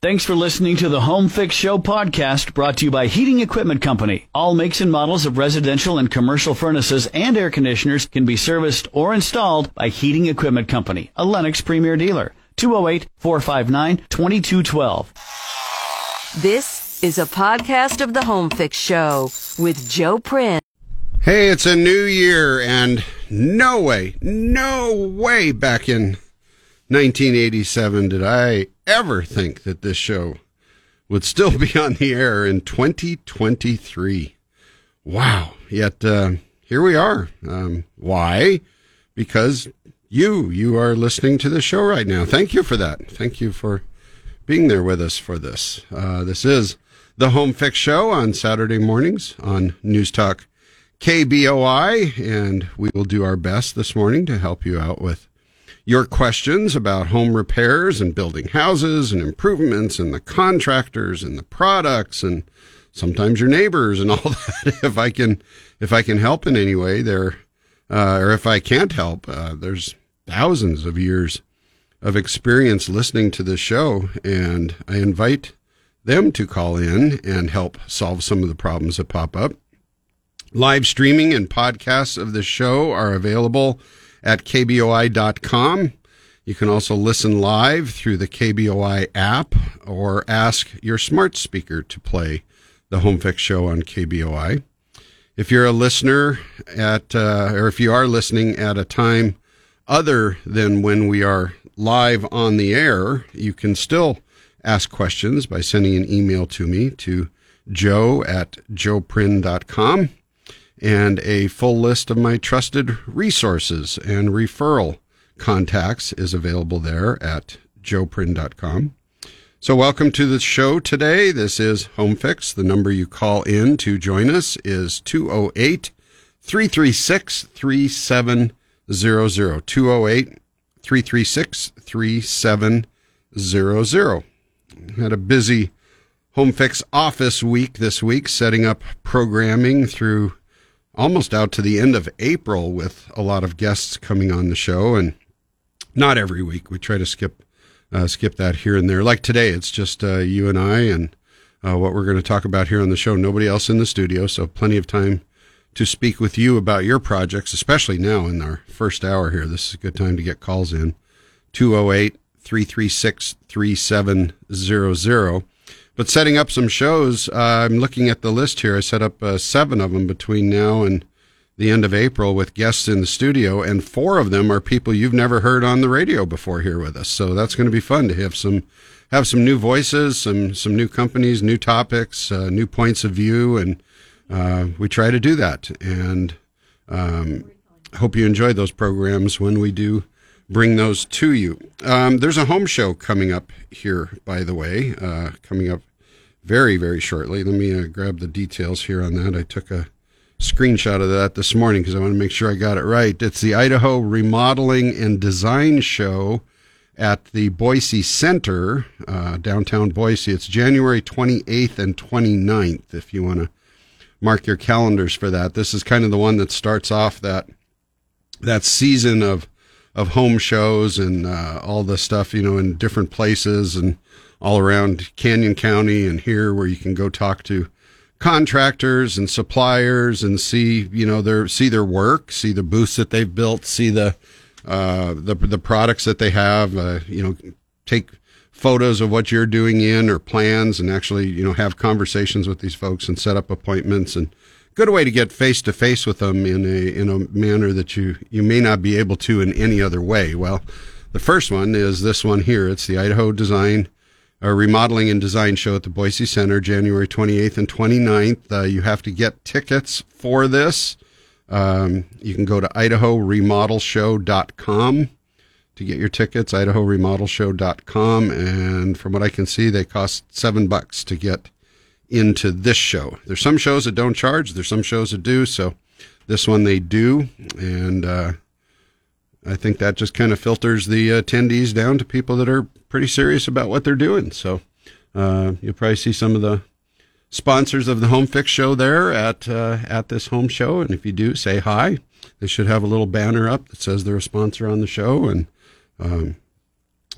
Thanks for listening to the Home Fix Show podcast brought to you by Heating Equipment Company. All makes and models of residential and commercial furnaces and air conditioners can be serviced or installed by Heating Equipment Company, a Lennox Premier dealer. 208 459 2212. This is a podcast of the Home Fix Show with Joe Prin. Hey, it's a new year, and no way, no way back in 1987 did I ever think that this show would still be on the air in 2023. Wow. Yet uh, here we are. Um, why? Because you, you are listening to the show right now. Thank you for that. Thank you for being there with us for this. Uh, this is the Home Fix Show on Saturday mornings on News Talk KBOI, and we will do our best this morning to help you out with your questions about home repairs and building houses and improvements and the contractors and the products and sometimes your neighbors and all that. if I can, if I can help in any way there, uh, or if I can't help, uh, there's thousands of years of experience listening to this show and I invite them to call in and help solve some of the problems that pop up. Live streaming and podcasts of the show are available at kboi.com. You can also listen live through the KBOI app or ask your smart speaker to play the Home Fix Show on KBOI. If you're a listener at, uh, or if you are listening at a time other than when we are live on the air, you can still ask questions by sending an email to me to joe at joeprin.com and a full list of my trusted resources and referral contacts is available there at joeprin.com. So, welcome to the show today. This is Home Fix. The number you call in to join us is 208 336 3700. 208 336 3700. Had a busy Home Fix office week this week, setting up programming through almost out to the end of April with a lot of guests coming on the show, and not every week. We try to skip uh, skip that here and there. Like today, it's just uh, you and I and uh, what we're going to talk about here on the show. Nobody else in the studio, so plenty of time to speak with you about your projects, especially now in our first hour here. This is a good time to get calls in 208 336 3700. But setting up some shows, uh, I'm looking at the list here. I set up uh, seven of them between now and the end of April with guests in the studio, and four of them are people you've never heard on the radio before here with us. So that's going to be fun to have some have some new voices, some some new companies, new topics, uh, new points of view, and uh, we try to do that. And um, hope you enjoy those programs when we do bring those to you. Um, there's a home show coming up here, by the way, uh, coming up very, very shortly. Let me uh, grab the details here on that. I took a screenshot of that this morning because I want to make sure I got it right. It's the Idaho Remodeling and Design Show at the Boise Center, uh, downtown Boise. It's January 28th and 29th, if you want to mark your calendars for that. This is kind of the one that starts off that that season of of home shows and uh, all the stuff, you know, in different places and all around Canyon County and here where you can go talk to contractors and suppliers and see, you know, their see their work, see the booths that they've built, see the uh, the the products that they have, uh, you know, take photos of what you're doing in or plans and actually, you know, have conversations with these folks and set up appointments and good way to get face to face with them in a in a manner that you you may not be able to in any other way. Well, the first one is this one here. It's the Idaho Design a remodeling and design show at the Boise Center, January 28th and 29th. Uh, you have to get tickets for this. Um, you can go to IdahoRemodelShow.com to get your tickets, IdahoRemodelShow.com. And from what I can see, they cost seven bucks to get into this show. There's some shows that don't charge, there's some shows that do. So this one they do. And, uh, I think that just kind of filters the attendees down to people that are pretty serious about what they're doing. So uh, you'll probably see some of the sponsors of the Home Fix show there at uh, at this home show, and if you do, say hi. They should have a little banner up that says they're a sponsor on the show, and um,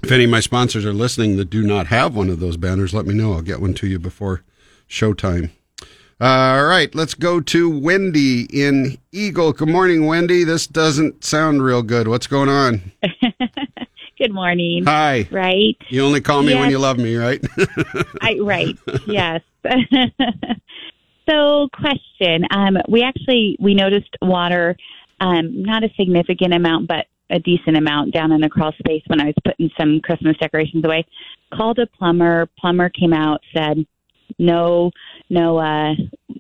If any of my sponsors are listening that do not have one of those banners, let me know. I'll get one to you before showtime. All right, let's go to Wendy in Eagle. Good morning, Wendy. This doesn't sound real good. What's going on? Good morning. Hi. Right. You only call me when you love me, right? I right. yes. so, question. Um, we actually we noticed water, um, not a significant amount, but a decent amount down in the crawl space when I was putting some Christmas decorations away. Called a plumber. Plumber came out, said no, no, uh,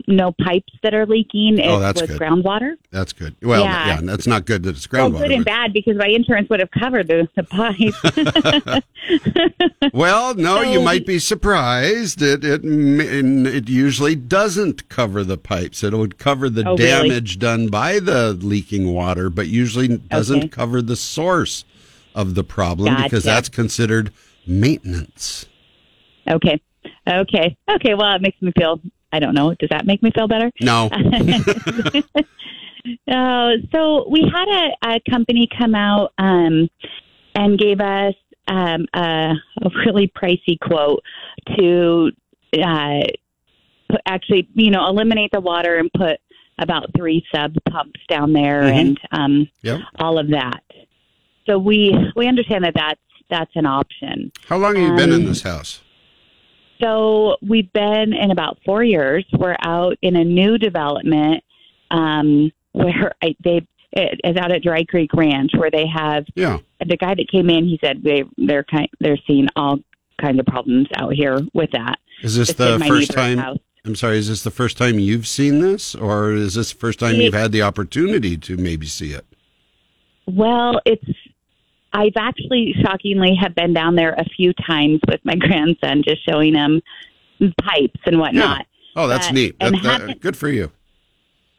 no pipes that are leaking. It Oh, that's was good. groundwater. That's good. Well, yeah, Yeah. that's not good that it's Well, groundwater. good and bad because my insurance would have covered the, the pipe. Well, no, you might be surprised. It it it usually doesn't cover the pipes. It would cover the Oh, really? damage done by the leaking water, but usually doesn't Okay. cover the source of the problem because that's considered maintenance. Okay. Okay. Okay. Well, it makes me feel, I don't know. Does that make me feel better? No, Uh, so we had a, a company come out um, and gave us um, a, a really pricey quote to uh, put, actually, you know, eliminate the water and put about three sump pumps down there Mhm. and um, Yep. all of that. So we we understand that that's that's an option. How long have you been in Um, this house? So we've been in about four years. We're out in a new development um, where I, they it is out at Dry Creek Ranch where they have Yeah. the guy that came in. He said they they're kind they're seeing all kinds of problems out here with that. Is this It's the first time? house. I'm sorry. Is this the first time you've seen this, or is this the first time It- you've had the opportunity to maybe see it? Well, it's I've actually shockingly have been down there a few times with my grandson, just showing him pipes and whatnot. Oh, that's Uh, neat. That- that- good for you.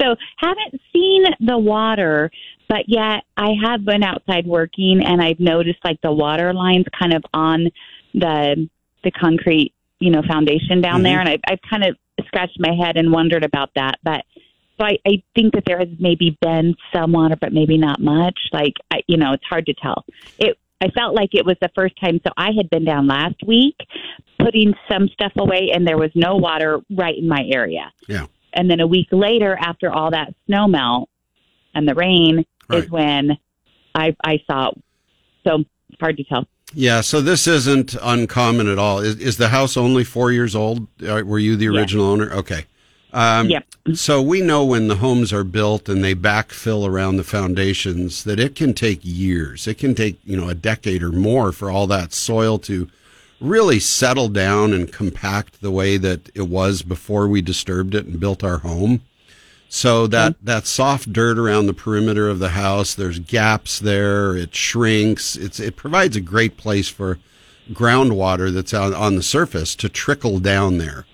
so haven't seen the water, but yet I have been outside working and I've noticed like the water lines kind of on the the concrete, you know, foundation down Mhm. there, and I've, I've kind of scratched my head and wondered about that, but. So I, I think that there has maybe been some water, but maybe not much. Like I, you know, it's hard to tell. It. I felt like it was the first time. So I had been down last week, putting some stuff away, and there was no water right in my area. Yeah. And then a week later, after all that snow melt and the rain, Right. is when I I saw. It. So it's hard to tell. Yeah, so this isn't uncommon at all. Is, is the house only four years old? Uh, Were you the Yes. original owner? Okay. Um, Yep. So we know when the homes are built and they backfill around the foundations that it can take years. It can take, you know, a decade or more for all that soil to really settle down and compact the way that it was before we disturbed it and built our home. So that, that soft dirt around the perimeter of the house, there's gaps there, it shrinks. It's, it provides a great place for groundwater that's on, on the surface to trickle down there.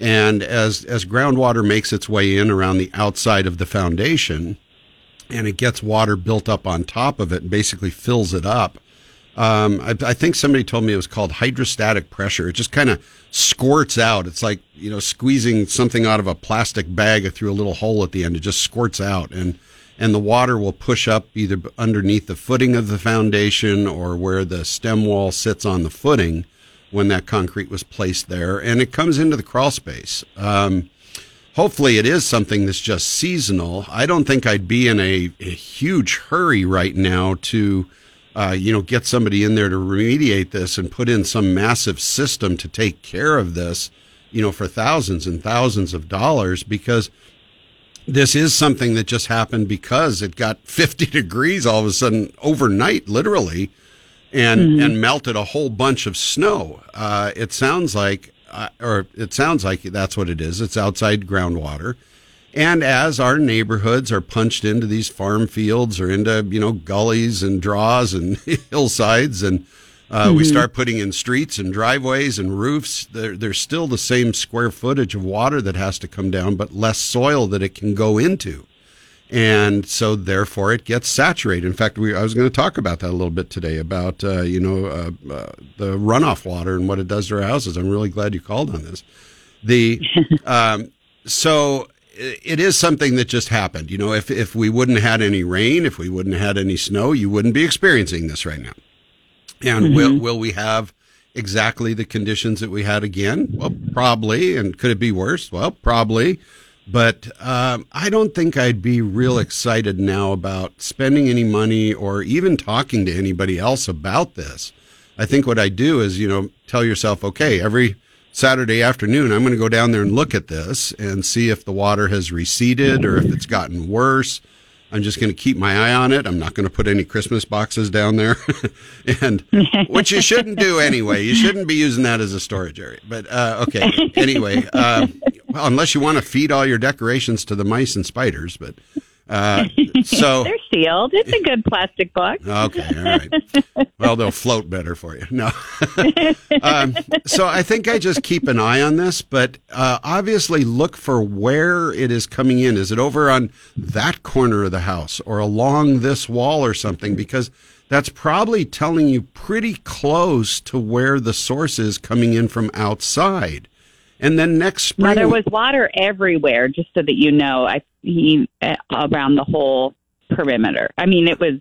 And as, as groundwater makes its way in around the outside of the foundation and it gets water built up on top of it and basically fills it up, um, I, I think somebody told me it was called hydrostatic pressure. It just kind of squirts out. It's like you know squeezing something out of a plastic bag through a little hole at the end. It just squirts out, and and the water will push up either underneath the footing of the foundation or where the stem wall sits on the footing when that concrete was placed there, and it comes into the crawl space. Um, hopefully it is something that's just seasonal. I don't think I'd be in a, a huge hurry right now to, uh, you know, get somebody in there to remediate this and put in some massive system to take care of this, you know, for thousands and thousands of dollars because this is something that just happened because it got 50 degrees all of a sudden overnight, literally, and and melted a whole bunch of snow. Uh, it sounds like, uh, or it sounds like that's what it is. It's outside groundwater. And as our neighborhoods are punched into these farm fields or into you know gullies and draws and hillsides, and uh, we start putting in streets and driveways and roofs, there, there's still the same square footage of water that has to come down, but less soil that it can go into and so therefore it gets saturated. In fact, we I was going to talk about that a little bit today about uh, you know uh, uh, the runoff water and what it does to our houses. I'm really glad you called on this. The um, so it is something that just happened. You know, if if we wouldn't have had any rain, if we wouldn't have had any snow, you wouldn't be experiencing this right now. And will will we have exactly the conditions that we had again? Well, probably. And could it be worse? Well, probably. But um, I don't think I'd be real excited now about spending any money or even talking to anybody else about this. I think what I do is, you know, tell yourself, okay, every Saturday afternoon, I'm going to go down there and look at this and see if the water has receded or if it's gotten worse. I'm just going to keep my eye on it. I'm not going to put any Christmas boxes down there, and which you shouldn't do anyway. You shouldn't be using that as a storage area. But uh, okay, anyway, uh, well, unless you want to feed all your decorations to the mice and spiders, but uh, so they're sealed. It's a good plastic box. Okay, all right. Well, they'll float better for you. No. um, so I think I just keep an eye on this, but uh, obviously look for where it is coming in. Is it over on that corner of the house or along this wall or something? Because that's probably telling you pretty close to where the source is coming in from outside. And then next spring, Now, there was water everywhere, just so that you know. I he uh, around the whole perimeter. I mean, it was.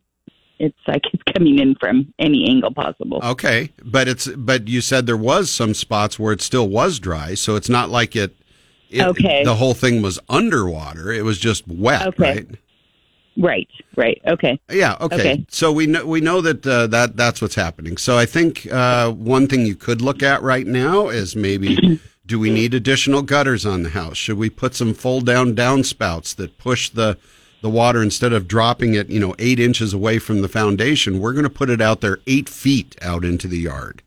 It's like it's coming in from any angle possible. Okay, but it's but you said there was some spots where it still was dry, so it's not like it. it Okay. The whole thing was underwater. It was just wet, Okay. right? Right. Right. Okay. Yeah. Okay. Okay. So we know we know that uh, that that's what's happening. So I think uh, one thing you could look at right now is maybe do we need additional gutters on the house? Should we put some fold down downspouts that push the the water instead of dropping it, you know, eight inches away from the foundation? We're going to put it out there eight feet out into the yard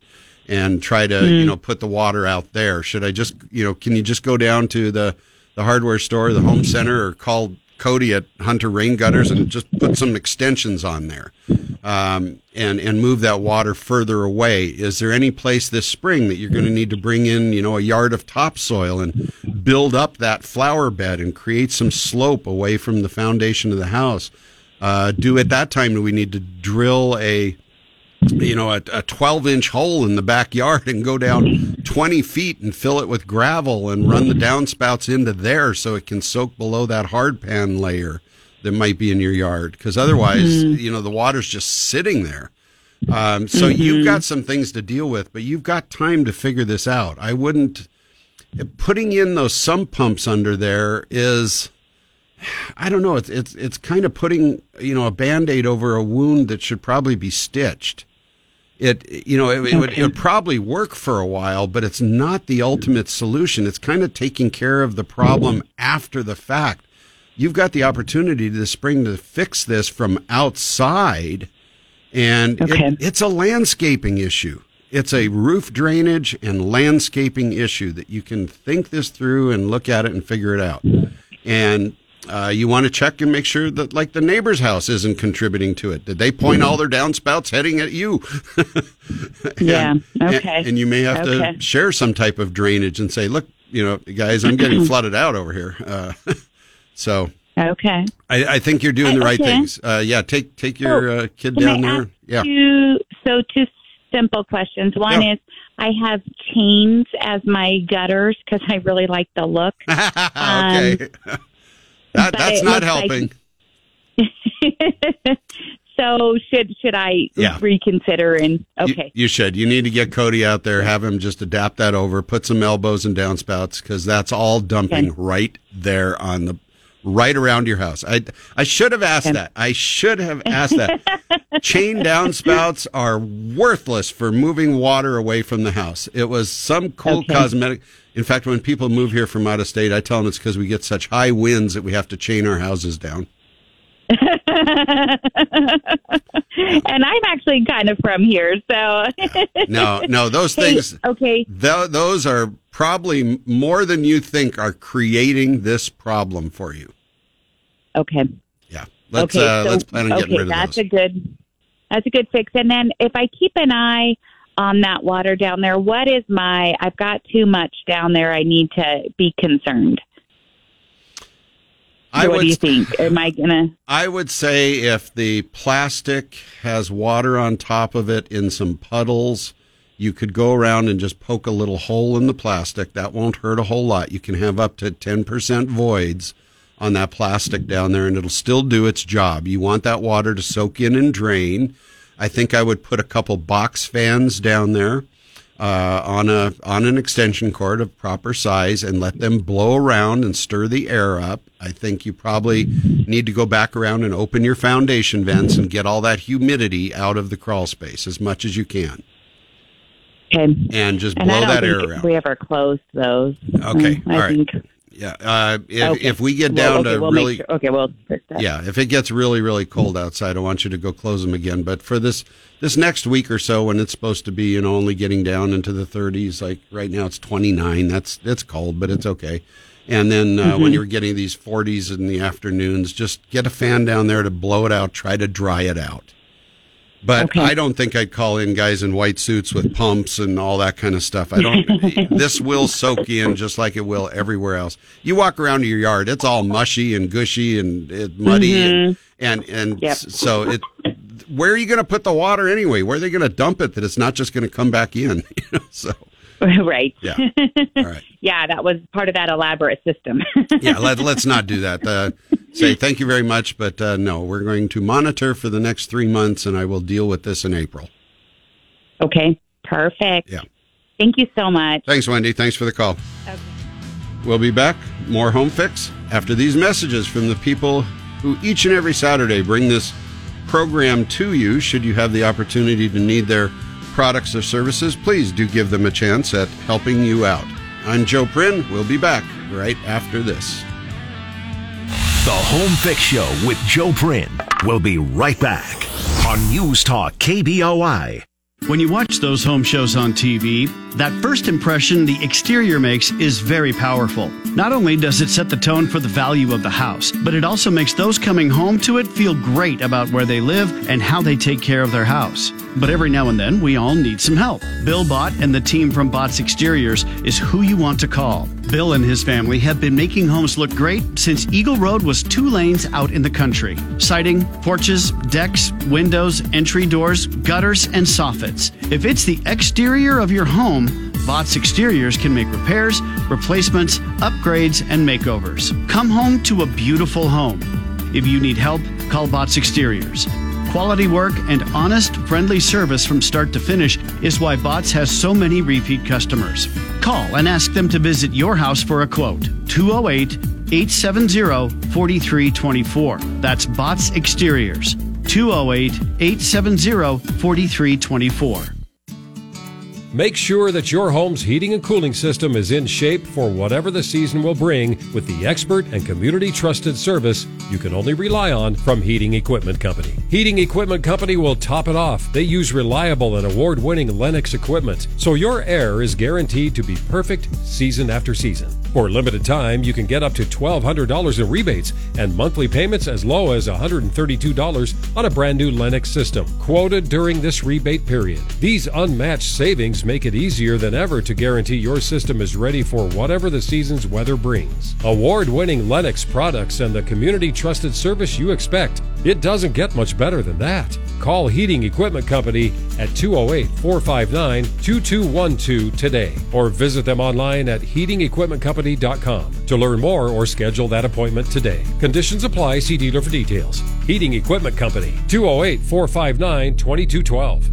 and try to you hmm. know put the water out there. Should I just you know can you just go down to the the hardware store, the home center, or call Cody at Hunter Rain Gutters and just put some extensions on there, um, and and move that water further away. Is there any place this spring that you're going to need to bring in, you know, a yard of topsoil and build up that flower bed and create some slope away from the foundation of the house? Uh, do at that time do we need to drill a you know, a, a 12 inch hole in the backyard and go down 20 feet and fill it with gravel and run the downspouts into there so it can soak below that hard pan layer that might be in your yard. Because otherwise, you know, the water's just sitting there. Um, so you've got some things to deal with, but you've got time to figure this out. I wouldn't, putting in those sump pumps under there is, I don't know. It's it's it's kind of putting you know a band aid over a wound that should probably be stitched. It you know it, it would it would probably work for a while, but it's not the ultimate solution. It's kind of taking care of the problem after the fact. You've got the opportunity this spring to fix this from outside, and it- it's a landscaping issue. It's a roof drainage and landscaping issue that you can think this through and look at it and figure it out. And uh, you want to check and make sure that, like, the neighbor's house isn't contributing to it. Did they point all their downspouts heading at you? Yeah. And- Okay. And, and you may have Okay. to share some type of drainage and say, look, you know, guys, I'm getting flooded out over here. Uh, so Okay. I, I think you're doing the right Okay. things. Uh, yeah, take take your uh, kid down there. Yeah. Two, so two simple questions. One Yeah. is I have chains as my gutters because I really like the look. okay. Um, but that's not looks like- helping. so should should I Yeah. reconsider and You- okay. You, should. You need to get Cody out there, have him just adapt that over, put some elbows and downspouts because that's all dumping Okay. right there on the right around your house. I I should have asked that. I should have asked that. Chain downspouts are worthless for moving water away from the house. It was some cool Okay. cosmetic. In fact, when people move here from out of state, I tell them it's because we get such high winds that we have to chain our houses down. and I'm actually kind of from here, so No, no, those Hey, things. okay. Th- those are probably more than you think are creating this problem for you. Okay. Yeah. Let's okay, uh, so- let's plan on getting okay, rid of that's those. a good that's a good fix. And then if I keep an eye on that water down there, what is my I've got too much down there. I need to be concerned. I what would do you think? Am I gonna I would say if the plastic has water on top of it in some puddles, you could go around and just poke a little hole in the plastic. That won't hurt a whole lot. You can have up to 10% voids on that plastic down there and it'll still do its job. You want that water to soak in and drain. I think I would put a couple box fans down there uh, on a on an extension cord of proper size and let them blow around and stir the air up. I think you probably need to go back around and open your foundation vents and get all that humidity out of the crawl space as much as you can. Okay. And just And blow that air around. we ever closed those. Okay, Mm, I all right. think. Yeah. Uh, if, Okay. if we get Well, down okay, to we'll really sure, okay, we'll. Yeah, if it gets really, really cold outside, I want you to go close them again. But for this this next week or so, when it's supposed to be, you know, only getting down into the 30s, like right now it's 29. That's that's cold, but it's okay. And then uh, Mm-hmm. when you're getting these 40s in the afternoons, just get a fan down there to blow it out. Try to dry it out. But Okay. I don't think I'd call in guys in white suits with pumps and all that kind of stuff. I don't. this will soak in just like it will everywhere else. You walk around your yard, it's all mushy and gushy and muddy, and and, and Yep. so it. Where are you going to put the water anyway? Where are they going to dump it that it's not just going to come back in? So right. yeah, all right. Yeah, that was part of that elaborate system. yeah, let, let's not do that. Uh, say thank you very much, but uh, no, we're going to monitor for the next three months, and I will deal with this in April. okay. Perfect. Yeah. Thank you so much. Thanks, Wendy. Thanks for the call. Okay. We'll be back. More Home Fix after these messages from the people who each and every Saturday bring this program to you. Should you have the opportunity to need their products or services, please do give them a chance at helping you out. I'm Joe Prin. We'll be back right after this. The Home Fix Show with Joe Prin will be right back on News Talk KBOI. When you watch those home shows on TV, that first impression the exterior makes is very powerful. Not only does it set the tone for the value of the house, but it also makes those coming home to it feel great about where they live and how they take care of their house. But every now and then, we all need some help. Bill Bott and the team from Bott's Exteriors is who you want to call. Bill and his family have been making homes look great since Eagle Road was two lanes out in the country. Siding, porches, decks, windows, entry doors, gutters, and soffits. If it's the exterior of your home, Bott's Exteriors can make repairs, replacements, upgrades, and makeovers. Come home to a beautiful home. If you need help, call Bott's Exteriors. Quality work and honest, friendly service from start to finish is why Bott's has so many repeat customers. Call and ask them to visit your house for a quote. 208 870 4324. That's Bott's Exteriors. 208 870 4324. Make sure that your home's heating and cooling system is in shape for whatever the season will bring with the expert and community trusted service you can only rely on from Heating Equipment Company. Heating Equipment Company will top it off. They use reliable and award winning Lennox equipment, so your air is guaranteed to be perfect season after season. For a limited time, you can get up to $1,200 in rebates and monthly payments as low as $132 on a brand new Lennox system, quoted during this rebate period. These unmatched savings make it easier than ever to guarantee your system is ready for whatever the season's weather brings. Award winning Lennox products and the community trusted service you expect. It doesn't get much better than that. Call Heating Equipment Company at 208 459 2212 today or visit them online at heatingequipmentcompany.com to learn more or schedule that appointment today. Conditions apply. See dealer for details. Heating Equipment Company 208 459 2212.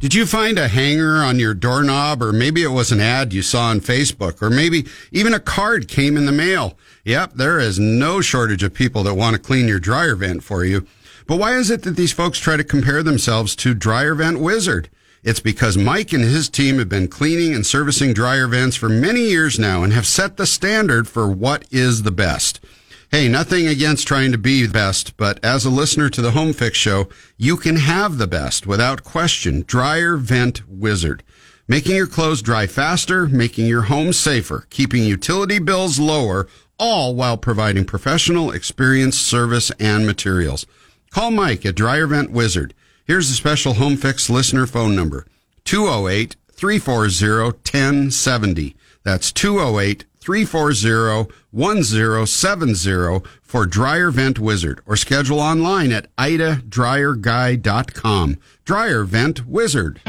Did you find a hanger on your doorknob, or maybe it was an ad you saw on Facebook, or maybe even a card came in the mail? Yep, there is no shortage of people that want to clean your dryer vent for you. But why is it that these folks try to compare themselves to Dryer Vent Wizard? It's because Mike and his team have been cleaning and servicing dryer vents for many years now and have set the standard for what is the best. Hey, nothing against trying to be the best, but as a listener to the Home Fix Show, you can have the best without question. Dryer Vent Wizard. Making your clothes dry faster, making your home safer, keeping utility bills lower, all while providing professional, experienced service and materials. Call Mike at Dryer Vent Wizard. Here's the special Home Fix listener phone number 208 340 1070. That's 208 340 1070 for Dryer Vent Wizard or schedule online at idadryerguy.com. Dryer Vent Wizard.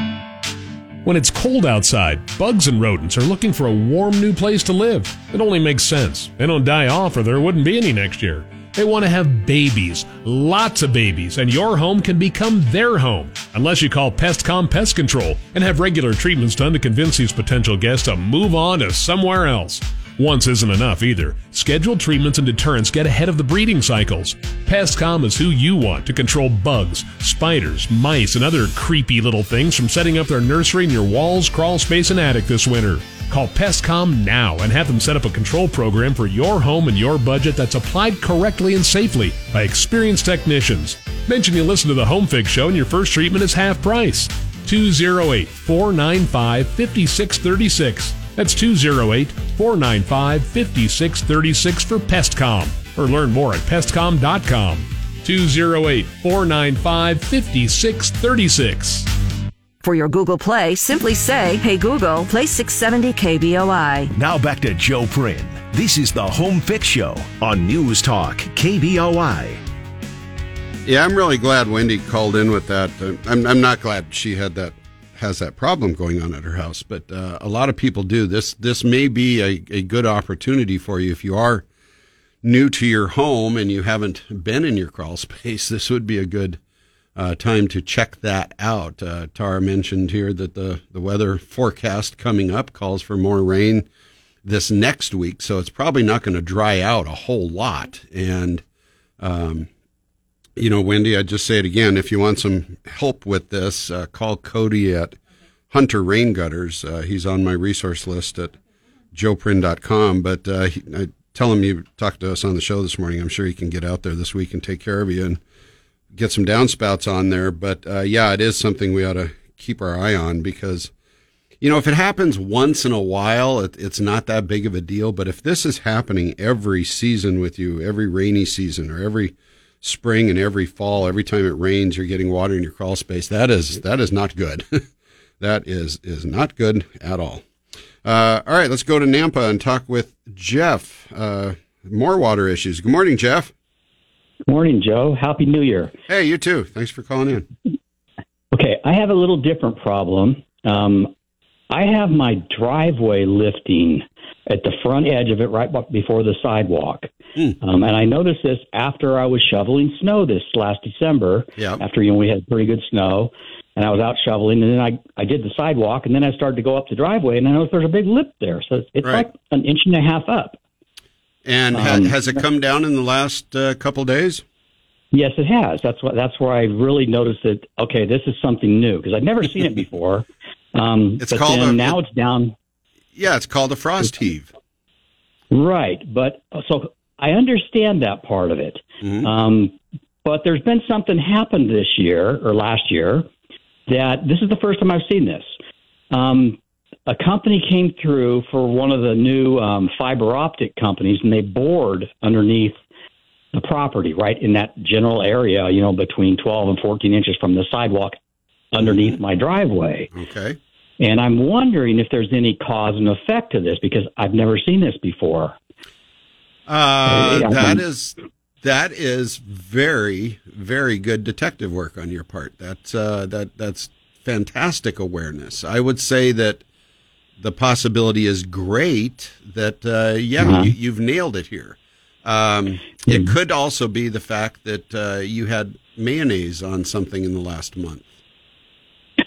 When it's cold outside, bugs and rodents are looking for a warm new place to live. It only makes sense. They don't die off or there wouldn't be any next year. They want to have babies, lots of babies, and your home can become their home. Unless you call Pestcom Pest Control and have regular treatments done to convince these potential guests to move on to somewhere else. Once isn't enough either. Scheduled treatments and deterrents get ahead of the breeding cycles. Pestcom is who you want to control bugs, spiders, mice, and other creepy little things from setting up their nursery in your walls, crawl space, and attic this winter. Call Pestcom now and have them set up a control program for your home and your budget that's applied correctly and safely by experienced technicians. Mention you listen to the Home Fix Show and your first treatment is half price. 208 495 5636. That's 208 495 5636 for Pestcom. Or learn more at pestcom.com. 208 495 5636. For your Google Play, simply say, Hey Google, play 670 KBOI. Now back to Joe Prin. This is the Home Fix Show on News Talk KBOI. Yeah, I'm really glad Wendy called in with that. Uh, I'm, I'm not glad she had that has that problem going on at her house, but uh, a lot of people do. This this may be a, a good opportunity for you if you are new to your home and you haven't been in your crawl space. This would be a good uh, time to check that out. Uh, Tara mentioned here that the, the weather forecast coming up calls for more rain this next week, so it's probably not going to dry out a whole lot. And, um, you know, Wendy, I'd just say it again. If you want some help with this, uh, call Cody at Hunter Rain Gutters. Uh, he's on my resource list at joeprin.com. But uh, he, I tell him you talked to us on the show this morning. I'm sure he can get out there this week and take care of you and get some downspouts on there. But uh, yeah, it is something we ought to keep our eye on because, you know, if it happens once in a while, it, it's not that big of a deal. But if this is happening every season with you, every rainy season or every spring and every fall, every time it rains, you're getting water in your crawl space. That is that is not good. that is is not good at all. Uh, all right, let's go to Nampa and talk with Jeff. Uh, more water issues. Good morning, Jeff. Morning, Joe. Happy New Year. Hey, you too. Thanks for calling in. Okay, I have a little different problem. Um, I have my driveway lifting at the front edge of it right before the sidewalk. Mm. Um, and I noticed this after I was shoveling snow this last December. Yep. After you know we had pretty good snow, and I was out shoveling, and then I I did the sidewalk, and then I started to go up the driveway, and I noticed there's a big lip there, so it's, it's Right. like an inch and a half up. And ha- Um, has it come down in the last uh, couple days? Yes, it has. That's what. That's where I really noticed that. Okay, this is something new because I've never seen it before. Um, It's called a- now it's down. Yeah, it's called a frost heave. Right, but so I understand that part of it. Mhm. Um, but there's been something happened this year or last year that this is the first time I've seen this. Um, a company came through for one of the new um, fiber optic companies, and they bored underneath the property, right in that general area, you know, between 12 and 14 inches from the sidewalk underneath my driveway. Okay. And I'm wondering if there's any cause and effect to this because I've never seen this before. Uh, that is that is very very good detective work on your part. That's uh, that that's fantastic awareness. I would say that the possibility is great. That uh, yeah, Uh-huh. you, you've nailed it here. Um, it could also be the fact that uh, you had mayonnaise on something in the last month.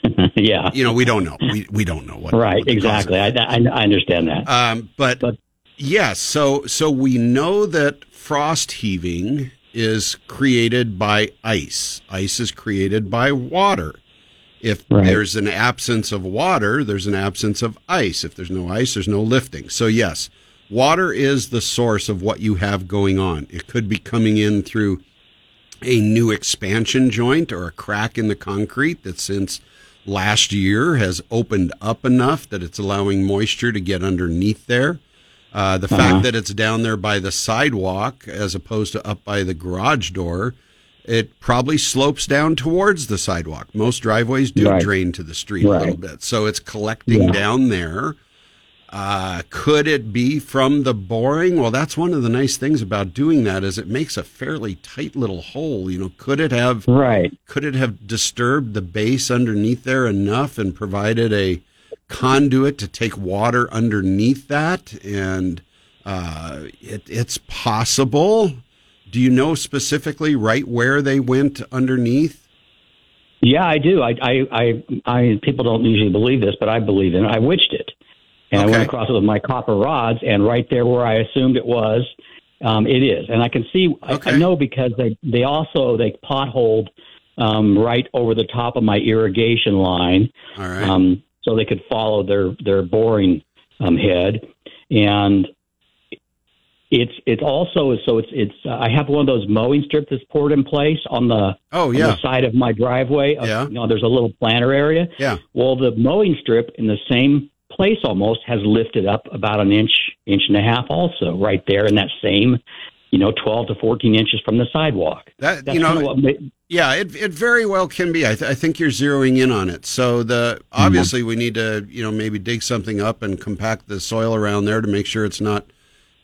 yeah. You know, we don't know. We we don't know what. Right, what exactly. I, I, I understand that. Um, but, But- yes, so so we know that frost heaving is created by ice. Ice is created by water. If Right. there's an absence of water, there's an absence of ice. If there's no ice, there's no lifting. So yes, water is the source of what you have going on. It could be coming in through a new expansion joint or a crack in the concrete that since last year has opened up enough that it's allowing moisture to get underneath there. Uh, the Uh-huh. fact that it's down there by the sidewalk as opposed to up by the garage door, it probably slopes down towards the sidewalk. Most driveways do Right. drain to the street a little bit. So it's collecting Yeah. down there. Uh, could it be from the boring? Well, that's one of the nice things about doing that is it makes a fairly tight little hole. You know, could it have right. could it have disturbed the base underneath there enough and provided a conduit to take water underneath that, and uh, it, it's possible. Do you know specifically right where they went underneath? Yeah, I do. I, I, I, I, people don't usually believe this, but I believe in it. I witched it. And Okay. I went across it with my copper rods, and right there where I assumed it was, um, it is. And I can see, I, Okay. I know because they, they also, they potholed um, right over the top of my irrigation line. All right. um, so they could follow their their boring um, head, and it's it's also so it's it's uh, I have one of those mowing strips that's poured in place on the oh yeah, the side of my driveway. Uh, Yeah. you know, there's a little planter area. yeah. Well, the mowing strip in the same place almost has lifted up about an inch, inch and a half, also right there in that same, you know, 12 to 14 inches from the sidewalk. That That's you know, kind of what ma- Yeah, it it very well can be. I, th- I think you're zeroing in on it. So the obviously we need to you know maybe dig something up and compact the soil around there to make sure it's not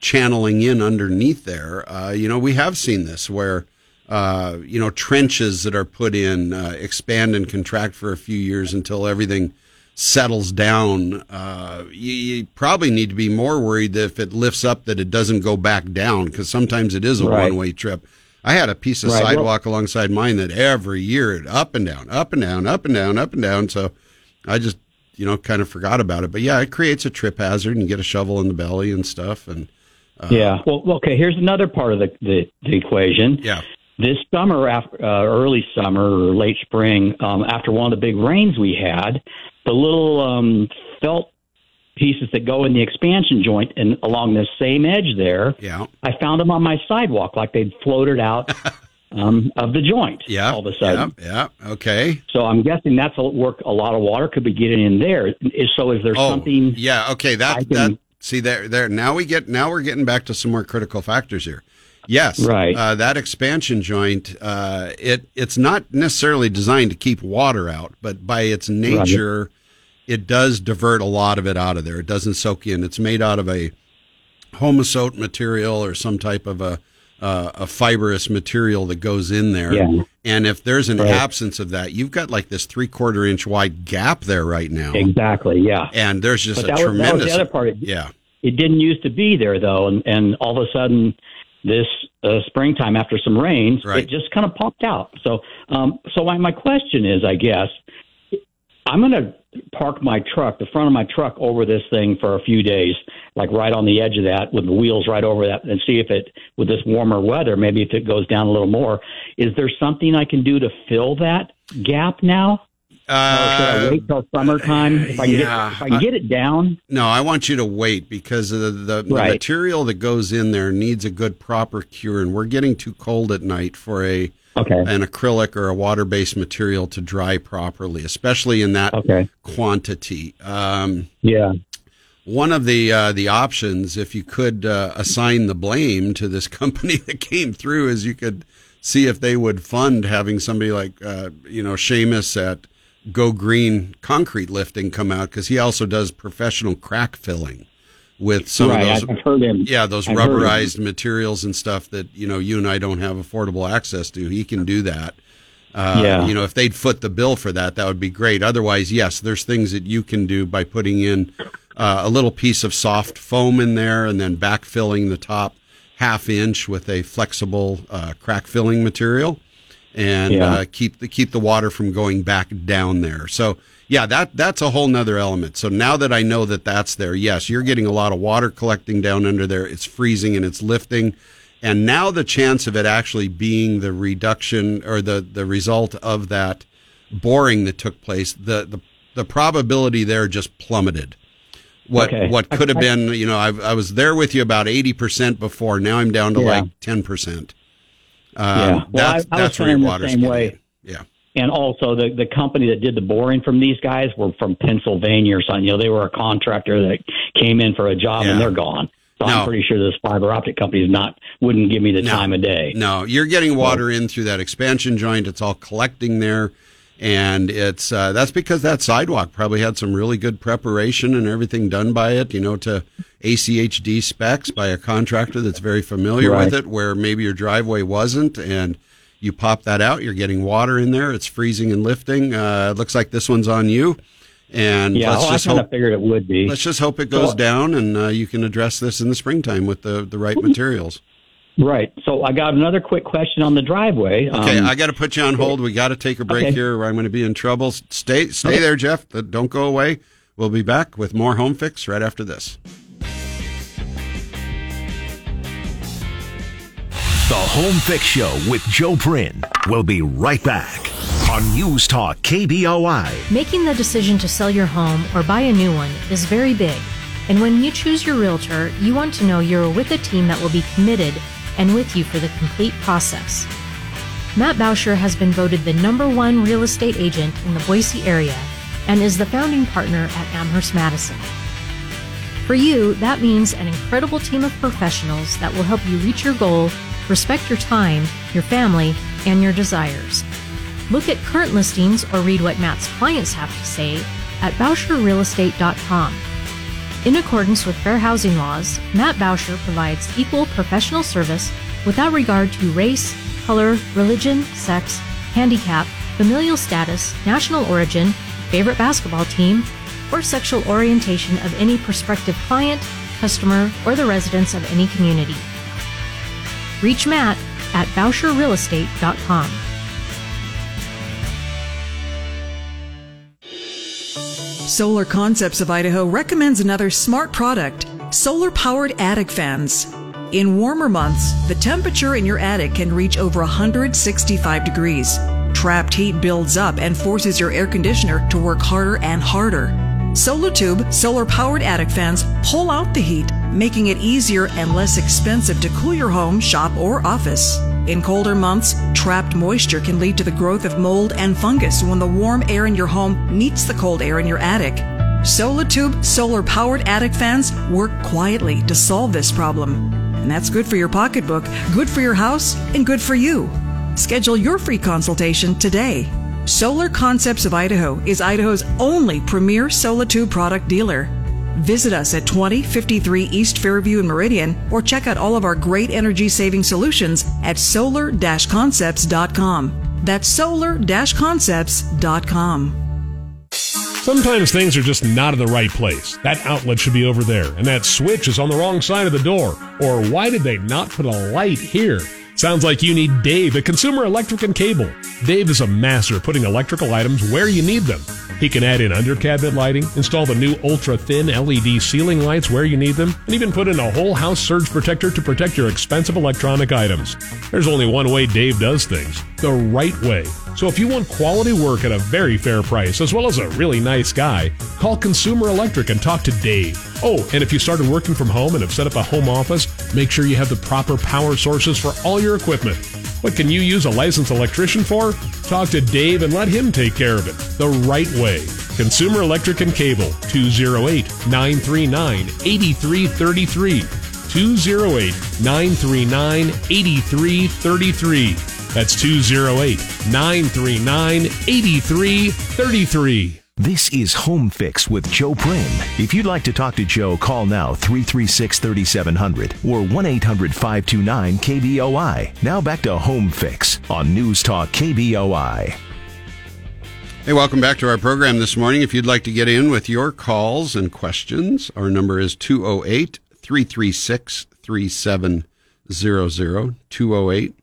channeling in underneath there. Uh, you know, we have seen this where uh, you know trenches that are put in uh, expand and contract for a few years until everything settles down. Uh, you, you probably need to be more worried that if it lifts up that it doesn't go back down because sometimes it is a Right. one way trip. I had a piece of Right, well- sidewalk alongside mine that every year it up and down, up and down, up and down, up and down. So I just, you know, kind of forgot about it. But yeah, it creates a trip hazard and you get a shovel in the belly and stuff. And yeah. Well, okay. Here's another part of the the, the equation. yeah, this summer, after, uh, early summer or late spring, um, after one of the big rains we had, the little um, felt pieces that go in the expansion joint and along this same edge there, yeah, I found them on my sidewalk, like they'd floated out um, of the joint. yeah. all of a sudden. Yeah, yeah. Okay. So I'm guessing that's a work. A lot of water could be getting in there. Is- So is there Oh, something? yeah. Okay. That, can- that, see there, there, now we get, now we're getting back to some more critical factors here. Yes. Right. Uh, that expansion joint, uh, it, it's not necessarily designed to keep water out, but by its nature, it does divert a lot of it out of there. It doesn't soak in. It's made out of a Homasote material or some type of a, uh, a fibrous material that goes in there. Yeah. And if there's an Right. absence of that, you've got like this three quarter inch wide gap there right now. Exactly. Yeah. And there's just But a that was, that was tremendous. the other part. It, yeah. it didn't used to be there though, and and all of a sudden, this uh, springtime after some rains, Right. it just kind of popped out. So, um, so my my question is, I guess, I'm going to park my truck, the front of my truck, over this thing for a few days, like right on the edge of that, with the wheels right over that, and see if it, with this warmer weather, maybe if it goes down a little more. Is there something I can do to fill that gap now? Or should I Uh, wait till summertime? If I can, yeah. get, if I can get it down, no, I want you to wait because the, the, the Right. material that goes in there needs a good proper cure, and we're getting too cold at night for a okay. an acrylic or a water based material to dry properly, especially in that Okay. quantity. Um, Yeah. one of the uh, the options, if you could uh, assign the blame to this company that came through, is you could see if they would fund having somebody like uh, you know Seamus at Go Green Concrete Lifting come out because he also does professional crack filling with some right. of those. I've heard him. Yeah, those I've rubberized materials and stuff that you know you and I don't have affordable access to. He can do that. Uh, Yeah. You know, if they'd foot the bill for that, that would be great. Otherwise, yes, there's things that you can do by putting in uh, a little piece of soft foam in there and then backfilling the top half inch with a flexible uh, crack filling material and Yeah. uh, keep the keep the water from going back down there. So yeah, that that's a whole nother element. So now that I know that that's there, yes, you're getting a lot of water collecting down under there. It's freezing and it's lifting. And now the chance of it actually being the reduction or the, the result of that boring that took place, the, the, the probability there just plummeted. What Okay. what could have been, you know, I, I was there with you about eighty percent before. Now I'm down to Yeah. like ten percent. Um, Yeah. Well, that's I- I was that's where feeling your the same way. in. Yeah. And also, the the company that did the boring from these guys were from Pennsylvania or something. You know, they were a contractor that came in for a job Yeah. and they're gone. So No. I'm pretty sure this fiber optic company is not wouldn't give me the No. time of day. No, you're getting water in through that expansion joint. It's all collecting there, and it's uh, that's because that sidewalk probably had some really good preparation and everything done by it. You know, to ACHD specs by a contractor that's very familiar Right. with it. Where maybe your driveway wasn't, and you pop that out, you're getting water in there. It's freezing and lifting. Uh, it looks like this one's on you. And Yeah, let's well, I just kind hope of figured it would be. let's just hope it goes So- down, and uh, you can address this in the springtime with the the right materials. Right. So I got another quick question on the driveway. Okay, Um, I got to put you on hold. We got to take a break Okay. here, or I'm going to be in trouble. Stay stay Okay. there, Jeff. Don't go away. We'll be back with more home fix right after this. The Home Fix Show with Joe Prin will be right back on News Talk KBOI. Making the decision to sell your home or buy a new one is very big. And when you choose your realtor, you want to know you're with a team that will be committed and with you for the complete process. Matt Bauscher has been voted the number one real estate agent in the Boise area and is the founding partner at Amherst Madison. For you, that means an incredible team of professionals that will help you reach your goal, respect your time, your family, and your desires. Look at current listings or read what Matt's clients have to say at BauscherRealestate.com. In accordance with fair housing laws, Matt Bauscher provides equal professional service without regard to race, color, religion, sex, handicap, familial status, national origin, favorite basketball team, or sexual orientation of any prospective client, customer, or the residents of any community. Reach Matt at BauscherRealestate.com. Solar Concepts of Idaho recommends another smart product solar powered attic fans. In warmer months, the temperature in your attic can reach over 165 degrees. Trapped heat builds up and forces your air conditioner to work harder and harder. Solatube solar powered attic fans pull out the heat, making it easier and less expensive to cool your home, shop, or office. In colder months, trapped moisture can lead to the growth of mold and fungus when the warm air in your home meets the cold air in your attic. SolaTube solar powered attic fans work quietly to solve this problem. And that's good for your pocketbook, good for your house, and good for you. Schedule your free consultation today. Solar Concepts of Idaho is Idaho's only premier Solatube product dealer. Visit us at 2053 East Fairview in Meridian or check out all of our great energy saving solutions at solar concepts.com. That's solar concepts.com. Sometimes things are just not in the right place. That outlet should be over there, and that switch is on the wrong side of the door. Or why did they not put a light here? Sounds like you need Dave at Consumer Electric and Cable. Dave is a master putting electrical items where you need them. He can add in under cabinet lighting, install the new ultra thin LED ceiling lights where you need them, and even put in a whole house surge protector to protect your expensive electronic items. There's only one way Dave does things the right way. So if you want quality work at a very fair price, as well as a really nice guy, call Consumer Electric and talk to Dave. Oh, and if you started working from home and have set up a home office, make sure you have the proper power sources for all your equipment. What can you use a licensed electrician for? Talk to Dave and let him take care of it the right way. Consumer Electric and Cable, 208 939 8333. 208 939 8333. That's 208 939 8333. This is Home Fix with Joe Prin. If you'd like to talk to Joe, call now 336 3700 or 1 800 529 KBOI. Now back to Home Fix on News Talk KBOI. Hey, welcome back to our program this morning. If you'd like to get in with your calls and questions, our number is 208 336 3700. 208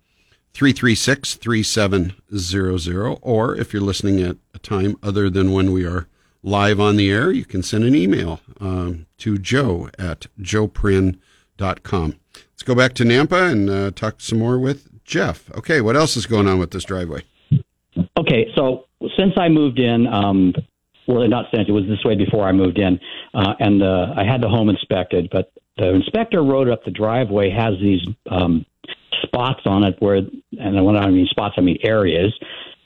336 3700. Or if you're listening at time other than when we are live on the air, you can send an email um, to joe at joeprin.com. Let's go back to Nampa and uh, talk some more with Jeff. Okay, what else is going on with this driveway? Okay, so since I moved in, um, well, not since it was this way before I moved in, uh, and uh, I had the home inspected, but the inspector wrote up the driveway has these um, spots on it where, and when I mean spots, I mean areas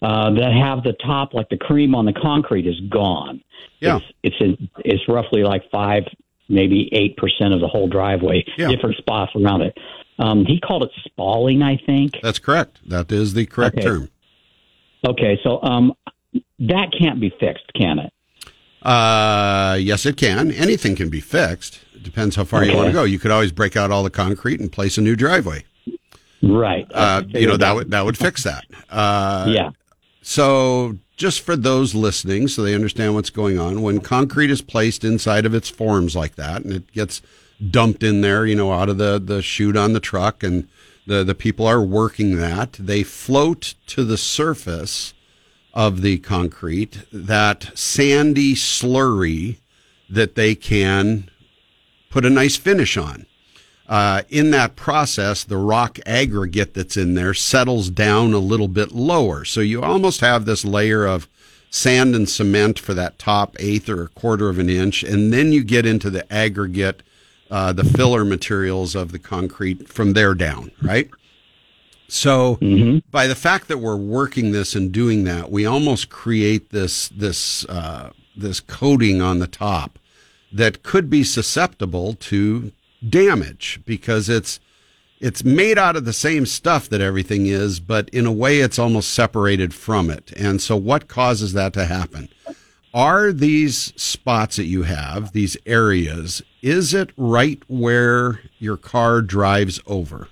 uh, that have the top, like the cream on the concrete, is gone. Yeah. It's it's, it's roughly like five, maybe eight percent of the whole driveway. Yeah. Different spots around it. Um, he called it spalling, I think. That's correct. That is the correct Okay. term. Okay, so um, that can't be fixed, can it? Uh, yes, it can. Anything can be fixed. It depends how far you want to go. You could always break out all the concrete and place a new driveway. Right. Uh, you know that would that would fix that. Uh, yeah. So just for those listening so they understand what's going on, when concrete is placed inside of its forms like that and it gets dumped in there, you know, out of the, the chute on the truck and the, the people are working that, they float to the surface of the concrete, that sandy slurry that they can put a nice finish on. Uh, in that process, the rock aggregate that's in there settles down a little bit lower. So you almost have this layer of sand and cement for that top eighth or a quarter of an inch. And then you get into the aggregate, uh, the filler materials of the concrete from there down, right? So by the fact that we're working this and doing that, we almost create this, this, uh, this coating on the top that could be susceptible to damage because it's it's made out of the same stuff that everything is, but in a way it's almost separated from it. And so what causes that to happen? Are these spots that you have, these areas, is it right where your car drives over?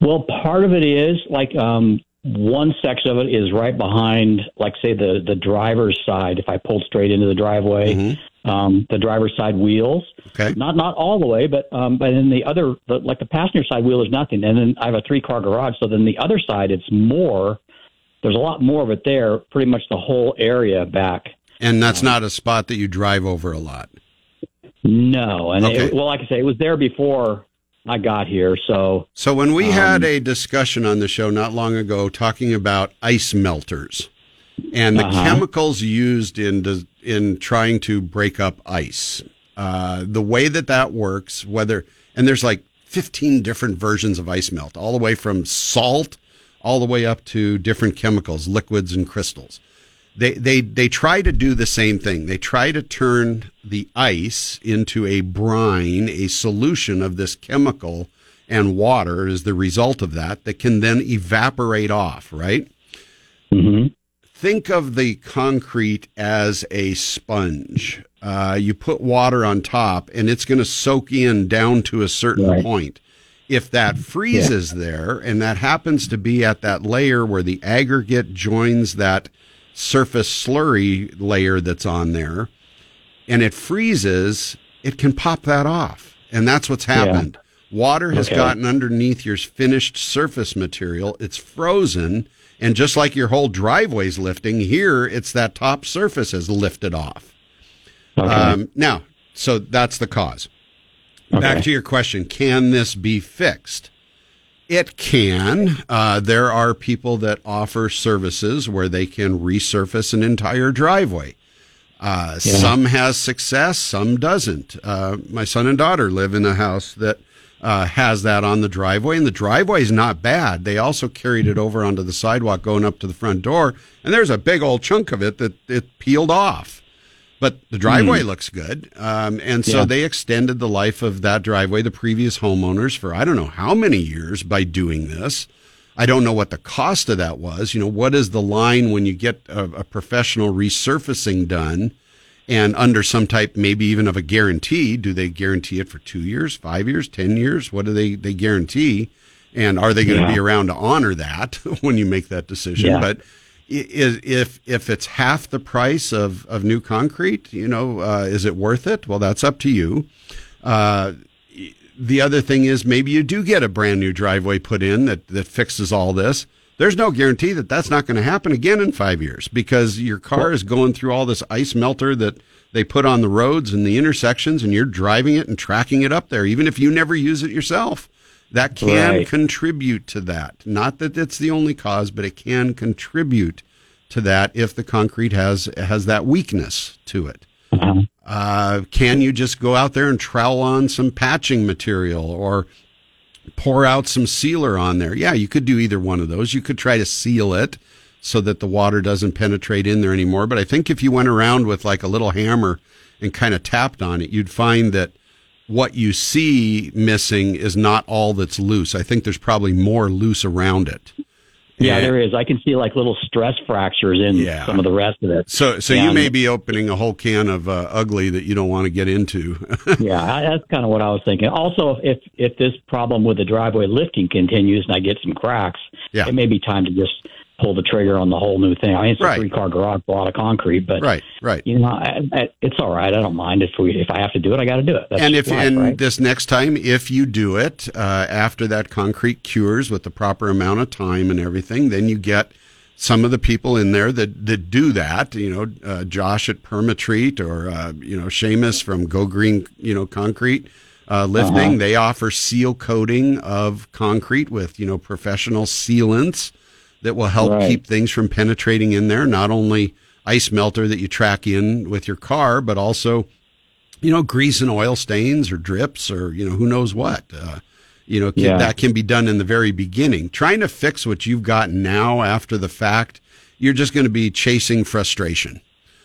Well, part of it is like um, one section of it is right behind, like say the the driver's side. If I pulled straight into the driveway, um, the driver's side wheels. Okay. Not not all the way, but um, but then the other, the, like the passenger side wheel is nothing. And then I have a three car garage, so then the other side it's more. There's a lot more of it there. Pretty much the whole area back. And that's not a spot that you drive over a lot. No, and Okay. it, well, like I say, it was there before I got here. So So when we had a discussion on the show not long ago talking about ice melters and the Uh-huh. chemicals used in in trying to break up ice, uh, the way that that works, whether and there's like 15 different versions of ice melt, all the way from salt all the way up to different chemicals, liquids and crystals. They, they, they try to do the same thing. They try to turn the ice into a brine, a solution of this chemical and water is the result of that that can then evaporate off, right? Think of the concrete as a sponge. Uh, you put water on top and it's going to soak in down to a certain Right. point. If that freezes there and that happens to be at that layer where the aggregate joins that surface slurry layer that's on there and it freezes, it can pop that off. And that's what's happened. Water has Okay. gotten underneath your finished surface material. It's frozen. And just like your whole driveway's lifting, here it's that top surface is lifted off. okay. Um, now, so that's the cause. Back to your question can this be fixed? It can. Uh, there are people that offer services where they can resurface an entire driveway. Uh, Some has success, some doesn't. Uh, my son and daughter live in a house that uh, has that on the driveway, and the driveway is not bad. They also carried it over onto the sidewalk going up to the front door, and there's a big old chunk of it that it peeled off. But the driveway looks good, um, and so Yeah. they extended the life of that driveway, the previous homeowners, for I don't know how many years by doing this. I don't know what the cost of that was. You know, what is the line when you get a, a professional resurfacing done and under some type, maybe even of a guarantee? Do they guarantee it for two years, five years, 10 years? What do they, they guarantee? And are they going to Yeah. be around to honor that when you make that decision? Yeah. But is, if, if it's half the price of, of new concrete, you know, uh, is it worth it? Well, that's up to you. Uh, the other thing is maybe you do get a brand new driveway put in that, that fixes all this. There's no guarantee that that's not going to happen again in five years because your car is going through all this ice melter that they put on the roads and the intersections and you're driving it and tracking it up there, even if you never use it yourself. That can Right. contribute to that. Not that it's the only cause, but it can contribute to that if the concrete has has that weakness to it. Uh-huh. Uh, can you just go out there and trowel on some patching material or pour out some sealer on there? Yeah, you could do either one of those. You could try to seal it so that the water doesn't penetrate in there anymore. But I think if you went around with like a little hammer and kind of tapped on it, you'd find that what you see missing is not all that's loose. I think there's probably more loose around it. Yeah, And- there is. I can see like little stress fractures in Yeah. some of the rest of it. So, so you may be opening a whole can of uh, ugly that you don't want to get into. yeah, I- that's kind of what I was thinking. Also, if if this problem with the driveway lifting continues and I get some cracks, Yeah. it may be time to just pull the trigger on the whole new thing. I mean, it's Right. a three car garage, a lot of concrete, but Right, right. you know, I, I, it's all right. I don't mind if we if I have to do it, I got to do it. That's and if life, and right? this next time, if you do it uh, after that concrete cures with the proper amount of time and everything, then you get some of the people in there that, that do that. You know, uh, Josh at Permatreat or uh, you know Seamus from Go Green. You know, concrete. Uh, lifting. Uh-huh. They offer seal coating of concrete with you know professional sealants that will help Right. keep things from penetrating in there. Not only ice melter that you track in with your car, but also you know, grease and oil stains or drips or, you know, who knows what. Uh, you know, can, Yeah. that can be done in the very beginning. Trying to fix what you've got now after the fact, you're just going to be chasing frustration.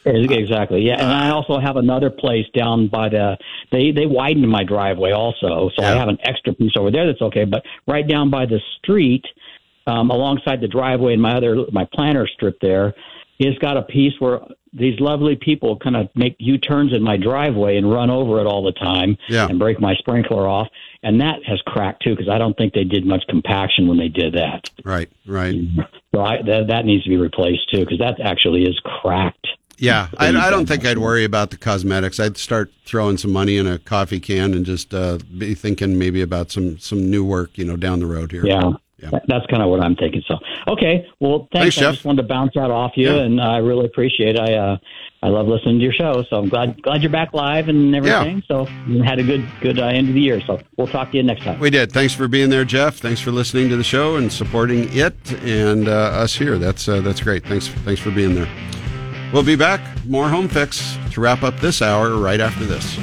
Exactly. Yeah, and I also have another place down by the. They they widened my driveway also, so I have an extra piece over there that's okay. But right down by the street, um, alongside the driveway and my other my planter strip there, it's got a piece where these lovely people kind of make U turns in my driveway and run over it all the time Yeah. and break my sprinkler off. And that has cracked too because I don't think they did much compaction when they did that. Right, right. So I, that that needs to be replaced too because that actually is cracked. Yeah, I, I don't think I'd worry about the cosmetics. I'd start throwing some money in a coffee can and just uh, be thinking maybe about some some new work, you know, down the road here. Yeah. Yeah. That- That's kind of what I'm thinking. So, okay. Well, thanks. Thanks, I Jeff. just wanted to bounce that off you, Yeah. and I really appreciate. It. I uh, I love listening to your show. So I'm glad glad you're back live and everything. So you had a good good uh, end of the year. So we'll talk to you next time. We did. Thanks for being there, Jeff. Thanks for listening to the show and supporting it and uh, us here. That's uh, that's great. Thanks thanks for being there. We'll be back. More home fix to wrap up this hour right after this.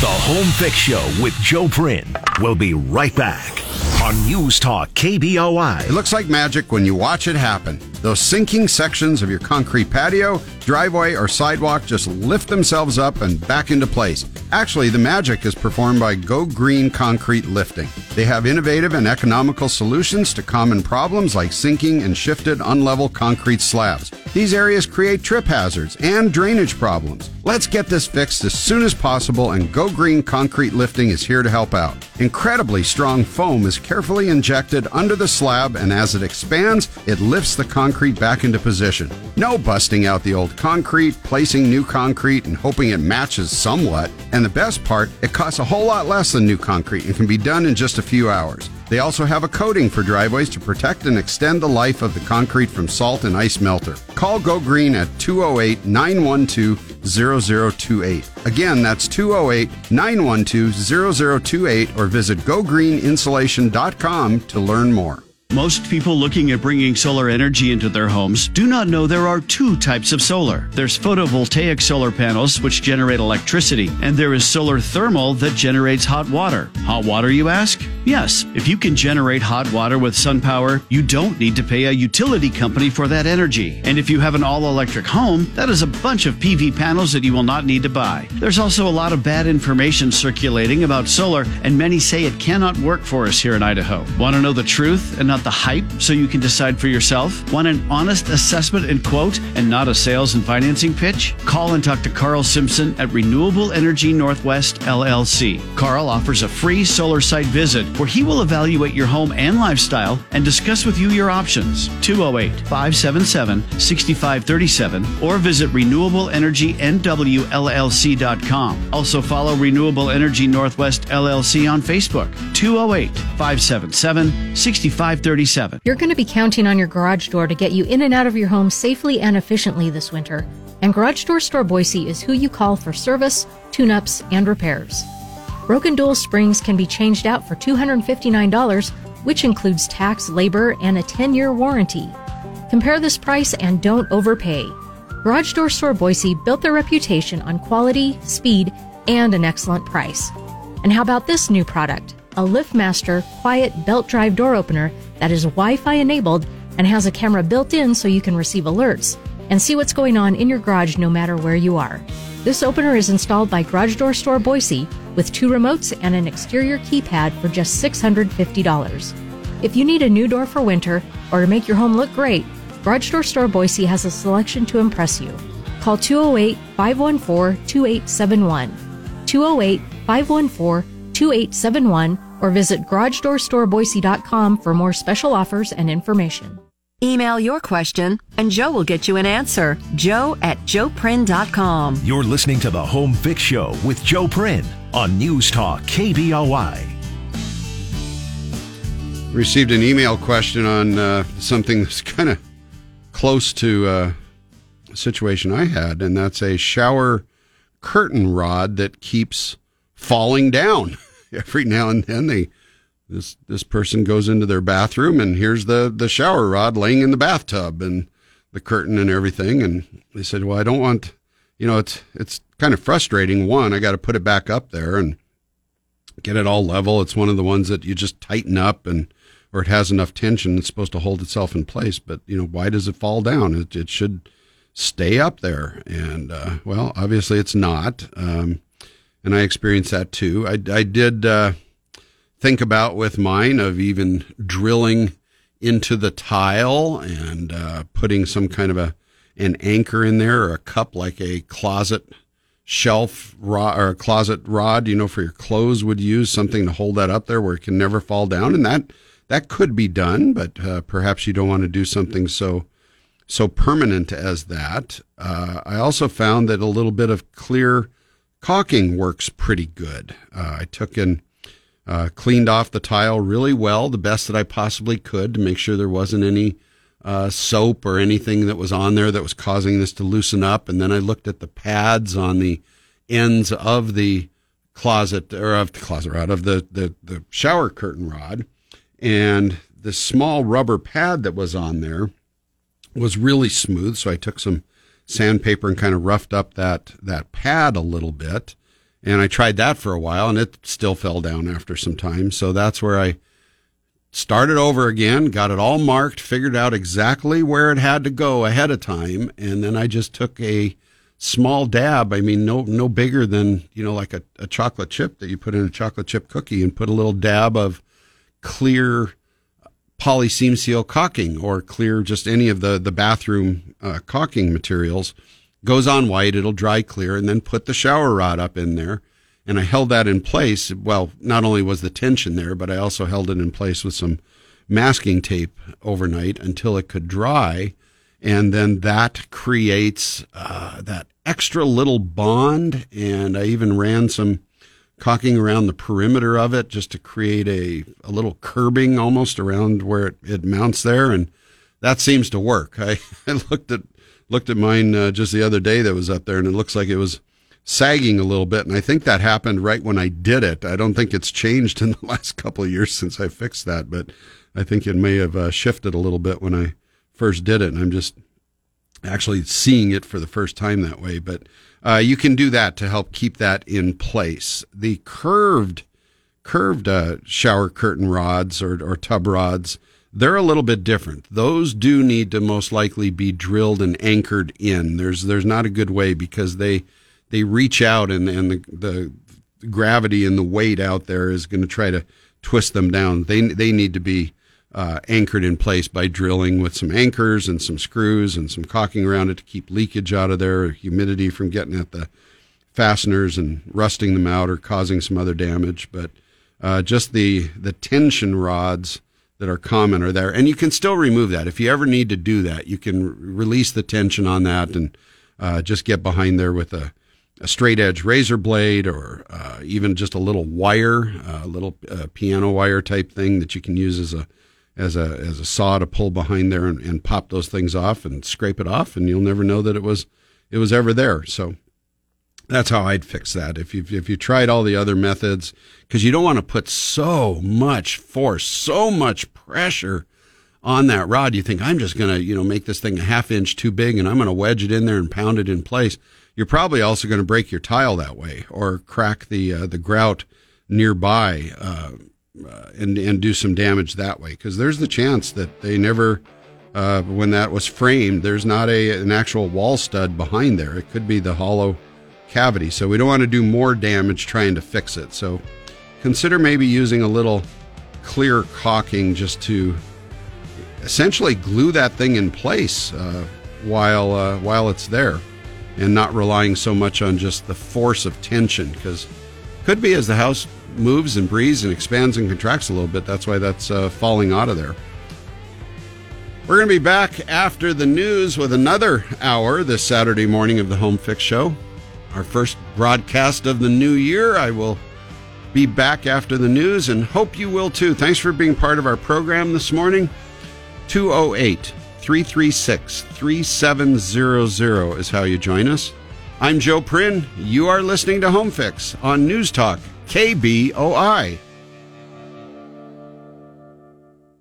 The Home Fix Show with Joe Prin will be right back on News Talk KBOI. It looks like magic when you watch it happen. Those sinking sections of your concrete patio, driveway, or sidewalk just lift themselves up and back into place. Actually, the magic is performed by Go Green Concrete Lifting. They have innovative and economical solutions to common problems like sinking and shifted unlevel concrete slabs. These areas create trip hazards and drainage problems. Let's get this fixed as soon as possible, and Go Green Concrete Lifting is here to help out. Incredibly strong foam is carefully injected under the slab, and as it expands, it lifts the concrete back into position. No busting out the old concrete, placing new concrete, and hoping it matches somewhat. And the best part, it costs a whole lot less than new concrete and can be done in just a few hours. They also have a coating for driveways to protect and extend the life of the concrete from salt and ice melter. Call Go Green at 208 912 0028. Again, that's 208 912 0028 or visit gogreeninsulation.com to learn more. Most people looking at bringing solar energy into their homes do not know there are two types of solar. There's photovoltaic solar panels, which generate electricity, and there is solar thermal that generates hot water. Hot water, you ask? Yes, if you can generate hot water with sun power, you don't need to pay a utility company for that energy. And if you have an all electric home, that is a bunch of PV panels that you will not need to buy. There's also a lot of bad information circulating about solar, and many say it cannot work for us here in Idaho. Want to know the truth and not the hype so you can decide for yourself? Want an honest assessment and quote and not a sales and financing pitch? Call and talk to Carl Simpson at Renewable Energy Northwest LLC. Carl offers a free solar site visit where he will evaluate your home and lifestyle and discuss with you your options. 208 577 6537 or visit renewableenergynwllc.com. Also follow Renewable Energy Northwest LLC on Facebook. 208 577 6537. You're going to be counting on your garage door to get you in and out of your home safely and efficiently this winter. And Garage Door Store Boise is who you call for service, tune ups, and repairs. Broken dual springs can be changed out for $259, which includes tax, labor, and a 10 year warranty. Compare this price and don't overpay. Garage Door Store Boise built their reputation on quality, speed, and an excellent price. And how about this new product? A LiftMaster quiet belt drive door opener that is Wi Fi enabled and has a camera built in so you can receive alerts and see what's going on in your garage no matter where you are. This opener is installed by Garage Door Store Boise with two remotes and an exterior keypad for just $650. If you need a new door for winter or to make your home look great, Garage Door Store Boise has a selection to impress you. Call 208 514 2871. 208 514 2871 or visit garagedoorstoreBoise.com for more special offers and information. Email your question and Joe will get you an answer. Joe at joeprin.com. You're listening to the Home Fix Show with Joe Prin on News Talk KBOI. Received an email question on uh, something that's kind of close to uh, a situation I had, and that's a shower curtain rod that keeps falling down. Every now and then, they this this person goes into their bathroom, and here's the the shower rod laying in the bathtub, and the curtain and everything. And they said, "Well, I don't want, you know, it's it's kind of frustrating. One, I got to put it back up there and get it all level. It's one of the ones that you just tighten up and." Or it has enough tension, it's supposed to hold itself in place. But you know, why does it fall down? It, it should stay up there. And uh, well, obviously it's not. Um, and I experienced that too. I, I did uh, think about with mine of even drilling into the tile and uh, putting some kind of a an anchor in there or a cup like a closet shelf rod or a closet rod, you know, for your clothes would use something to hold that up there where it can never fall down. And that that could be done, but uh, perhaps you don't want to do something so so permanent as that. Uh, I also found that a little bit of clear caulking works pretty good. Uh, I took and uh, cleaned off the tile really well, the best that I possibly could to make sure there wasn't any uh, soap or anything that was on there that was causing this to loosen up. And then I looked at the pads on the ends of the closet or of the closet rod of the, the, the shower curtain rod and the small rubber pad that was on there was really smooth. So I took some sandpaper and kind of roughed up that that pad a little bit, and I tried that for a while, and it still fell down after some time. So that's where I started over again, got it all marked, figured out exactly where it had to go ahead of time, and then I just took a small dab. I mean, no no bigger than you know like a, a chocolate chip that you put in a chocolate chip cookie, and put a little dab of clear Polyseamseal caulking or clear just any of the the bathroom uh, caulking materials. Goes on white it'll dry clear and then put the shower rod up in there. And i held that in place. Well not only was the tension there but i also held it in place with some masking tape overnight until it could dry. And then that creates uh, that extra little bond. And i even ran some caulking around the perimeter of it just to create a, a little curbing almost around where it, it mounts there. And that seems to work. I, I looked at, looked at mine uh, just the other day that was up there and it looks like it was sagging a little bit. And I think that happened right when I did it. I don't think it's changed in the last couple of years since I fixed that, but I think it may have uh, shifted a little bit when I first did it. And I'm just actually seeing it for the first time that way. But uh, you can do that to help keep that in place. The curved curved uh, shower curtain rods or, or tub rods they're a little bit different. Those do need to most likely be drilled and anchored in. There's there's not a good way because they they reach out and and the, the gravity and the weight out there is going to try to twist them down. They they need to be uh, anchored in place by drilling with some anchors and some screws and some caulking around it to keep leakage out of there, humidity from getting at the fasteners and rusting them out or causing some other damage. But uh, just the the tension rods that are common are there, and you can still remove that if you ever need to do that. You can release the tension on that and uh, just get behind there with a a straight edge razor blade or uh, even just a little wire, a little uh, piano wire type thing that you can use as a as a as a saw to pull behind there and, and pop those things off and scrape it off, and you'll never know that it was it was ever there. So that's how I'd fix that. If you if you tried all the other methods, because you don't want to put so much force, so much pressure on that rod. You think I'm just to you know make this thing a half inch too big, and I'm to wedge it in there and pound it in place. You're probably also going to break your tile that way, or crack the uh, the grout nearby. Uh, uh, and and do some damage that way. Because there's the chance that they never uh, when that was framed there's not a an actual wall stud behind there. It could be the hollow cavity. So we don't want to do more damage trying to fix it. So consider maybe using a little clear caulking just to essentially glue that thing in place uh, while uh, while it's there and not relying so much on just the force of tension. Because could be as the house moves and breathes and expands and contracts a little bit. That's why that's uh, falling out of there. We're going to be back after the news with another hour this Saturday morning of the Home Fix Show. Our first broadcast of the new year. I will be back after the news and hope you will too. Thanks for being part of our program this morning. 208 336 3700 is how you join us. I'm Joe Prin. You are listening to Home Fix on News Talk, KBOI.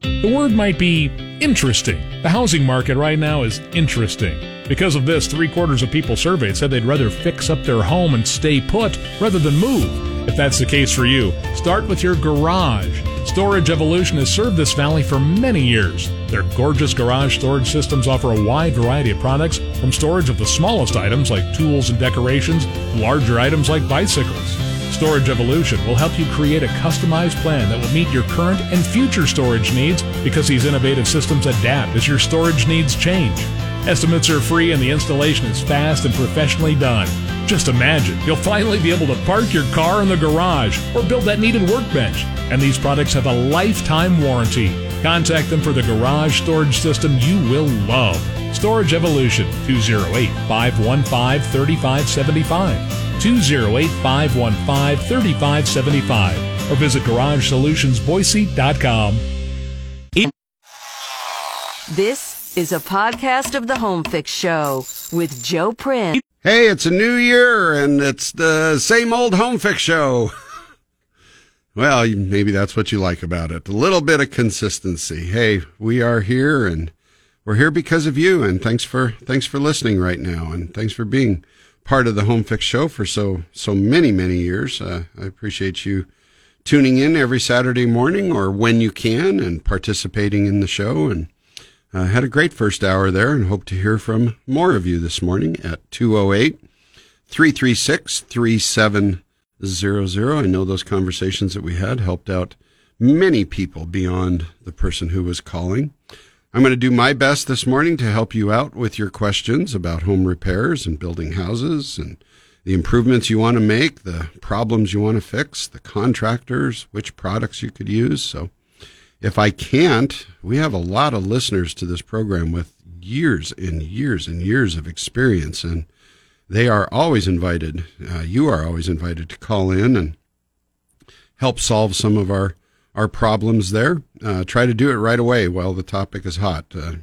The word might be interesting. The housing market right now is interesting. Because of this, three quarters of people surveyed said they'd rather fix up their home and stay put rather than move. If that's the case for you, start with your garage. Storage Evolution has served this valley for many years. Their gorgeous garage storage systems offer a wide variety of products, from storage of the smallest items like tools and decorations, to larger items like bicycles. Storage Evolution will help you create a customized plan that will meet your current and future storage needs because these innovative systems adapt as your storage needs change. Estimates are free and the installation is fast and professionally done. Just imagine, you'll finally be able to park your car in the garage or build that needed workbench. And these products have a lifetime warranty. Contact them for the garage storage system you will love. Storage Evolution, 208 515 3575. 208 515 3575 or visit GarageSolutionsBoise.com. This is a podcast of the Home Fix Show with Joe Prin. Hey, it's a new year and it's the same old Home Fix Show. Well, maybe that's what you like about it. A little bit of consistency. Hey, we are here and we're here because of you and thanks for thanks for listening right now and thanks for being part of the Home Fix Show for so so many many years. Uh, I appreciate you tuning in every Saturday morning or when you can and participating in the show and uh, had a great first hour there and hope to hear from more of you this morning at 208 336 3700. I know those conversations that we had helped out many people beyond the person who was calling. I'm going to do my best this morning to help you out with your questions about home repairs and building houses and the improvements you want to make, the problems you want to fix, the contractors, which products you could use. So, if I can't, we have a lot of listeners to this program with years and years and years of experience, and they are always invited. Uh, you are always invited to call in and help solve some of our our problems there. Uh, try to do it right away while the topic is hot, because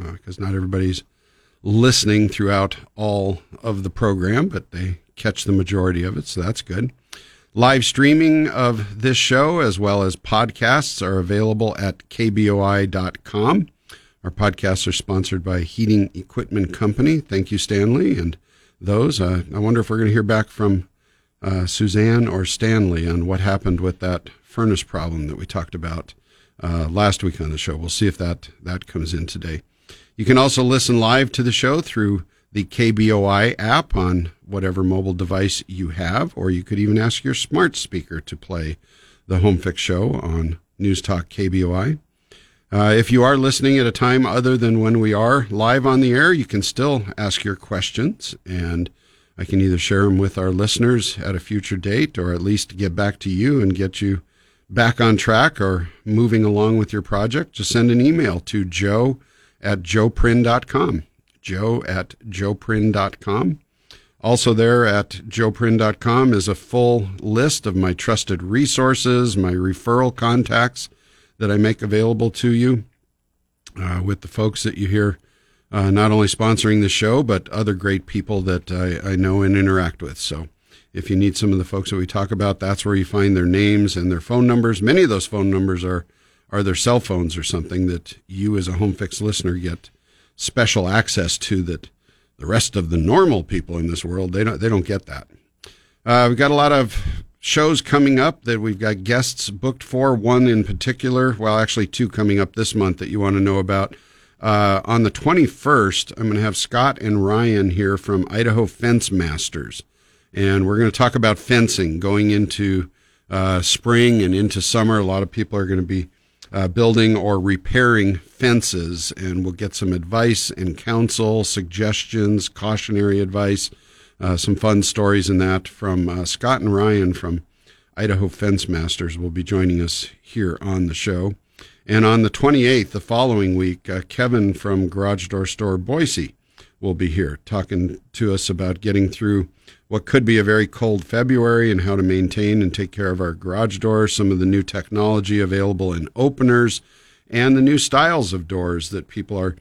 uh, uh not everybody's listening throughout all of the program, but they catch the majority of it, so that's good. Live streaming of this show as well as podcasts are available at kboi.com. Our podcasts are sponsored by Heating Equipment Company. Thank you, Stanley, and those. Uh, I wonder if we're going to hear back from uh, Suzanne or Stanley on what happened with that furnace problem that we talked about uh, last week on the show. We'll see if that that comes in today. You can also listen live to the show through the KBOI app on whatever mobile device you have, or you could even ask your smart speaker to play the Home Fix Show on News Talk KBOI. Uh, if you are listening at a time other than when we are live on the air, you can still ask your questions, and I can either share them with our listeners at a future date or at least get back to you and get you back on track or moving along with your project. Just send an email to joe at joeprin.com joe at joeprin.com. Also, there at joeprin.com is a full list of my trusted resources, my referral contacts that I make available to you uh, with the folks that you hear uh, not only sponsoring the show, but other great people that I, I know and interact with. So, if you need some of the folks that we talk about, that's where you find their names and their phone numbers. Many of those phone numbers are are their cell phones or something that you as a home fix listener get special access to that the rest of the normal people in this world they don't they don't get that. Uh, we've got a lot of shows coming up that we've got guests booked for. One in particular, well, actually two coming up this month that you want to know about. Uh, on the 21st, I'm going to have Scott and Ryan here from Idaho Fence Masters, and we're going to talk about fencing going into uh, spring and into summer. A lot of people are going to be uh, building or repairing fences, and we'll get some advice and counsel, suggestions, cautionary advice, uh, some fun stories in that from uh, Scott and Ryan from Idaho Fence Masters will be joining us here on the show. And on the 28th, the following week, uh, Kevin from Garage Door Store Boise will be here talking to us about getting through what could be a very cold February and how to maintain and take care of our garage doors, some of the new technology available in openers, and the new styles of doors that people are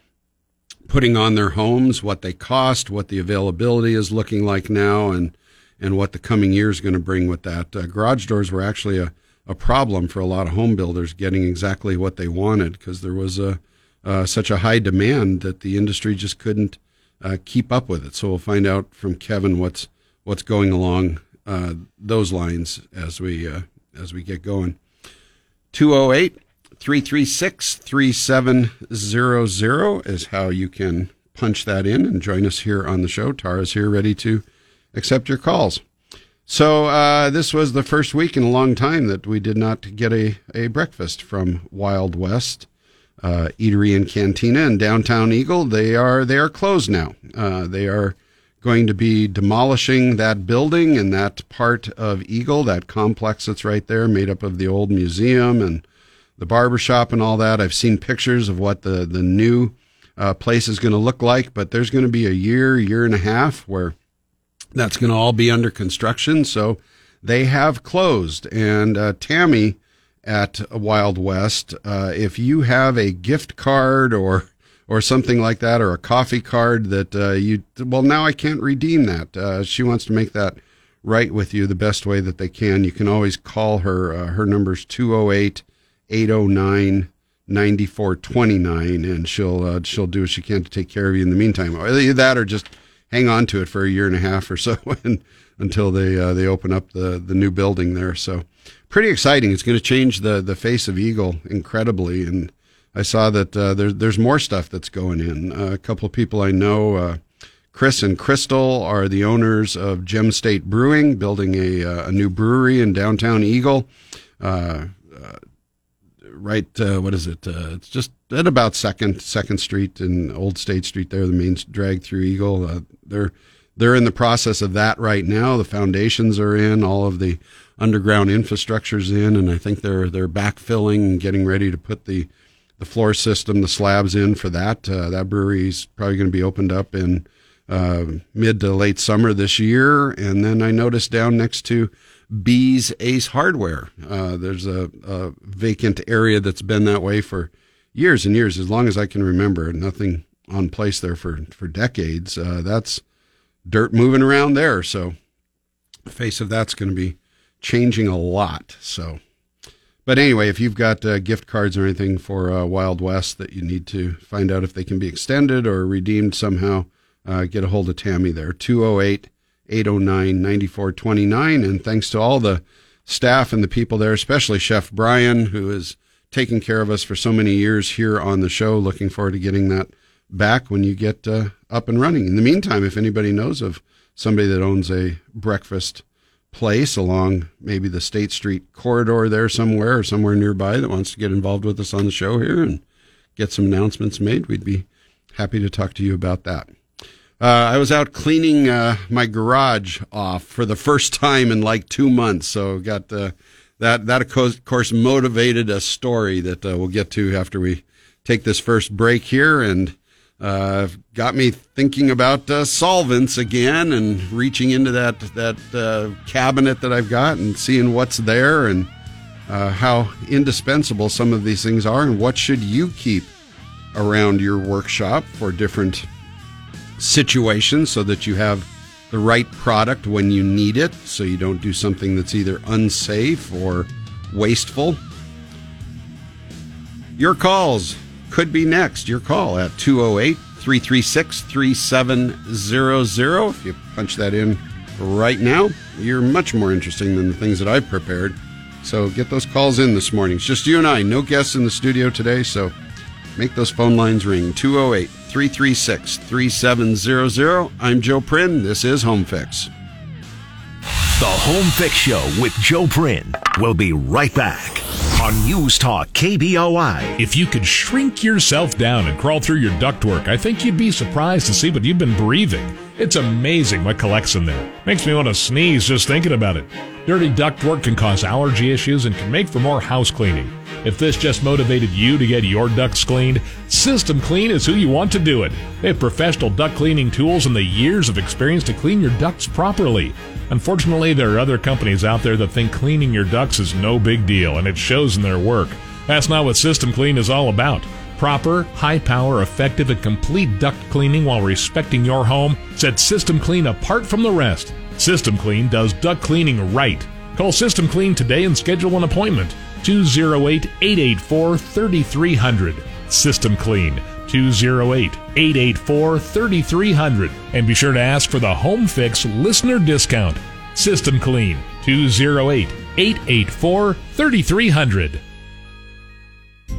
putting on their homes, what they cost, what the availability is looking like now, and and what the coming year is going to bring with that. Uh, garage doors were actually a, a problem for a lot of home builders getting exactly what they wanted because there was a uh, such a high demand that the industry just couldn't uh, keep up with it. So we'll find out from Kevin what's what's going along uh, those lines as we uh, as we get going. 208 336 3700 is how you can punch that in and join us here on the show. Tara's here ready to accept your calls. So uh, this was the first week in a long time that we did not get a, a breakfast from Wild West uh, Eatery and Cantina in downtown Eagle. They are they are closed now. Uh, they are going to be demolishing that building and that part of Eagle, that complex that's right there, made up of the old museum and the barber shop and all that. I've seen pictures of what the the new uh, place is going to look like, but there's going to be a year, year and a half where that's going to all be under construction. So they have closed. And uh, Tammy at Wild West, uh, if you have a gift card or or something like that, or a coffee card that uh, you well now I can't redeem that. Uh, she wants to make that right with you the best way that they can. You can always call her. Uh, her number's 208 809 9429 and she'll uh, she'll do what she can to take care of you in the meantime. Either that or just hang on to it for a year and a half or so and, until they uh, they open up the the new building there. So pretty exciting. It's going to change the the face of Eagle incredibly. And I saw that uh, there's more stuff that's going in. Uh, a couple of people I know. Uh, Chris and Crystal are the owners of Gem State Brewing, building a, uh, a new brewery in downtown Eagle. Uh, uh, right, what is it? it's just at about Second Second Street and Old State Street. There, the main drag through Eagle. they're they're in the process of that right now. The foundations are in, all of the underground infrastructure's in, and I think they're they're backfilling and getting ready to put the the floor system, the slabs in for that. Uh, that brewery is probably going to be opened up in uh, mid to late summer this year. And then I noticed down next to Bees Ace Hardware, uh, there's a, a, vacant area that's been that way for years and years, as long as I can remember. Nothing on place there for for decades. Uh, that's dirt moving around there, so the face of that's going to be changing a lot. So. But anyway, if you've got uh, gift cards or anything for uh, Wild West that you need to find out if they can be extended or redeemed somehow, uh, get a hold of Tammy there, 208 809 9429. And thanks to all the staff and the people there, especially Chef Brian, who has taken care of us for so many years here on the show. Looking forward to getting that back when you get uh, up and running. In the meantime, if anybody knows of somebody that owns a breakfast place along maybe the State Street corridor there somewhere or somewhere nearby that wants to get involved with us on the show here and get some announcements made, we'd be happy to talk to you about that. Uh, I was out cleaning uh, my garage off for the first time in like two months, so got uh, that. That of course motivated a story that uh, we'll get to after we take this first break here, and uh, got me thinking about uh, solvents again and reaching into that that uh, cabinet that I've got and seeing what's there and uh, how indispensable some of these things are and what should you keep around your workshop for different situations so that you have the right product when you need it so you don't do something that's either unsafe or wasteful. Your calls could be next. Your call at 208 336 3700. If you punch that in right now, you're much more interesting than the things that I've prepared. So get those calls in this morning. It's just you and I, no guests in the studio today. So make those phone lines ring 208 336 3700. I'm Joe Prin. This is Home Fix. The Home Fix Show with Joe Prin. We'll be right back on News Talk KBOI. If you could shrink yourself down and crawl through your ductwork, I think you'd be surprised to see what you've been breathing. It's amazing what collects in there. Makes me want to sneeze just thinking about it. Dirty ductwork can cause allergy issues and can make for more house cleaning. If this just motivated you to get your ducts cleaned, System Clean is who you want to do it. They have professional duct cleaning tools and the years of experience to clean your ducts properly. Unfortunately, there are other companies out there that think cleaning your ducts is no big deal, and it shows in their work. That's not what System Clean is all about. Proper, high power, effective, and complete duct cleaning while respecting your home sets System Clean apart from the rest. System Clean does duct cleaning right. Call System Clean today and schedule an appointment. 208 884 3300. System Clean. 208 884 3300. And be sure to ask for the Home Fix listener discount. System Clean. 208 884 3300.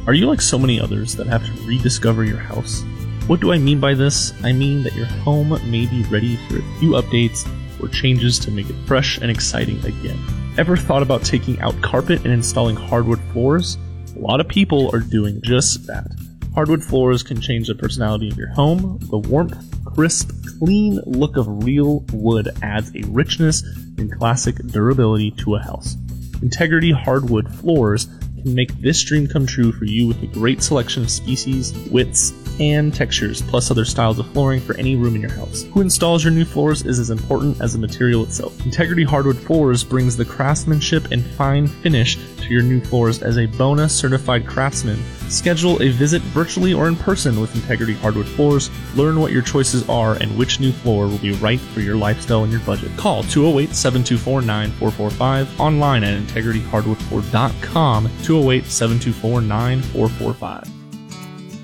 Are you like so many others that have to rediscover your house? What do I mean by this? I mean that your home may be ready for a few updates or changes to make it fresh and exciting again. Ever thought about taking out carpet and installing hardwood floors? A lot of people are doing just that. Hardwood floors can change the personality of your home. The warmth, crisp, clean look of real wood adds a richness and classic durability to a house. Integrity hardwood floors can make this dream come true for you with a great selection of species, widths, and textures, plus other styles of flooring for any room in your house. Who installs your new floors is as important as the material itself. Integrity Hardwood Floors brings the craftsmanship and fine finish to your new floors as a bonus certified craftsman. Schedule a visit virtually or in person with Integrity Hardwood Floors. Learn what your choices are and which new floor will be right for your lifestyle and your budget. Call 208 724 9445 online at integrityhardwoodfloor.com 208 724 9445.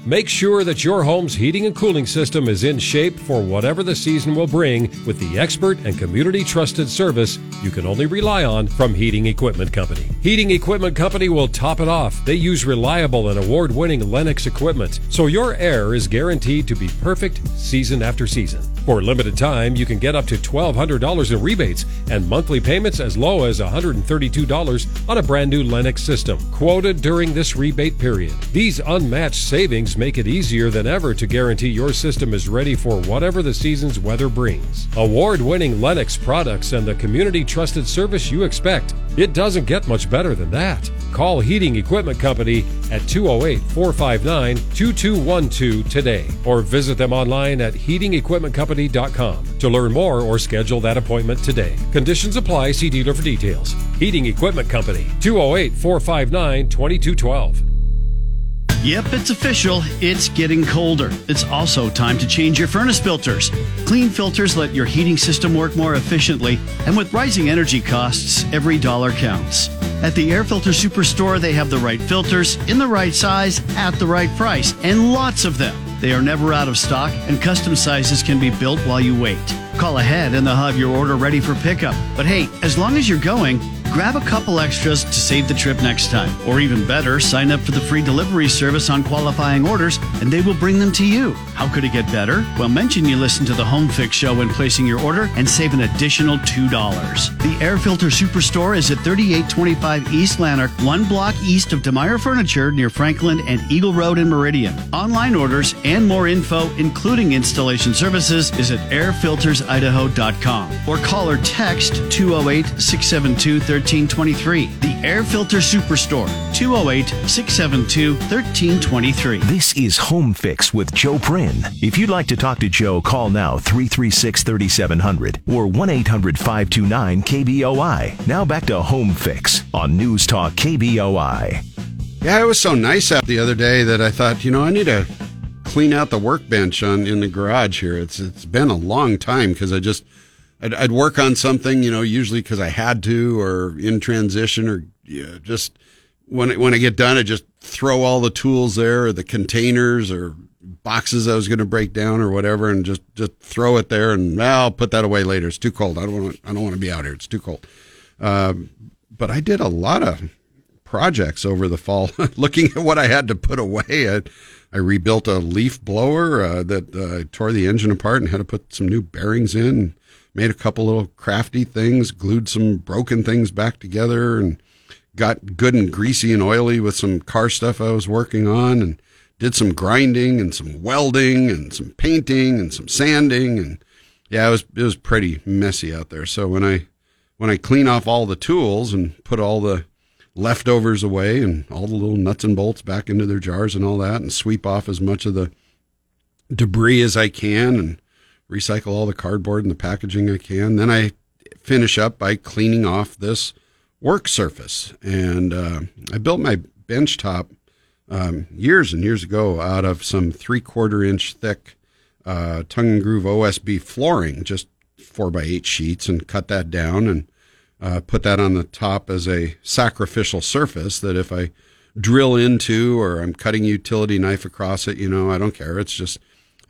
Make sure that your home's heating and cooling system is in shape for whatever the season will bring with the expert and community trusted service you can only rely on from Heating Equipment Company. Heating Equipment Company will top it off. They use reliable and award winning Lennox equipment, so your air is guaranteed to be perfect season after season. For a limited time, you can get up to $1,200 in rebates and monthly payments as low as $132 on a brand new Lennox system, quoted during this rebate period. These unmatched savings make it easier than ever to guarantee your system is ready for whatever the season's weather brings. Award winning Lennox products and the community trusted service you expect. It doesn't get much better than that. Call Heating Equipment Company at 208 459 2212 today or visit them online at heatingequipmentcompany.com to learn more or schedule that appointment today. Conditions apply. See dealer for details. Heating Equipment Company 208 459 2212. Yep, it's official. It's getting colder. It's also time to change your furnace filters. Clean filters let your heating system work more efficiently, and with rising energy costs, every dollar counts. At the Air Filter Superstore, they have the right filters in the right size at the right price, and lots of them. They are never out of stock, and custom sizes can be built while you wait. Call ahead and they'll have your order ready for pickup. But hey, as long as you're going, grab a couple extras to save the trip next time. Or even better, sign up for the free delivery service on qualifying orders and they will bring them to you. How could it get better? Well, mention you listen to the Home Fix show when placing your order and save an additional $2. The Air Filter Superstore is at 3825 East Lanark, one block east of DeMeyer Furniture near Franklin and Eagle Road in Meridian. Online orders and more info, including installation services, is at airfiltersidaho.com or call or text 208 672 1323. The Air Filter Superstore, 208 672 1323. This is Home Fix with Joe Prin. If you'd like to talk to Joe, call now 336 3700 or 1 800 529 KBOI. Now back to Home Fix on News Talk KBOI. Yeah, it was so nice out the other day that I thought, you know, I need to clean out the workbench on in the garage here. It's it's been a long time because I just I'd, I'd, work on something, you know, usually because I had to or in transition or yeah, just when when I get done, I just throw all the tools there or the containers or boxes I was going to break down or whatever, and just just throw it there and well, I'll put that away later. It's too cold. I don't want I don't want to be out here. It's too cold. Um, but I did a lot of projects over the fall, looking at what I had to put away. I, I rebuilt a leaf blower uh, that uh, tore the engine apart and had to put some new bearings in. Made a couple little crafty things, glued some broken things back together, and got good and greasy and oily with some car stuff I was working on, and did some grinding and some welding and some painting and some sanding, and yeah, it was it was pretty messy out there. So when I when I clean off all the tools and put all the leftovers away and all the little nuts and bolts back into their jars and all that and sweep off as much of the debris as I can and recycle all the cardboard and the packaging I can. Then I finish up by cleaning off this work surface. And uh, I built my bench top um, years and years ago out of some three quarter inch thick uh, tongue and groove OSB flooring, just four by eight sheets, and cut that down and uh, put that on the top as a sacrificial surface that if I drill into or I'm cutting utility knife across it, you know, I don't care. It's just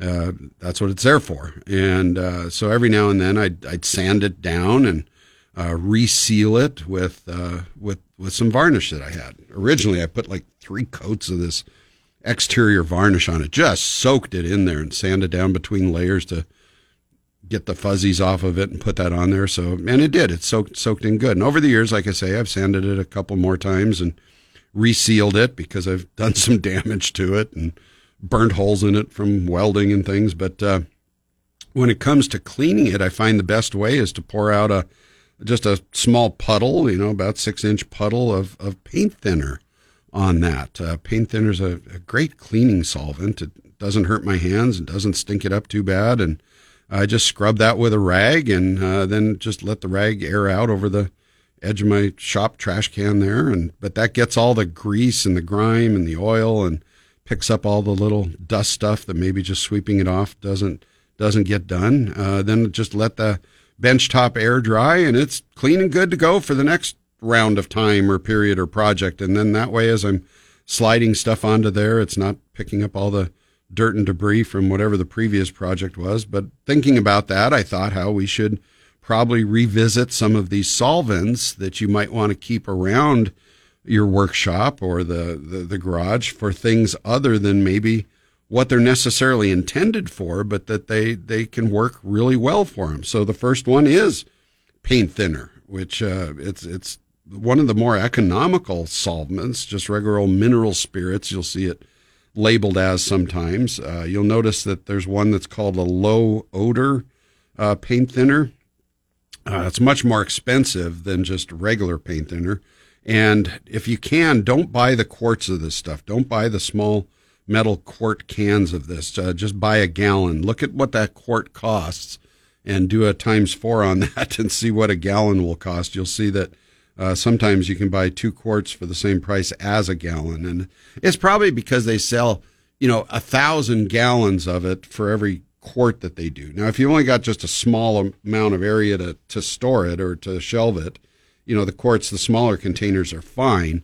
uh, that's what it's there for. And uh, so every now and then I'd, I'd sand it down and uh, reseal it with uh, with with some varnish that I had. Originally, I put like three coats of this exterior varnish on it, just soaked it in there and sanded down between layers to get the fuzzies off of it and put that on there. So, and it did. It soaked soaked in good. And over the years, like I say, I've sanded it a couple more times and resealed it because I've done some damage to it and burnt holes in it from welding and things. But uh, when it comes to cleaning it, I find the best way is to pour out a just a small puddle, you know, about six inch puddle of, of paint thinner on that. Uh, paint thinner is a, a, great cleaning solvent. It doesn't hurt my hands. It doesn't stink it up too bad. And I just scrub that with a rag and uh, then just let the rag air out over the edge of my shop trash can there. And but that gets all the grease and the grime and the oil and picks up all the little dust stuff that maybe just sweeping it off doesn't doesn't get done. Uh, then just let the bench top air dry and it's clean and good to go for the next round of time or period or project. And then that way, as I'm sliding stuff onto there, it's not picking up all the dirt and debris from whatever the previous project was. But thinking about that, I thought how we should probably revisit some of these solvents that you might want to keep around your workshop or the, the, the garage for things other than maybe what they're necessarily intended for, but that they, they can work really well for them. So the first one is paint thinner, which uh, it's it's one of the more economical solvents, just regular old mineral spirits. You'll see it labeled as sometimes. Uh, you'll notice that there's one that's called a low odor uh, paint thinner. Uh, it's much more expensive than just regular paint thinner. And if you can, don't buy the quarts of this stuff. Don't buy the small metal quart cans of this. Uh, just buy a gallon. Look at what that quart costs and do a times four on that and see what a gallon will cost. You'll see that uh, sometimes you can buy two quarts for the same price as a gallon. And it's probably because they sell, you know, a thousand gallons of it for every quart that they do. Now, if you only got just a small amount of area to, to store it or to shelve it, you know, the quarts, the smaller containers are fine,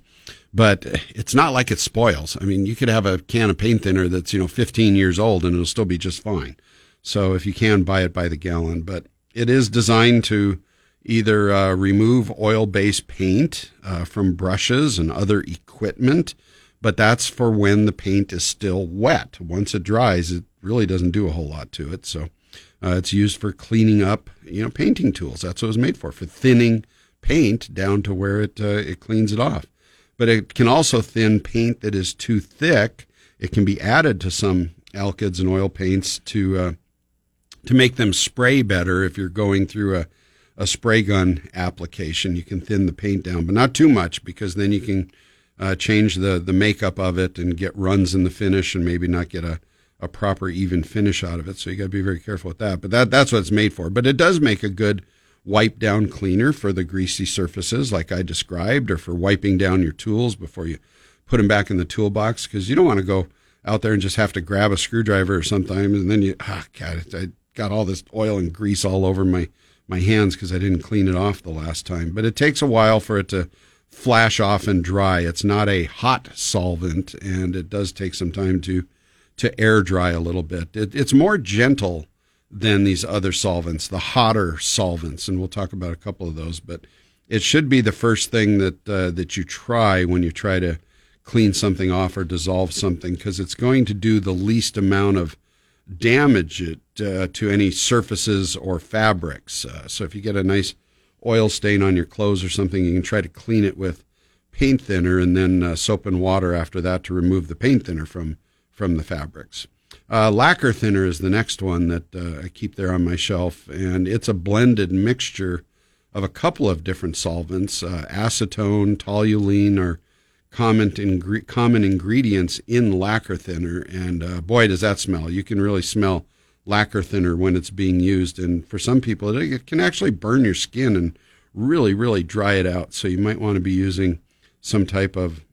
but it's not like it spoils. I mean, you could have a can of paint thinner that's, you know, 15 years old and it'll still be just fine. So if you can buy it by the gallon, but it is designed to either uh, remove oil based paint uh, from brushes and other equipment, but that's for when the paint is still wet. Once it dries, it really doesn't do a whole lot to it. So uh, it's used for cleaning up, you know, painting tools. That's what it was made for, for thinning paint down to where it uh, it cleans it off. But it can also thin paint that is too thick. It can be added to some alkyds and oil paints to uh, to make them spray better. If you're going through a a spray gun application, you can thin the paint down, but not too much because then you can uh, change the the makeup of it and get runs in the finish and maybe not get a a proper even finish out of it. So you got to be very careful with that. But that that's what it's made for. But it does make a good wipe down cleaner for the greasy surfaces like I described or for wiping down your tools before you put them back in the toolbox because you don't want to go out there and just have to grab a screwdriver or something and then you ah god I got all this oil and grease all over my my hands because I didn't clean it off the last time. But it takes a while for it to flash off and dry. It's not a hot solvent and it does take some time to to air dry a little bit. It, it's more gentle than these other solvents, the hotter solvents, and we'll talk about a couple of those. But it should be the first thing that uh, that you try when you try to clean something off or dissolve something, because it's going to do the least amount of damage it uh, to any surfaces or fabrics. Uh, so if you get a nice oil stain on your clothes or something, you can try to clean it with paint thinner and then uh, soap and water after that to remove the paint thinner from from the fabrics. Uh, lacquer thinner is the next one that uh, I keep there on my shelf, and it's a blended mixture of a couple of different solvents. Uh, acetone, toluene are common, common ingredients in lacquer thinner, and uh, boy, does that smell! You can really smell lacquer thinner when it's being used, and for some people, it, it can actually burn your skin and really, really dry it out. So you might want to be using some type of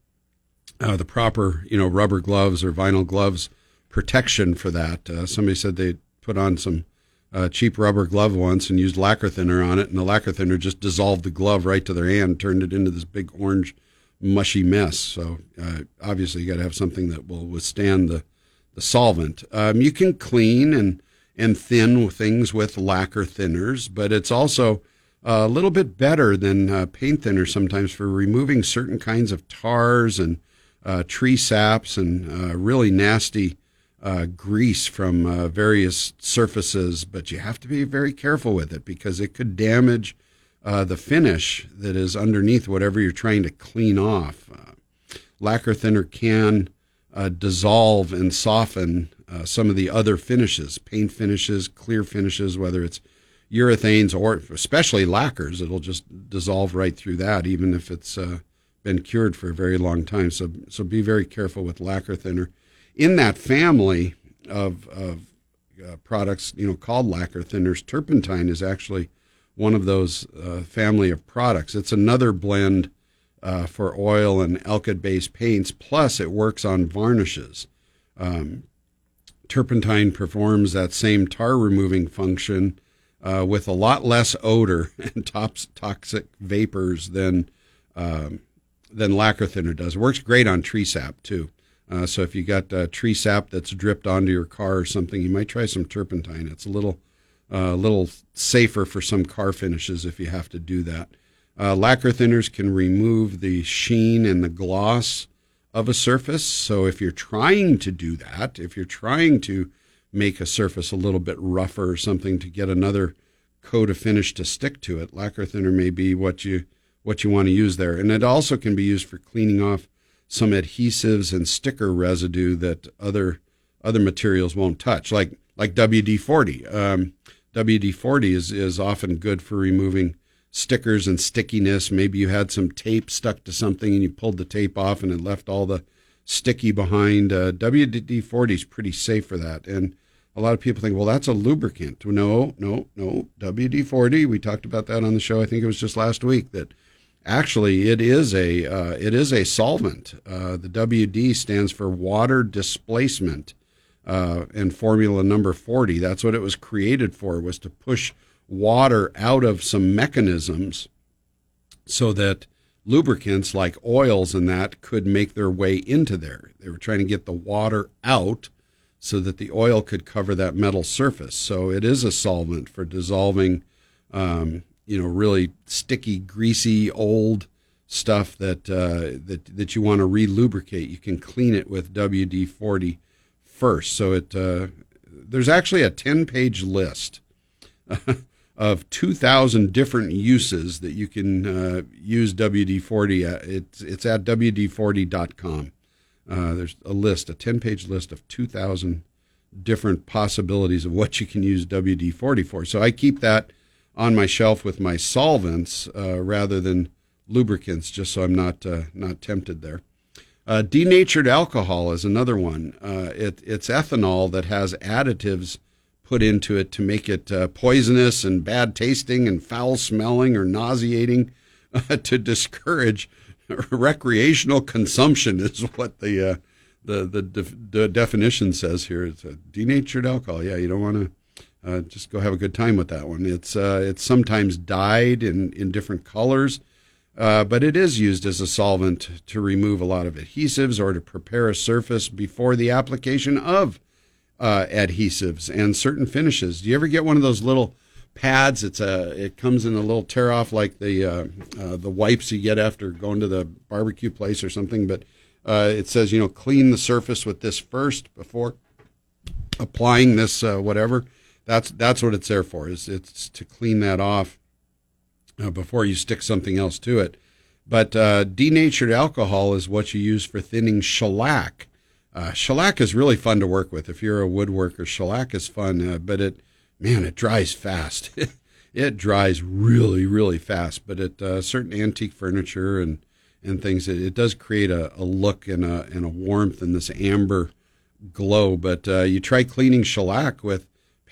uh, the proper, you know, rubber gloves or vinyl gloves protection for that. Uh, somebody said they put on some uh, cheap rubber glove once and used lacquer thinner on it, and the lacquer thinner just dissolved the glove right to their hand, turned it into this big orange mushy mess. So uh, obviously, you got to have something that will withstand the the solvent. Um, you can clean and and thin things with lacquer thinners, but it's also a little bit better than uh, paint thinner sometimes for removing certain kinds of tars and uh, tree saps and uh, really nasty uh, grease from uh, various surfaces. But you have to be very careful with it because it could damage uh, the finish that is underneath whatever you're trying to clean off. lacquer thinner can dissolve and soften some of the other finishes, paint finishes, clear finishes, whether it's urethanes or especially lacquers, it'll just dissolve right through that, even if it's uh, been cured for a very long time. So, so be very careful with lacquer thinner. In that family of, of uh, products, you know, called lacquer thinners, turpentine is actually one of those uh, family of products. It's another blend uh, for oil and alkyd-based paints. Plus, it works on varnishes. Um, turpentine performs that same tar removing function uh, with a lot less odor and tops, toxic vapors than um, than lacquer thinner does. It works great on tree sap too. Uh, so if you got uh, tree sap that's dripped onto your car or something, you might try some turpentine. It's a little a uh, little safer for some car finishes if you have to do that. Uh, lacquer thinners can remove the sheen and the gloss of a surface. So if you're trying to do that, if you're trying to make a surface a little bit rougher or something to get another coat of finish to stick to it. Lacquer thinner may be what you what you want to use there, and it also can be used for cleaning off some adhesives and sticker residue that other other materials won't touch, like like WD forty. Um, WD forty is is often good for removing stickers and stickiness. Maybe you had some tape stuck to something and you pulled the tape off and it left all the sticky behind. Uh, WD forty is pretty safe for that, and a lot of people think, well, that's a lubricant. No, no, no. WD 40, we talked about that on the show. I think it was just last week that actually it is a, uh, it is a solvent. Uh, the WD stands for water displacement uh, and formula number 40. That's what it was created for, was to push water out of some mechanisms so that lubricants like oils and that could make their way into there. They were trying to get the water out so that the oil could cover that metal surface. So it is a solvent for dissolving, um, you know, really sticky, greasy, old stuff that uh, that that you want to re-lubricate. You can clean it with WD-40 first. So it uh, there's actually a 10-page list. of 2,000 different uses that you can uh, use WD-40. It's, it's at WD-40.com. Uh, there's a list, a 10 page list of 2,000 different possibilities of what you can use WD 40 for. So I keep that on my shelf with my solvents uh, rather than lubricants, just so I'm not, uh, not tempted there. Uh, denatured alcohol is another one. Uh, it, it's ethanol that has additives put into it to make it uh, poisonous and bad tasting and foul smelling or nauseating to discourage recreational consumption is what the uh, the the, def- the, definition says here. It's a denatured alcohol. Yeah, you don't want to. Uh, just go have a good time with that one. It's uh, it's sometimes dyed in, in different colors, uh, but it is used as a solvent to remove a lot of adhesives or to prepare a surface before the application of uh, adhesives and certain finishes. Do you ever get one of those little pads. It's a it comes in a little tear off like the uh, uh, the wipes you get after going to the barbecue place or something. But it says you know clean the surface with this first before applying this whatever. That's that's what it's there for. Is it's to clean that off uh, before you stick something else to it. But uh, denatured alcohol is what you use for thinning shellac. shellac is really fun to work with. If you're a woodworker, shellac is fun, but it man, it dries fast. it dries really, really fast. But at uh, certain antique furniture and and things, it, it does create a, a look and a and a warmth and this amber glow. But uh, you try cleaning shellac with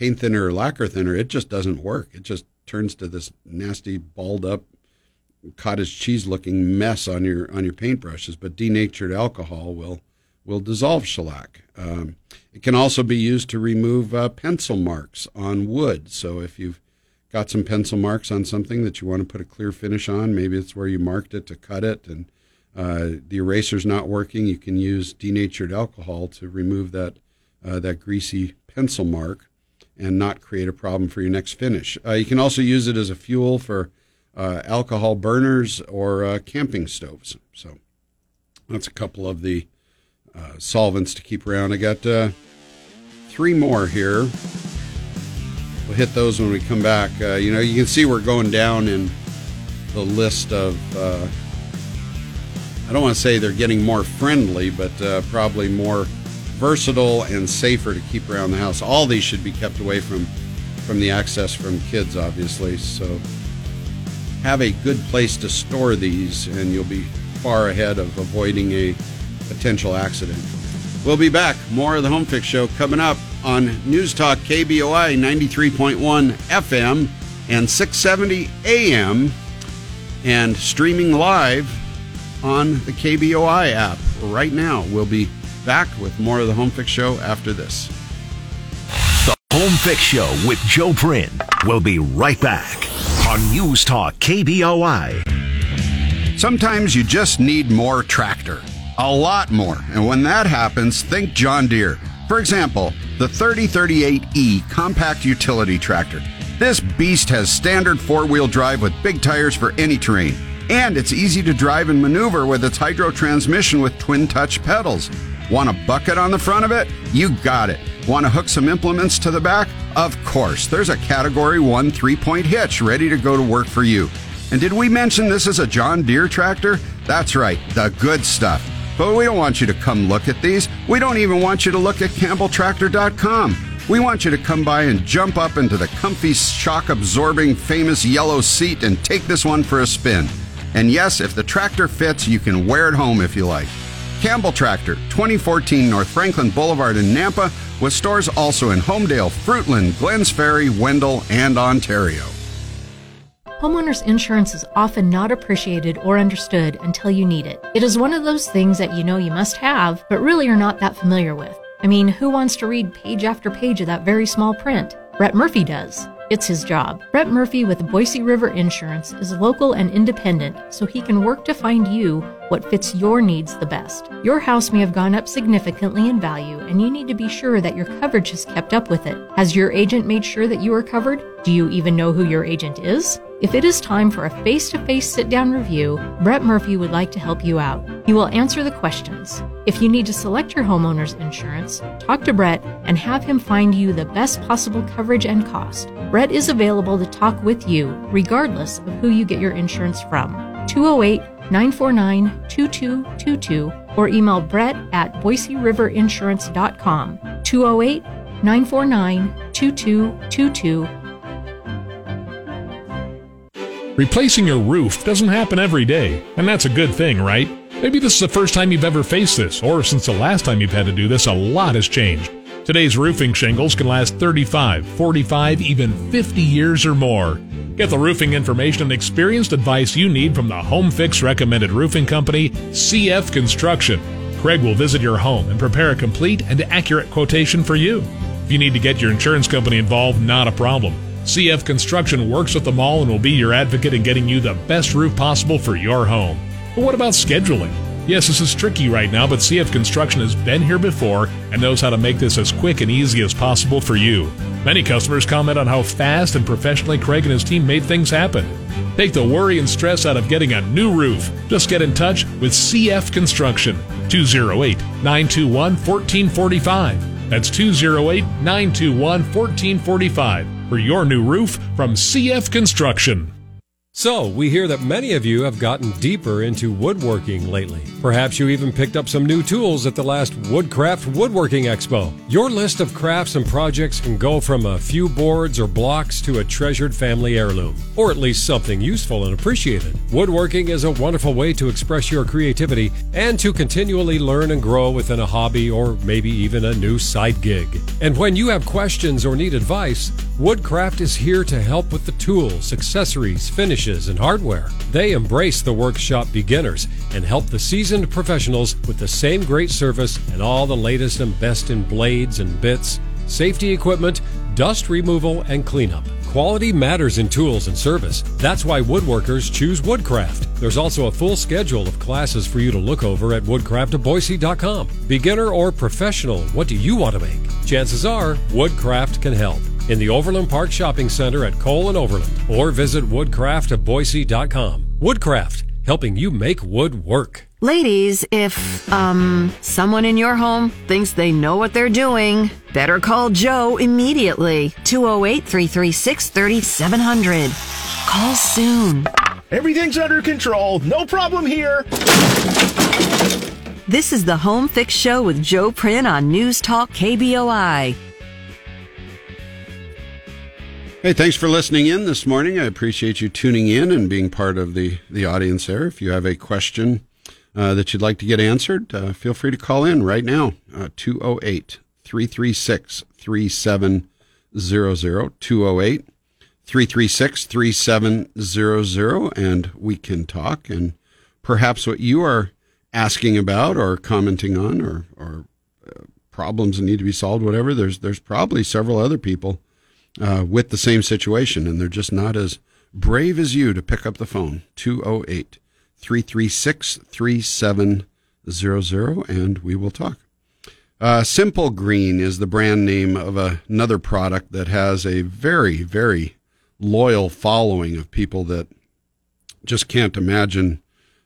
paint thinner or lacquer thinner, it just doesn't work. It just turns to this nasty, balled up, cottage cheese looking mess on your on your paintbrushes. But denatured alcohol will will dissolve shellac. Um, it can also be used to remove uh, pencil marks on wood. So if you've got some pencil marks on something that you want to put a clear finish on, maybe it's where you marked it to cut it, and uh, the eraser's not working, you can use denatured alcohol to remove that uh, that greasy pencil mark and not create a problem for your next finish. Uh, you can also use it as a fuel for uh, alcohol burners or uh, camping stoves. So that's a couple of the uh, solvents to keep around. I got uh, three more here. We'll hit those when we come back. Uh, you know, you can see we're going down in the list of. I don't want to say they're getting more friendly, but probably more versatile and safer to keep around the house. All these should be kept away from from the access from kids, obviously. So have a good place to store these, and you'll be far ahead of avoiding a potential accident. We'll be back. More of the Home Fix Show coming up on News Talk KBOI 93.1 FM and 670 AM and streaming live on the KBOI app right now. We'll be back with more of the Home Fix Show after this. The Home Fix Show with Joe Prin will be right back on News Talk KBOI. Sometimes you just need more tractor, a lot more. And when that happens, think John Deere. For example, the 3038E compact utility tractor. This beast has standard four wheel drive with big tires for any terrain. And it's easy to drive and maneuver with its hydro transmission with twin touch pedals. Want a bucket on the front of it? You got it. Want to hook some implements to the back? Of course. There's a Category 1 three point hitch ready to go to work for you. And did we mention this is a John Deere tractor? That's right, the good stuff. But we don't want you to come look at these. We don't even want you to look at CampbellTractor.com. We want you to come by and jump up into the comfy, shock absorbing, famous yellow seat and take this one for a spin. And yes, if the tractor fits, you can wear it home if you like. Campbell Tractor, 2014 North Franklin Boulevard in Nampa, with stores also in Homedale, Fruitland, Glenns Ferry, Wendell, and Ontario. Homeowners insurance is often not appreciated or understood until you need it. It is one of those things that you know you must have, but really are not that familiar with. I mean, who wants to read page after page of that very small print? Brett Murphy does. It's his job. Brett Murphy with Boise River Insurance is local and independent, so he can work to find you what fits your needs the best. Your house may have gone up significantly in value, and you need to be sure that your coverage has kept up with it. Has your agent made sure that you are covered? Do you even know who your agent is? If it is time for a face to face sit down review, Brett Murphy would like to help you out. He will answer the questions. If you need to select your homeowner's insurance, talk to Brett and have him find you the best possible coverage and cost. Brett is available to talk with you, regardless of who you get your insurance from. 208 949 2222 or email Brett at BoiseRiverInsurance.com. 208 949 2222 Replacing your roof doesn't happen every day, and that's a good thing, right? Maybe this is the first time you've ever faced this, or since the last time you've had to do this, a lot has changed. Today's roofing shingles can last 35, 45, even 50 years or more. Get the roofing information and experienced advice you need from the Home Fix recommended roofing company, CF Construction. Craig will visit your home and prepare a complete and accurate quotation for you. If you need to get your insurance company involved, not a problem. CF Construction works with the mall and will be your advocate in getting you the best roof possible for your home. But what about scheduling? Yes, this is tricky right now, but CF Construction has been here before and knows how to make this as quick and easy as possible for you. Many customers comment on how fast and professionally Craig and his team made things happen. Take the worry and stress out of getting a new roof. Just get in touch with CF Construction. 208 921 1445. That's 208 921 1445 for your new roof from CF Construction. So, we hear that many of you have gotten deeper into woodworking lately. Perhaps you even picked up some new tools at the last Woodcraft Woodworking Expo. Your list of crafts and projects can go from a few boards or blocks to a treasured family heirloom, or at least something useful and appreciated. Woodworking is a wonderful way to express your creativity and to continually learn and grow within a hobby or maybe even a new side gig. And when you have questions or need advice, Woodcraft is here to help with the tools, accessories, finishes, and hardware. They embrace the workshop beginners and help the seasoned professionals with the same great service and all the latest and best in blades and bits, safety equipment, dust removal, and cleanup. Quality matters in tools and service. That's why woodworkers choose Woodcraft. There's also a full schedule of classes for you to look over at woodcraftofboise.com. Beginner or professional, what do you want to make? Chances are Woodcraft can help in the Overland Park Shopping Center at Cole and Overland or visit woodcraftofboise.com. Woodcraft, helping you make wood work. Ladies, if, um, someone in your home thinks they know what they're doing, better call Joe immediately. 208 336 3700. Call soon. Everything's under control. No problem here. This is the Home Fix Show with Joe Prin on News Talk KBOI. Hey, thanks for listening in this morning. I appreciate you tuning in and being part of the, the audience there. If you have a question uh, that you'd like to get answered, uh, feel free to call in right now. Uh, 208 336 3700. 208 336 3700. And we can talk and perhaps what you are asking about or commenting on or, or uh, problems that need to be solved, whatever, there's, there's probably several other people uh, with the same situation, and they're just not as brave as you to pick up the phone. 208 336 3700, and we will talk. Uh, Simple Green is the brand name of a, another product that has a very, very loyal following of people that just can't imagine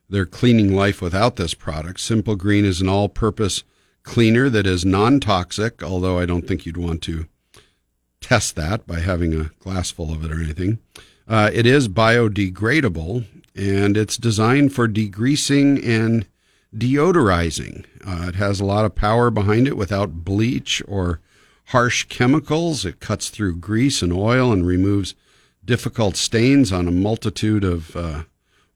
their cleaning life without this product. Simple Green is an all purpose cleaner that is non toxic, although I don't think you'd want to test that by having a glass full of it or anything. Uh, it is biodegradable and it's designed for degreasing and deodorizing. Uh, it has a lot of power behind it without bleach or harsh chemicals. It cuts through grease and oil and removes difficult stains on a multitude of uh,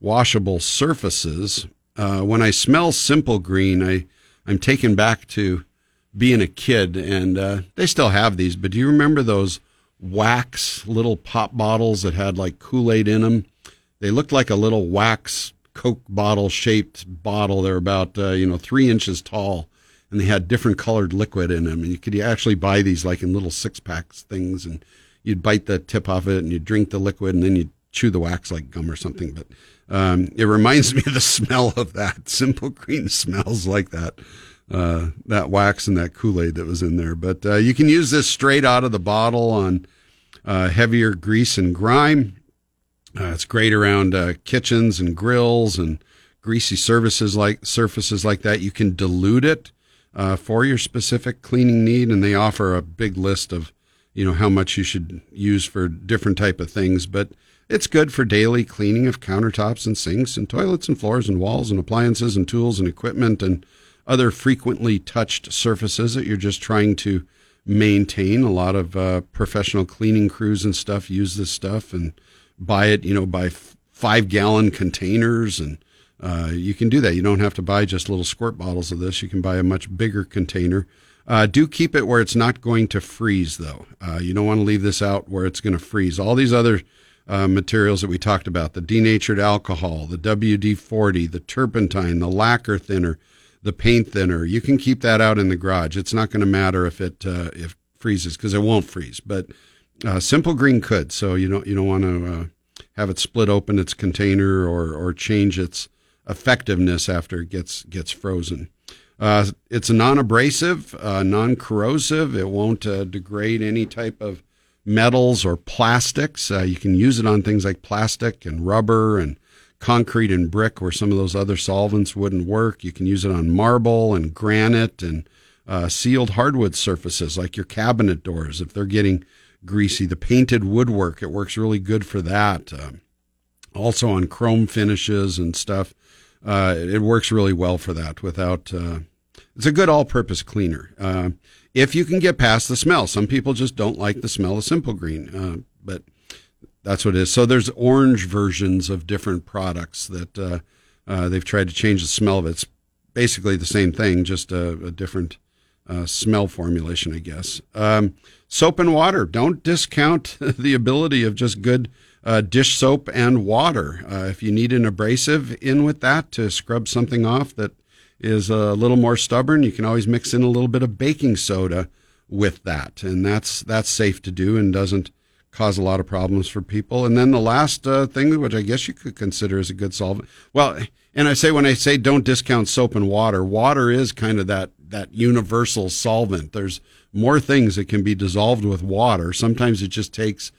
washable surfaces. Uh, when I smell Simple Green, I, I'm taken back to being a kid, and uh, they still have these. But do you remember those wax little pop bottles that had like Kool Aid in them? They looked like a little wax Coke bottle shaped bottle. They're about uh, you know three inches tall, and they had different colored liquid in them. And you could actually buy these like in little six packs things, and you'd bite the tip off it, and you'd drink the liquid, and then you'd chew the wax like gum or something. But um, it reminds me of the smell of that. Simple Green smells like that uh, that wax and that Kool Aid that was in there. But uh, you can use this straight out of the bottle on uh, heavier grease and grime. Uh, it's great around uh, kitchens and grills and greasy surfaces like surfaces like that. You can dilute it uh, for your specific cleaning need, and they offer a big list of you know how much you should use for different type of things. But it's good for daily cleaning of countertops and sinks and toilets and floors and walls and appliances and tools and equipment and other frequently touched surfaces that you're just trying to maintain. A lot of uh, professional cleaning crews and stuff use this stuff and buy it, you know, by f- five gallon containers. And uh, you can do that. You don't have to buy just little squirt bottles of this. You can buy a much bigger container. Uh, do keep it where it's not going to freeze, though. Uh, you don't want to leave this out where it's going to freeze. All these other uh, materials that we talked about the denatured alcohol, the WD 40, the turpentine, the lacquer thinner the paint thinner. You can keep that out in the garage. It's not going to matter if it uh, if freezes because it won't freeze. But uh, Simple Green could. So you don't you don't want to uh, have it split open its container or or change its effectiveness after it gets gets frozen. Uh, it's non-abrasive, uh, non-corrosive. It won't uh, degrade any type of metals or plastics. you can use it on things like plastic and rubber and concrete and brick where some of those other solvents wouldn't work. You can use it on marble and granite and uh, sealed hardwood surfaces like your cabinet doors if they're getting greasy. The painted woodwork, it works really good for that. Um, also on chrome finishes and stuff. Uh, it works really well for that without, uh, it's a good all purpose cleaner. Uh, if you can get past the smell, some people just don't like the smell of simple green, uh, but that's what it is. So there's orange versions of different products that uh, uh, they've tried to change the smell of it. It's basically the same thing, just a, a different uh, smell formulation, I guess. Um, soap and water. Don't discount the ability of just good uh, dish soap and water. Uh, if you need an abrasive in with that to scrub something off that is a little more stubborn, you can always mix in a little bit of baking soda with that, and that's that's safe to do and doesn't cause a lot of problems for people. And then the last uh, thing, which I guess you could consider as a good solvent, well, and I say when I say don't discount soap and water, water is kind of that that universal solvent. There's more things that can be dissolved with water. Sometimes it just takes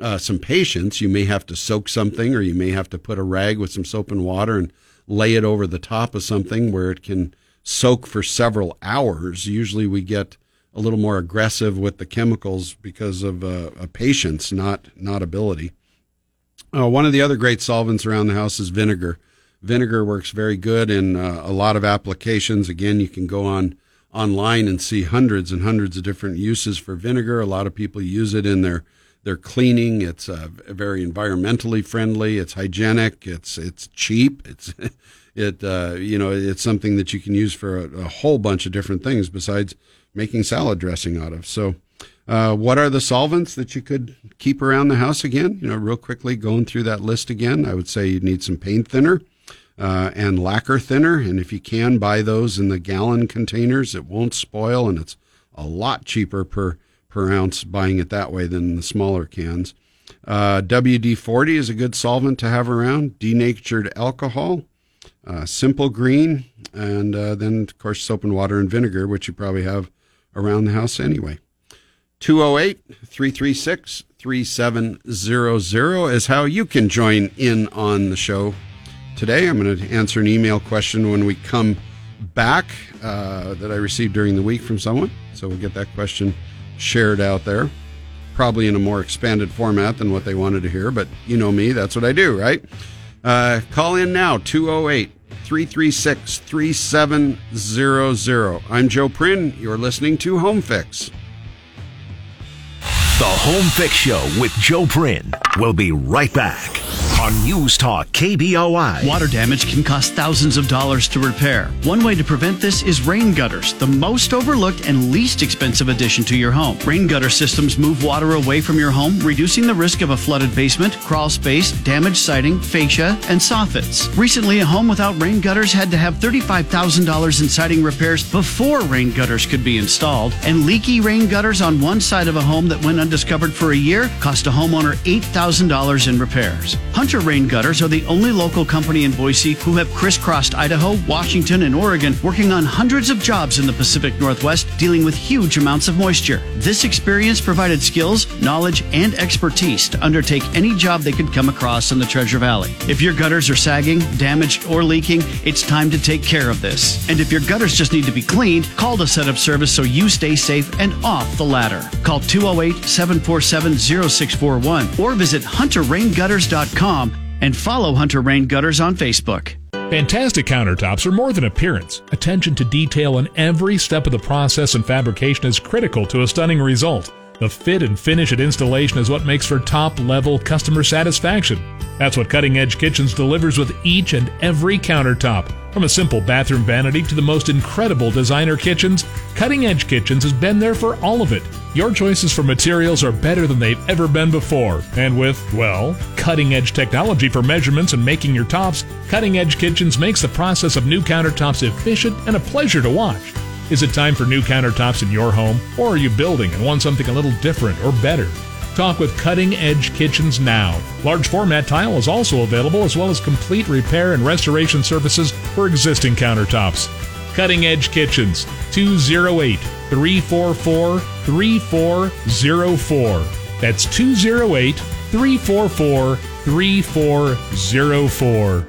uh, some patience. You may have to soak something, or you may have to put a rag with some soap and water and lay it over the top of something where it can soak for several hours. Usually, we get a little more aggressive with the chemicals because of uh, patience, not not ability. Uh, one of the other great solvents around the house is vinegar. Vinegar works very good in uh, a lot of applications. Again, you can go on online and see hundreds and hundreds of different uses for vinegar. A lot of people use it in their their cleaning. It's uh, very environmentally friendly. It's hygienic. It's it's cheap. It's it uh, you know it's something that you can use for a, a, whole bunch of different things besides making salad dressing out of. So, uh, what are the solvents that you could keep around the house again? You know, real quickly going through that list again. I would say you need some paint thinner. Uh, and lacquer thinner, and if you can buy those in the gallon containers, it won't spoil, and it's a lot cheaper per per ounce buying it that way than the smaller cans. Uh, WD 40 is a good solvent to have around, denatured alcohol, uh, simple green, and uh, then, of course, soap and water and vinegar, which you probably have around the house anyway. 208 336 3700 is how you can join in on the show today. I'm going to answer an email question when we come back uh, that I received during the week from someone. So we'll get that question shared out there, probably in a more expanded format than what they wanted to hear. But you know me, that's what I do, right? Uh, call in now, 208 336 3700. I'm Joe Prin. You're listening to Home Fix. The Home Fix Show with Joe Prin. We'll be right back on News Talk KBOI. Water damage can cost thousands of dollars to repair. One way to prevent this is rain gutters, the most overlooked and least expensive addition to your home. Rain gutter systems move water away from your home, reducing the risk of a flooded basement, crawl space, damaged siding, fascia, and soffits. Recently, a home without rain gutters had to have $35,000 in siding repairs before rain gutters could be installed, and leaky rain gutters on one side of a home that went undiscovered for a year cost a homeowner $8,000 in repairs. Hunter Rain Gutters are the only local company in Boise who have crisscrossed Idaho, Washington, and Oregon, working on hundreds of jobs in the Pacific Northwest, dealing with huge amounts of moisture. This experience provided skills, knowledge, and expertise to undertake any job they could come across in the Treasure Valley. If your gutters are sagging, damaged, or leaking, it's time to take care of this. And if your gutters just need to be cleaned, call to set up service so you stay safe and off the ladder. Call 208 747 0641 or visit hunterraingutters.com and follow Hunter Rain Gutters on Facebook. Fantastic countertops are more than appearance. Attention to detail in every step of the process and fabrication is critical to a stunning result. The fit and finish at installation is what makes for top level customer satisfaction. That's what Cutting Edge Kitchens delivers with each and every countertop. From a simple bathroom vanity to the most incredible designer kitchens, Cutting Edge Kitchens has been there for all of it. Your choices for materials are better than they've ever been before. And with, well, cutting edge technology for measurements and making your tops, Cutting Edge Kitchens makes the process of new countertops efficient and a pleasure to watch. Is it time for new countertops in your home? Or are you building and want something a little different or better? Talk with Cutting Edge Kitchens now. Large format tile is also available, as well as complete repair and restoration services for existing countertops. Cutting Edge Kitchens, 208 344 3404. That's 208 208- 344 3404.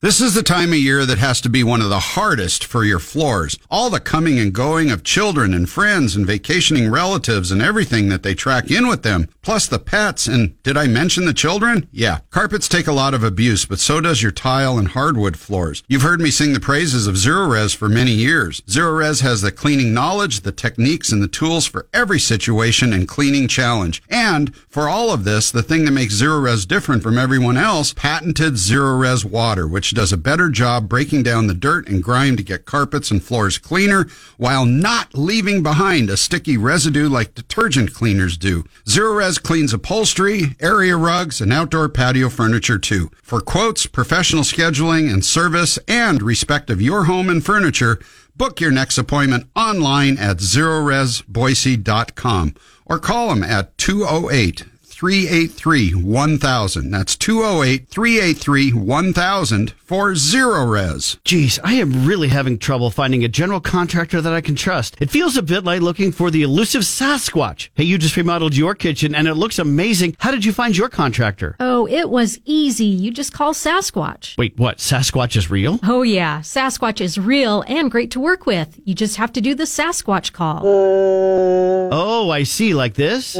This is the time of year that has to be one of the hardest for your floors. All the coming and going of children and friends and vacationing relatives and everything that they track in with them, plus the pets. And did I mention the children? Yeah. Carpets take a lot of abuse, but so does your tile and hardwood floors. You've heard me sing the praises of Zerorez for many years. Zerorez has the cleaning knowledge, the techniques, and the tools for every situation and cleaning challenge. And for all of this, the thing that makes Zerorez different from everyone else, patented Zerorez water, which does a better job breaking down the dirt and grime to get carpets and floors cleaner while not leaving behind a sticky residue like detergent cleaners do. Zerorez cleans upholstery, area rugs, and outdoor patio furniture too. For quotes, professional scheduling and service, and respect of your home and furniture, book your next appointment online at zerorezboise.com or call them at 208 383 1000. That's 208 383 1000 for Zerorez. Geez, I am really having trouble finding a general contractor that I can trust. It feels a bit like looking for the elusive Sasquatch. Hey, you just remodeled your kitchen and it looks amazing. How did you find your contractor? Oh, it was easy. You just call Sasquatch. Wait, what? Sasquatch is real? Oh, yeah. Sasquatch is real and great to work with. You just have to do the Sasquatch call. Oh, I see. Like this?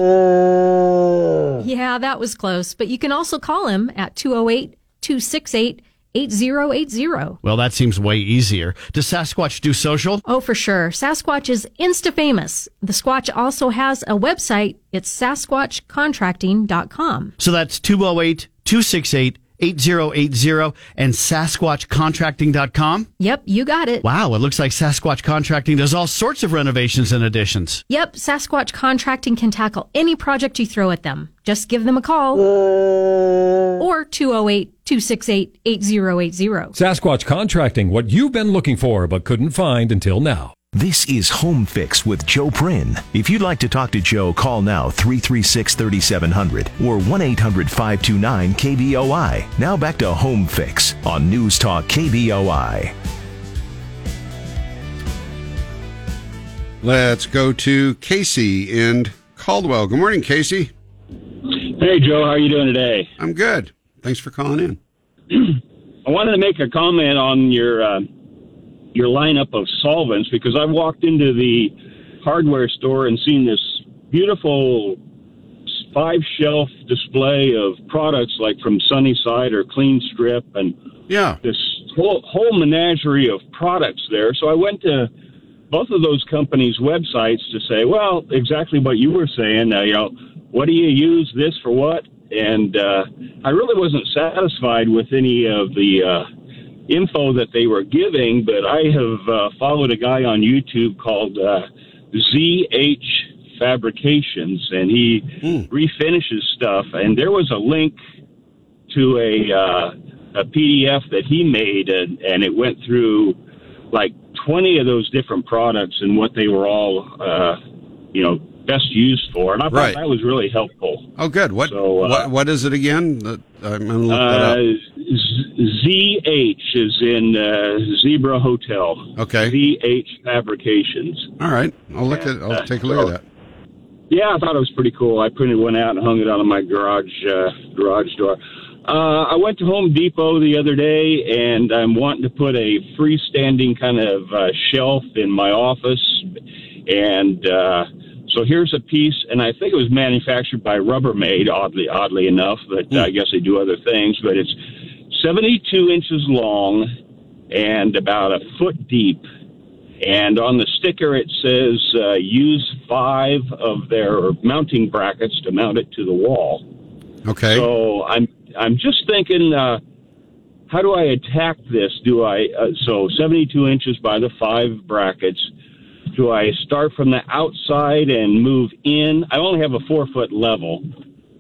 Oh. Yeah, that was close. But you can also call him at 208 268 8080. Well, that seems way easier. Does Sasquatch do social? Oh, for sure. Sasquatch is insta famous. The Squatch also has a website. It's sasquatchcontracting.com. So that's 208 268 8080 and SasquatchContracting.com? Yep, you got it. Wow, it looks like Sasquatch Contracting does all sorts of renovations and additions. Yep, Sasquatch Contracting can tackle any project you throw at them. Just give them a call. Or 208 268 8080. Sasquatch Contracting, what you've been looking for but couldn't find until now. This is Home Fix with Joe Prin. If you'd like to talk to Joe, call now 336 3700 or 1 800 529 KBOI. Now back to Home Fix on News Talk KBOI. Let's go to Casey in Caldwell. Good morning, Casey. Hey, Joe. How are you doing today? I'm good. Thanks for calling in. I wanted to make a comment on your uh, your lineup of solvents because I've walked into the hardware store and seen this beautiful five shelf display of products like from Sunnyside or Clean Strip and yeah, this whole, whole menagerie of products there. So I went to both of those companies' websites to say, well, exactly what you were saying. Uh, you know, what do you use this for what? And uh, I really wasn't satisfied with any of the uh, info that they were giving, but I have uh, followed a guy on YouTube called uh, ZH Fabrications, and he Hmm. refinishes stuff. And there was a link to a uh, a PDF that he made, and, and it went through like 20 of those different products and what they were all, uh, you know, best used for. And I thought Right. that was really helpful. Oh, good. What So, uh, what what is it again? I'm gonna look that Uh, up. Z- ZH is in uh, Zebra Hotel. Okay. ZH Fabrications. All right, I'll look at. I'll take a look at that. Yeah, I thought it was pretty cool. I printed one out and hung it on my garage uh, garage door. Uh, I went to Home Depot the other day, and I'm wanting to put a freestanding kind of uh, shelf in my office. And uh, so here's a piece, and I think it was manufactured by Rubbermaid, oddly oddly enough, but uh, I guess they do other things. But it's 72 inches long and about a foot deep. And on the sticker, it says uh, use five of their mounting brackets to mount it to the wall. Okay. So I'm I'm just thinking, uh, how do I attack this? Do I uh, so 72 inches by the five brackets? Do I start from the outside and move in? I only have a four foot level,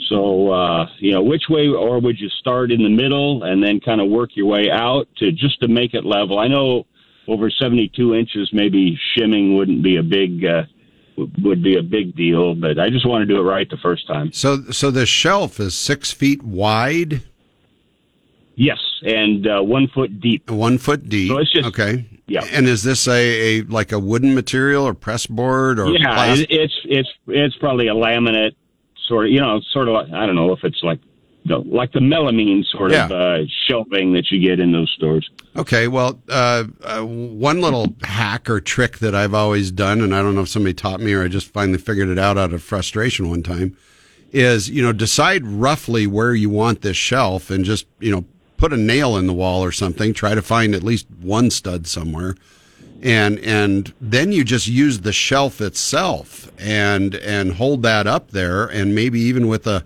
so uh, you know which way, or would you start in the middle and then kind of work your way out to just to make it level? I know over 72 inches, maybe shimming wouldn't be a big uh, would be a big deal, but I just want to do it right the first time. So so the shelf is six feet wide. Yes, and uh, one foot deep. One foot deep. So it's just- okay. yeah. And is this a, a like a wooden material or press board or yeah, plastic? it's it's it's probably a laminate sort of, you know, sort of. like- I don't know if it's like the like the melamine sort Yeah. of uh, shelving that you get in those stores. Okay, well, uh, uh, one little hack or trick that I've always done, and I don't know if somebody taught me or I just finally figured it out out of frustration one time, is you know decide roughly where you want this shelf and just you know put a nail in the wall or something. Try to find at least one stud somewhere, and and then you just use the shelf itself and and hold that up there, and maybe even with a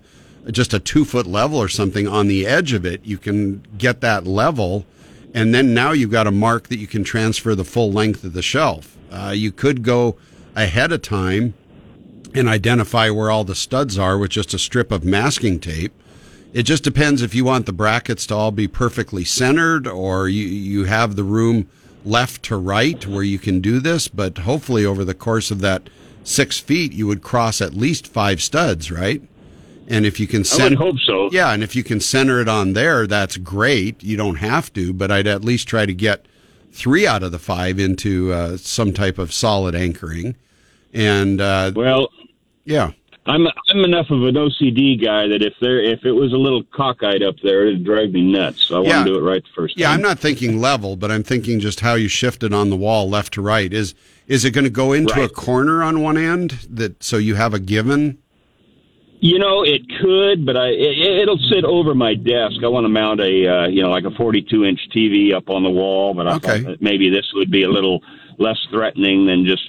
just a two foot level or something on the edge of it, you can get that level and then now you've got a mark that you can transfer the full length of the shelf. Uh, you could go ahead of time and identify where all the studs are with just a strip of masking tape. It just depends if you want the brackets to all be perfectly centered or you, you have the room left to right where you can do this. But hopefully, over the course of that six feet, you would cross at least five studs, right? And if you can I would hope so. yeah, and if you can center it on there, that's great. You don't have to, but I'd at least try to get three out of the five into uh, some type of solid anchoring. And uh, Well, yeah, I'm I'm enough of an OCD guy that if there if it was a little cockeyed up there, it'd drive me nuts. So I Yeah. want to do it right the first time. yeah. I'm not thinking level, but I'm thinking just how you shift it on the wall, left to right. Is is it going to go into a corner on one end that so you have a given? You know, it could, but I it, it'll sit over my desk. I want to mount a uh, you know like a 42 inch TV up on the wall, but I Okay. thought that maybe this would be a little less threatening than just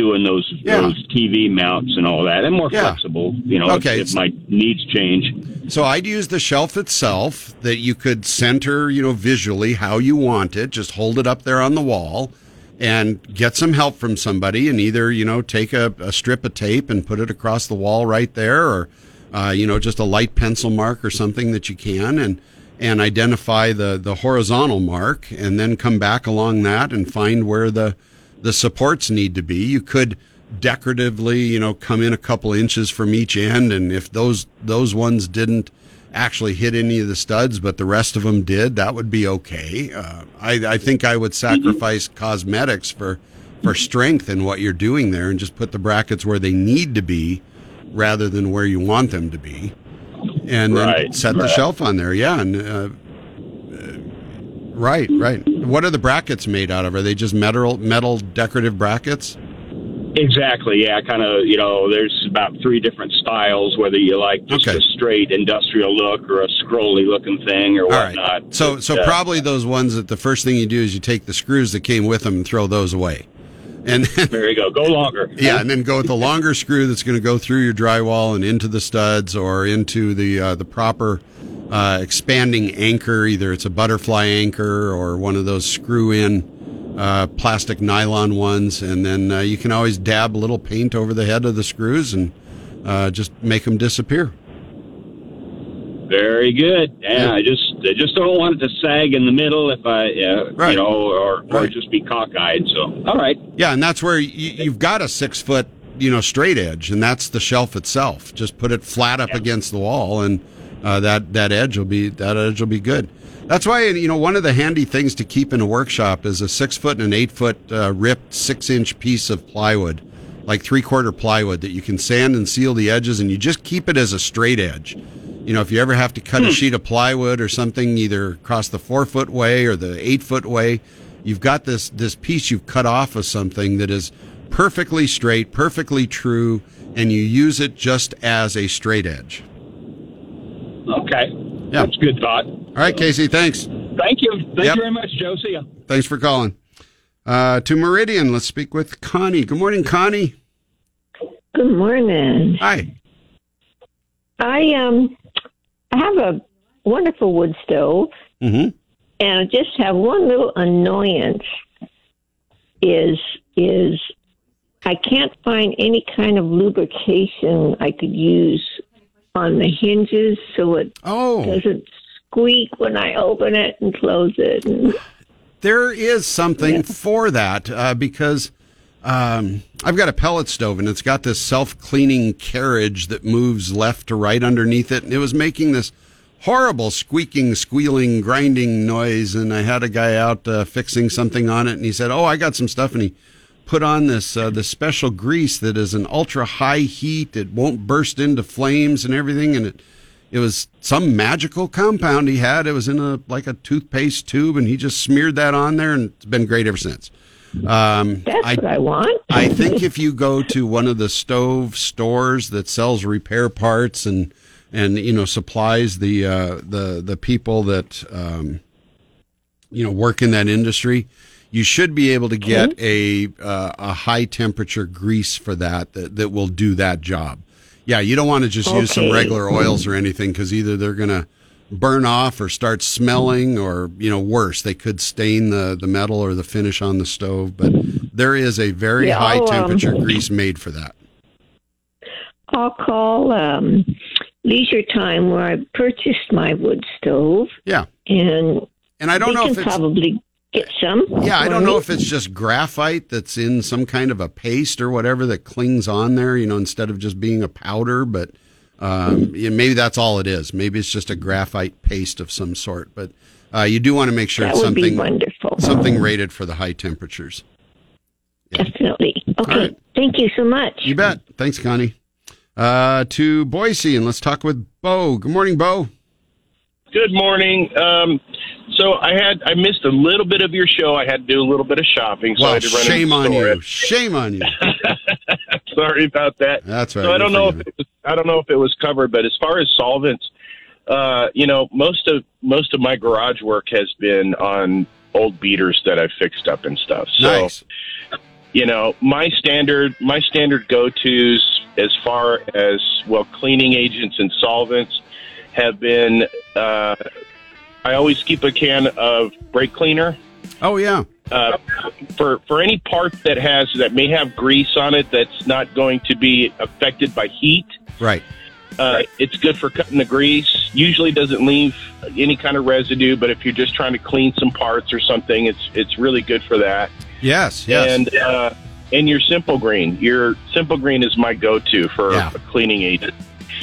doing those Yeah. those TV mounts and all that, and more Yeah. flexible. You know, Okay, if, if my needs change. So I'd use the shelf itself that you could center, you know, visually how you want it. Just hold it up there on the wall and get some help from somebody and either, you know, take a, a strip of tape and put it across the wall right there or, uh, you know, just a light pencil mark or something that you can and, and identify the, the horizontal mark and then come back along that and find where the, the supports need to be. You could decoratively, you know, come in a couple inches from each end, and if those those ones didn't actually hit any of the studs, but the rest of them did, that would be okay. Uh, I, I think I would sacrifice cosmetics for for strength in what you're doing there, and just put the brackets where they need to be, rather than where you want them to be, and then Right, set the shelf on there. Yeah, and. Uh, Right, right. What are the brackets made out of? Are they just metal metal decorative brackets? Exactly. Yeah, kind of. You know, there's about three different styles. Whether you like just Okay. a straight industrial look or a scrolly looking thing or All right. whatnot. So so Uh, probably those ones that the first thing you do is you take the screws that came with them and throw those away. And then, There you go. Go longer. yeah, and then go with the longer screw that's going to go through your drywall and into the studs or into the uh, the proper uh, expanding anchor. Either it's a butterfly anchor or one of those screw in uh, plastic nylon ones, and then uh, you can always dab a little paint over the head of the screws and uh, just make them disappear. Very good. Yeah, Yeah. I just I just don't want it to sag in the middle if I uh, Right. you know or or Right. just be cockeyed. So all right. Yeah, and that's where you, you've got a six foot, you know, straight edge, and that's the shelf itself. Just put it flat up against the wall, and uh, that that edge will be that edge will be good. That's why you know one of the handy things to keep in a workshop is a six foot and an eight foot uh, ripped six inch piece of plywood, like three quarter plywood that you can sand and seal the edges, and you just keep it as a straight edge. You know, if you ever have to cut a sheet of plywood or something, either across the four foot way or the eight foot way, you've got this this piece you've cut off of something that is perfectly straight, perfectly true, and you use it just as a straight edge. Okay. Yeah. That's a good thought. All right, Casey, thanks. Thank you. Thank Yep. you very much, Joe. See ya. Thanks for calling. Uh, to Meridian, let's speak with Connie. Good morning, Connie. Good morning. Hi. I um I have a wonderful wood stove Mm-hmm. and I just have one little annoyance is is I can't find any kind of lubrication I could use on the hinges so it oh. doesn't squeak when I open it and close it. And, There is something for that uh, because um, I've got a pellet stove and it's got this self cleaning carriage that moves left to right underneath it. And it was making this horrible squeaking, squealing, grinding noise. And I had a guy out uh, fixing something on it and he said, Oh, I got some stuff. And he put on this, uh, this special grease that is an ultra high heat. It won't burst into flames and everything. And it, it was some magical compound he had. It was in a like a toothpaste tube, and he just smeared that on there, and it's been great ever since. Um, That's I, what I want. I think if you go to one of the stove stores that sells repair parts and and you know supplies the uh, the the people that um, you know work in that industry, you should be able to get a uh, a high temperature grease for that, that that will do that job. Yeah, you don't want to just use some regular oils or anything because either they're gonna burn off or start smelling or you know worse they could stain the the metal or the finish on the stove but there is a very Yeah, high I'll, um, temperature grease made for that I'll call um, Leisure Time where I purchased my wood stove. Yeah. And and I don't know if it's probably get some. yeah i don't know if it's just graphite that's in some kind of a paste or whatever that clings on there you know instead of just being a powder but um, yeah, maybe that's all it is maybe it's just a graphite paste of some sort but uh, you do want to make sure That it's would be something wonderful. something rated for the high temperatures Definitely. Okay. right. Thank you so much. You bet. Thanks, Connie. Uh, to Boise, and let's talk with Bo. Good morning, Bo. Good morning. Um, so I had I missed a little bit of your show. I had to do a little bit of shopping. So I Well, had to run shame on you. Shame on you. Sorry about that. That's right. So I don't know if it was, I don't know if it was covered, but as far as solvents, uh, you know, most of most of my garage work has been on old beaters that I've fixed up and stuff. So, Nice. you know, my standard my standard go tos as far as well cleaning agents and solvents have been. Uh, I always keep a can of brake cleaner. Oh yeah. Uh, for for any part that has that may have grease on it that's not going to be affected by heat. Right. Uh, It's good for cutting the grease. Usually doesn't leave any kind of residue, but if you're just trying to clean some parts or something, it's it's really good for that. Yes. Yes. And uh, and your simple green, your simple green is my go-to for a cleaning agent.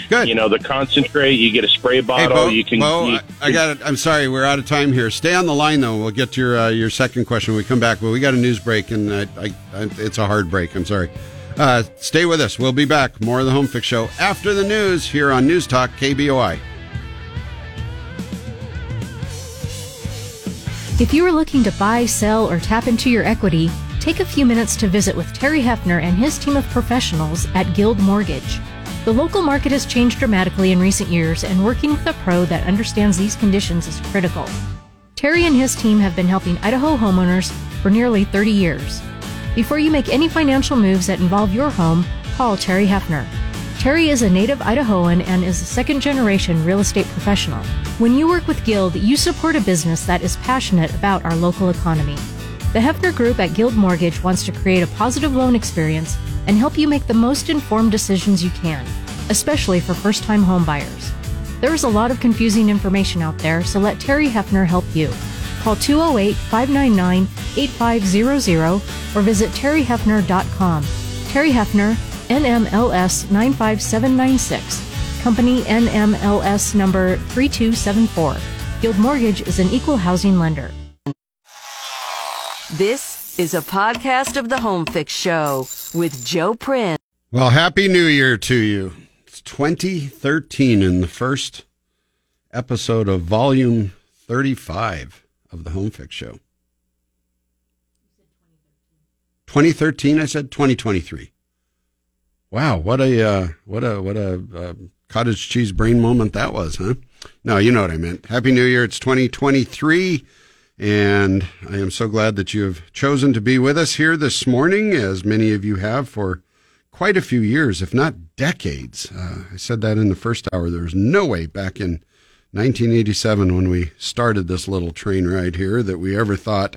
Good. You know the concentrate. You get a spray Hey, bottle. Bo, you can. Bo, you- I, I got it. I'm sorry, we're out of time here. Stay on the line though. We'll get to your uh, your second question when we come back. But we got a news break, and I, I, I, it's a hard break. I'm sorry. Uh, stay with us. We'll be back. More of the Home Fix Show after the news here on News Talk KBOI. If you are looking to buy, sell, or tap into your equity, take a few minutes to visit with Terry Hefner and his team of professionals at Guild Mortgage. The local market has changed dramatically in recent years, and working with a pro that understands these conditions is critical. Terry and his team have been helping Idaho homeowners for nearly 30 years. Before you make any financial moves that involve your home, call Terry Hefner. Terry is a native Idahoan and is a second generation real estate professional. When you work with Guild, you support a business that is passionate about our local economy. The Hefner Group at Guild Mortgage wants to create a positive loan experience and help you make the most informed decisions you can, especially for first time homebuyers. There is a lot of confusing information out there, so let Terry Hefner help you. Call 208 599 8500 or visit terryhefner.com. Terry Hefner, NMLS 95796, Company NMLS number 3274. Guild Mortgage is an equal housing lender. This is a podcast of the Home Fix Show with Joe Prin. Well, happy New Year to you. It's 2013 and the first episode of volume 35 of the Home Fix Show. 2013, I said 2023. Wow, what a uh, what a what a uh, cottage cheese brain moment that was, huh? No, you know what I meant. Happy New Year. It's 2023 and I am so glad that you have chosen to be with us here this morning as many of you have for quite a few years, if not decades. Uh, I said that in the first hour. There was no way back in 1987 when we started this little train ride here that we ever thought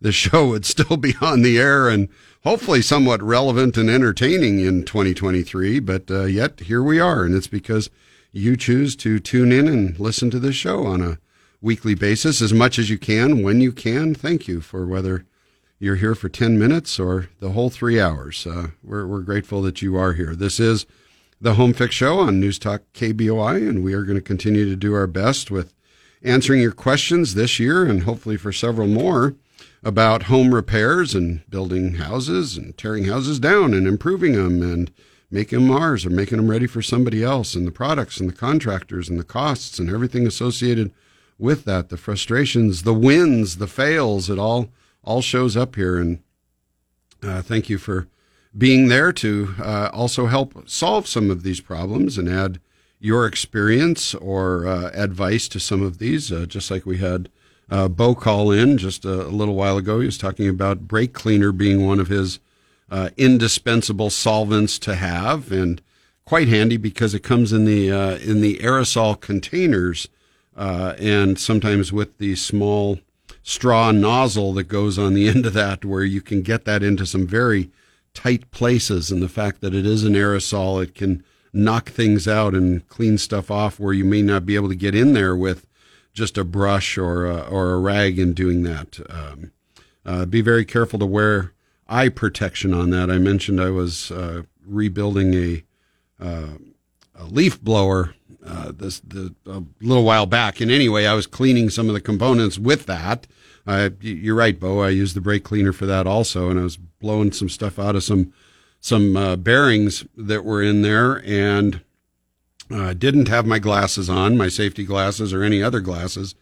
the show would still be on the air and hopefully somewhat relevant and entertaining in 2023. But uh, yet here we are, and it's because you choose to tune in and listen to this show on a weekly basis as much as you can when you can. Thank you for whether you're here for 10 minutes or the whole three hours. Uh, we're, we're grateful that you are here. This is the Home Fix Show on News Talk KBOI, and we are going to continue to do our best with answering your questions this year and hopefully for several more about home repairs and building houses and tearing houses down and improving them and making them ours or making them ready for somebody else and the products and the contractors and the costs and everything associated with that the frustrations the wins the fails it all all shows up here. And uh, thank you for being there to uh, also help solve some of these problems and add your experience or uh, advice to some of these uh, just like we had uh, Bo call in just a, a, little while ago. He was talking about brake cleaner being one of his uh, indispensable solvents to have and quite handy because it comes in the in the aerosol containers uh, and sometimes with the small straw nozzle that goes on the end of that where you can get that into some very tight places and the fact that it is an aerosol it can knock things out and clean stuff off where you may not be able to get in there with just a brush or a, or a rag in doing that um, uh, be very careful to wear eye protection on that. I mentioned I was uh, rebuilding a, uh, a, leaf blower uh, this the, a little while back, and anyway, I was cleaning some of the components with that. you're right, Bo. I used the brake cleaner for that also, and I was blowing some stuff out of some some uh, bearings that were in there, and uh, didn't have my glasses on, my safety glasses or any other glasses.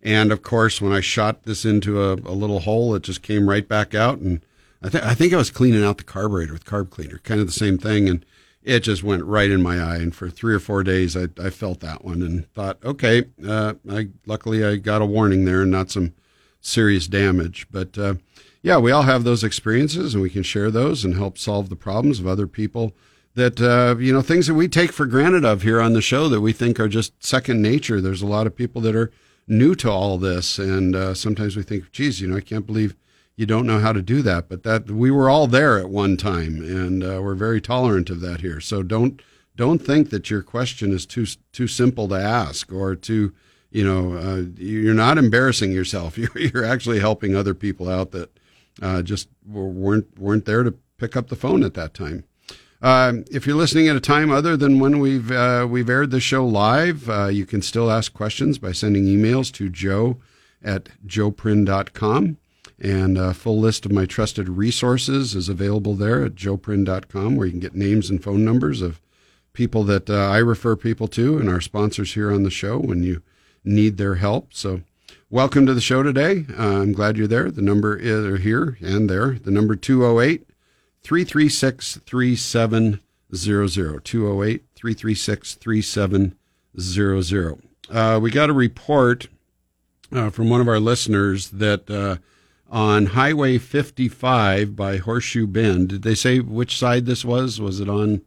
And of course, when I shot this into a, a little hole, it just came right back out and I, th- I think I was cleaning out the carburetor with carb cleaner, kind of the same thing, and it just went right in my eye. And for three or four days, I, I felt that one and thought, okay, uh, I luckily I got a warning there and not some serious damage. But uh, yeah, we all have those experiences, and we can share those and help solve the problems of other people. That uh, you know things that we take for granted of here on the show that we think are just second nature. There's a lot of people that are new to all this, and uh, sometimes we think, geez, you know, I can't believe you don't know how to do that. But that we were all there at one time, and uh, we're very tolerant of that here. So don't don't think that your question is too too simple to ask or too you know uh, you're not embarrassing yourself. You're, you're actually helping other people out that uh, just weren't weren't there to pick up the phone at that time. Uh, if you're listening at a time other than when we've uh, we've aired the show live, uh, you can still ask questions by sending emails to joe at joeprin.com. And a full list of my trusted resources is available there at joeprin.com, where you can get names and phone numbers of people that uh, I refer people to and our sponsors here on the show when you need their help. So, welcome to the show today. Uh, I'm glad you're there. The number is here and there. The number 208 336 3700. 208 336 3700. Uh, we got a report uh, from one of our listeners that uh, on Highway 55 by Horseshoe Bend. Did they say which side this was? Was it on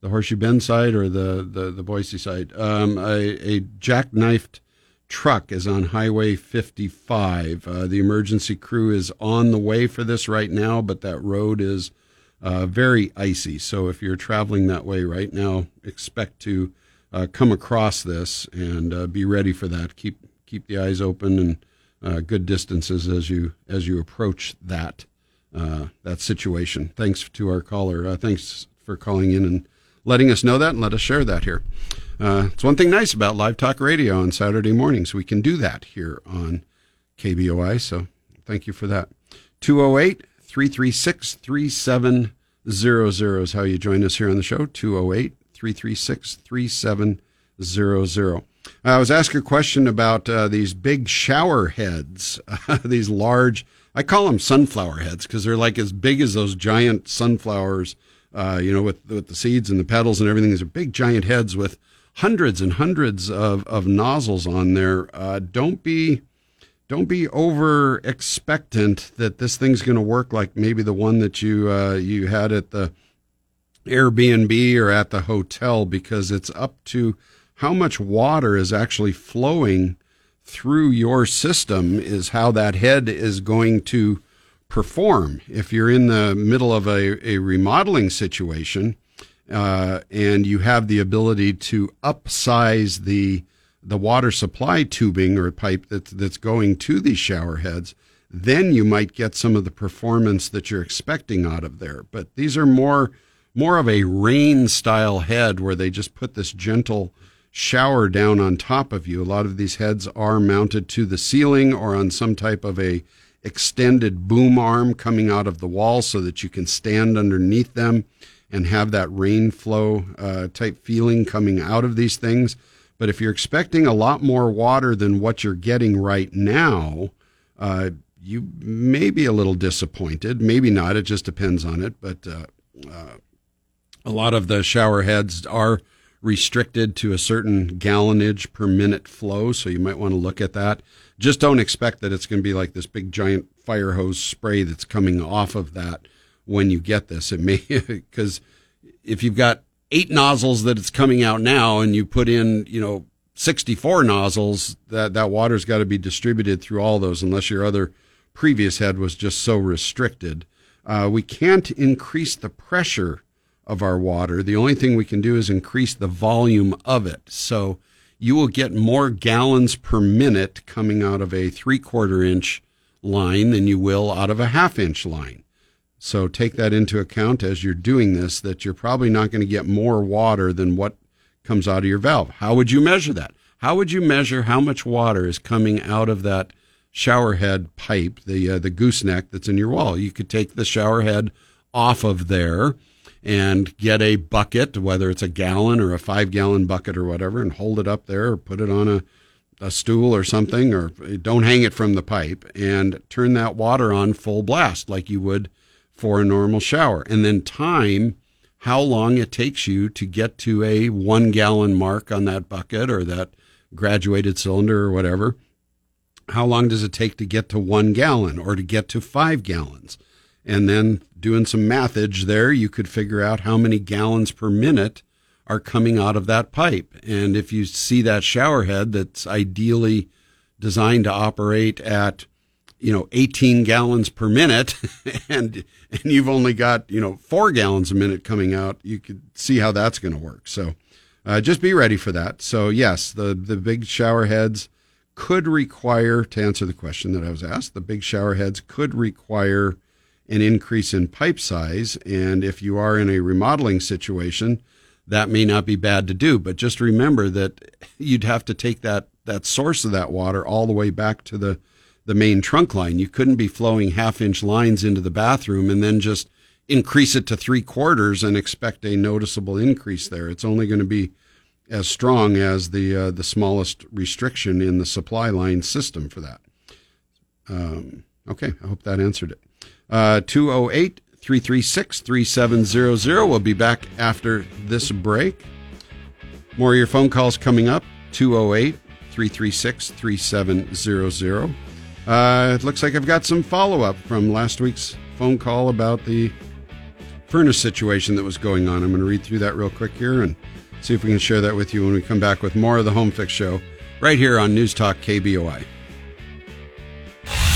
the Horseshoe Bend side or the, the, the Boise side? Um, a, a jackknifed truck is on Highway 55. Uh, the emergency crew is on the way for this right now, but that road is uh, very icy. So if you're traveling that way right now, expect to uh, come across this and uh, be ready for that. Keep keep the eyes open and uh, good distances as you as you approach that uh, that situation. Thanks to our caller. Uh, thanks for calling in and letting us know that and let us share that here. Uh, it's one thing nice about live talk radio on Saturday mornings. We can do that here on KBOI. So thank you for that. 208 336 3700 is how you join us here on the show. 208 336 3700. I was asked a question about uh, these big shower heads, these large, I call them sunflower heads because they're like as big as those giant sunflowers, uh, you know, with, with the seeds and the petals and everything. These are big giant heads with hundreds and hundreds of, of nozzles on there. Uh, don't be don't be over expectant that this thing's going to work like maybe the one that you uh, you had at the Airbnb or at the hotel because it's up to how much water is actually flowing through your system is how that head is going to perform. If you're in the middle of a, a remodeling situation uh, and you have the ability to upsize the the water supply tubing or pipe that's that's going to these shower heads, then you might get some of the performance that you're expecting out of there. But these are more more of a rain style head where they just put this gentle shower down on top of you. A lot of these heads are mounted to the ceiling or on some type of a extended boom arm coming out of the wall so that you can stand underneath them and have that rain flow uh, type feeling coming out of these things. But if you're expecting a lot more water than what you're getting right now, uh, you may be a little disappointed. Maybe not. It just depends on it. But uh, uh, a lot of the shower heads are restricted to a certain gallonage per minute flow. So you might want to look at that. Just don't expect that it's going to be like this big giant fire hose spray that's coming off of that when you get this. It may, because if you've got eight nozzles that it's coming out now and you put in, you know, 64 nozzles, that, that water's got to be distributed through all those unless your other previous head was just so restricted. Uh, we can't increase the pressure of our water. The only thing we can do is increase the volume of it. So you will get more gallons per minute coming out of a three quarter inch line than you will out of a half inch line. So take that into account as you're doing this, that you're probably not going to get more water than what comes out of your valve. How would you measure that? How would you measure how much water is coming out of that shower head pipe, the uh, the gooseneck that's in your wall? You could take the shower head off of there and get a bucket, whether it's a gallon or a five gallon bucket or whatever, and hold it up there or put it on a, a stool or something, or don't hang it from the pipe and turn that water on full blast like you would for a normal shower. And then time how long it takes you to get to a one gallon mark on that bucket or that graduated cylinder or whatever. How long does it take to get to one gallon or to get to five gallons? And then doing some mathage there, you could figure out how many gallons per minute are coming out of that pipe. And if you see that shower head that's ideally designed to operate at you know 18 gallons per minute and and you've only got you know 4 gallons a minute coming out you could see how that's going to work so uh, just be ready for that so yes the the big shower heads could require to answer the question that I was asked the big shower heads could require an increase in pipe size and if you are in a remodeling situation that may not be bad to do but just remember that you'd have to take that that source of that water all the way back to the the main trunk line. You couldn't be flowing half inch lines into the bathroom and then just increase it to three quarters and expect a noticeable increase there. It's only going to be as strong as the uh, the smallest restriction in the supply line system for that. Um, okay, I hope that answered it. Uh, 208 336 3700. We'll be back after this break. More of your phone calls coming up 208 336 3700. Uh, it looks like I've got some follow up from last week's phone call about the furnace situation that was going on. I'm going to read through that real quick here and see if we can share that with you when we come back with more of the Home Fix Show right here on News Talk KBOI.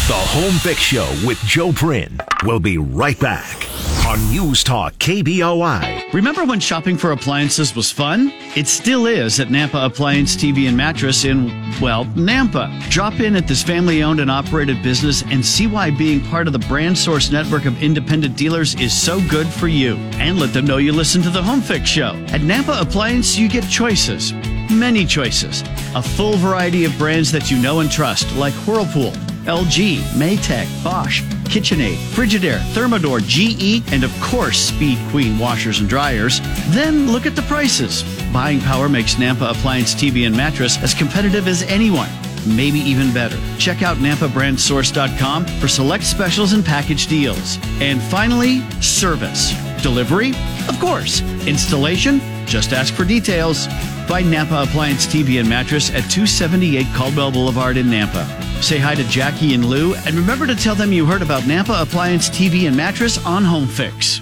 The Home Fix Show with Joe Prin will be right back on News Talk KBOI. Remember when shopping for appliances was fun? It still is at Nampa Appliance TV and Mattress in, well, Nampa. Drop in at this family owned and operated business and see why being part of the brand source network of independent dealers is so good for you. And let them know you listen to the Home Fix Show. At Nampa Appliance, you get choices. Many choices. A full variety of brands that you know and trust, like Whirlpool. LG, Maytag, Bosch, KitchenAid, Frigidaire, Thermador, GE, and of course Speed Queen washers and dryers. Then look at the prices. Buying power makes Nampa Appliance TV and Mattress as competitive as anyone. Maybe even better. Check out NampaBrandSource.com for select specials and package deals. And finally, service. Delivery? Of course. Installation? Just ask for details. Find Nampa Appliance TV and Mattress at 278 Caldwell Boulevard in Nampa. Say hi to Jackie and Lou, and remember to tell them you heard about Nampa Appliance TV and Mattress on Home Fix.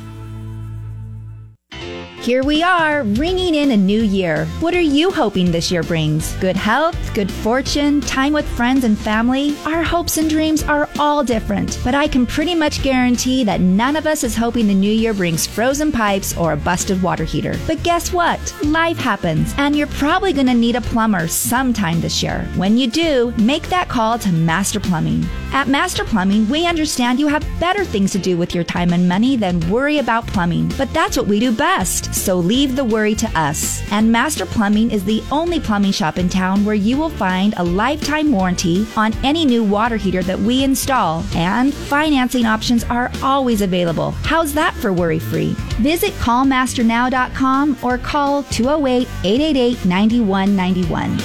Here we are, ringing in a new year. What are you hoping this year brings? Good health, good fortune, time with friends and family? Our hopes and dreams are all different, but I can pretty much guarantee that none of us is hoping the new year brings frozen pipes or a busted water heater. But guess what? Life happens, and you're probably going to need a plumber sometime this year. When you do, make that call to Master Plumbing. At Master Plumbing, we understand you have better things to do with your time and money than worry about plumbing, but that's what we do best. So leave the worry to us. And Master Plumbing is the only plumbing shop in town where you will find a lifetime warranty on any new water heater that we install, and financing options are always available. How's that for worry free? Visit callmasternow.com or call 208 888 9191.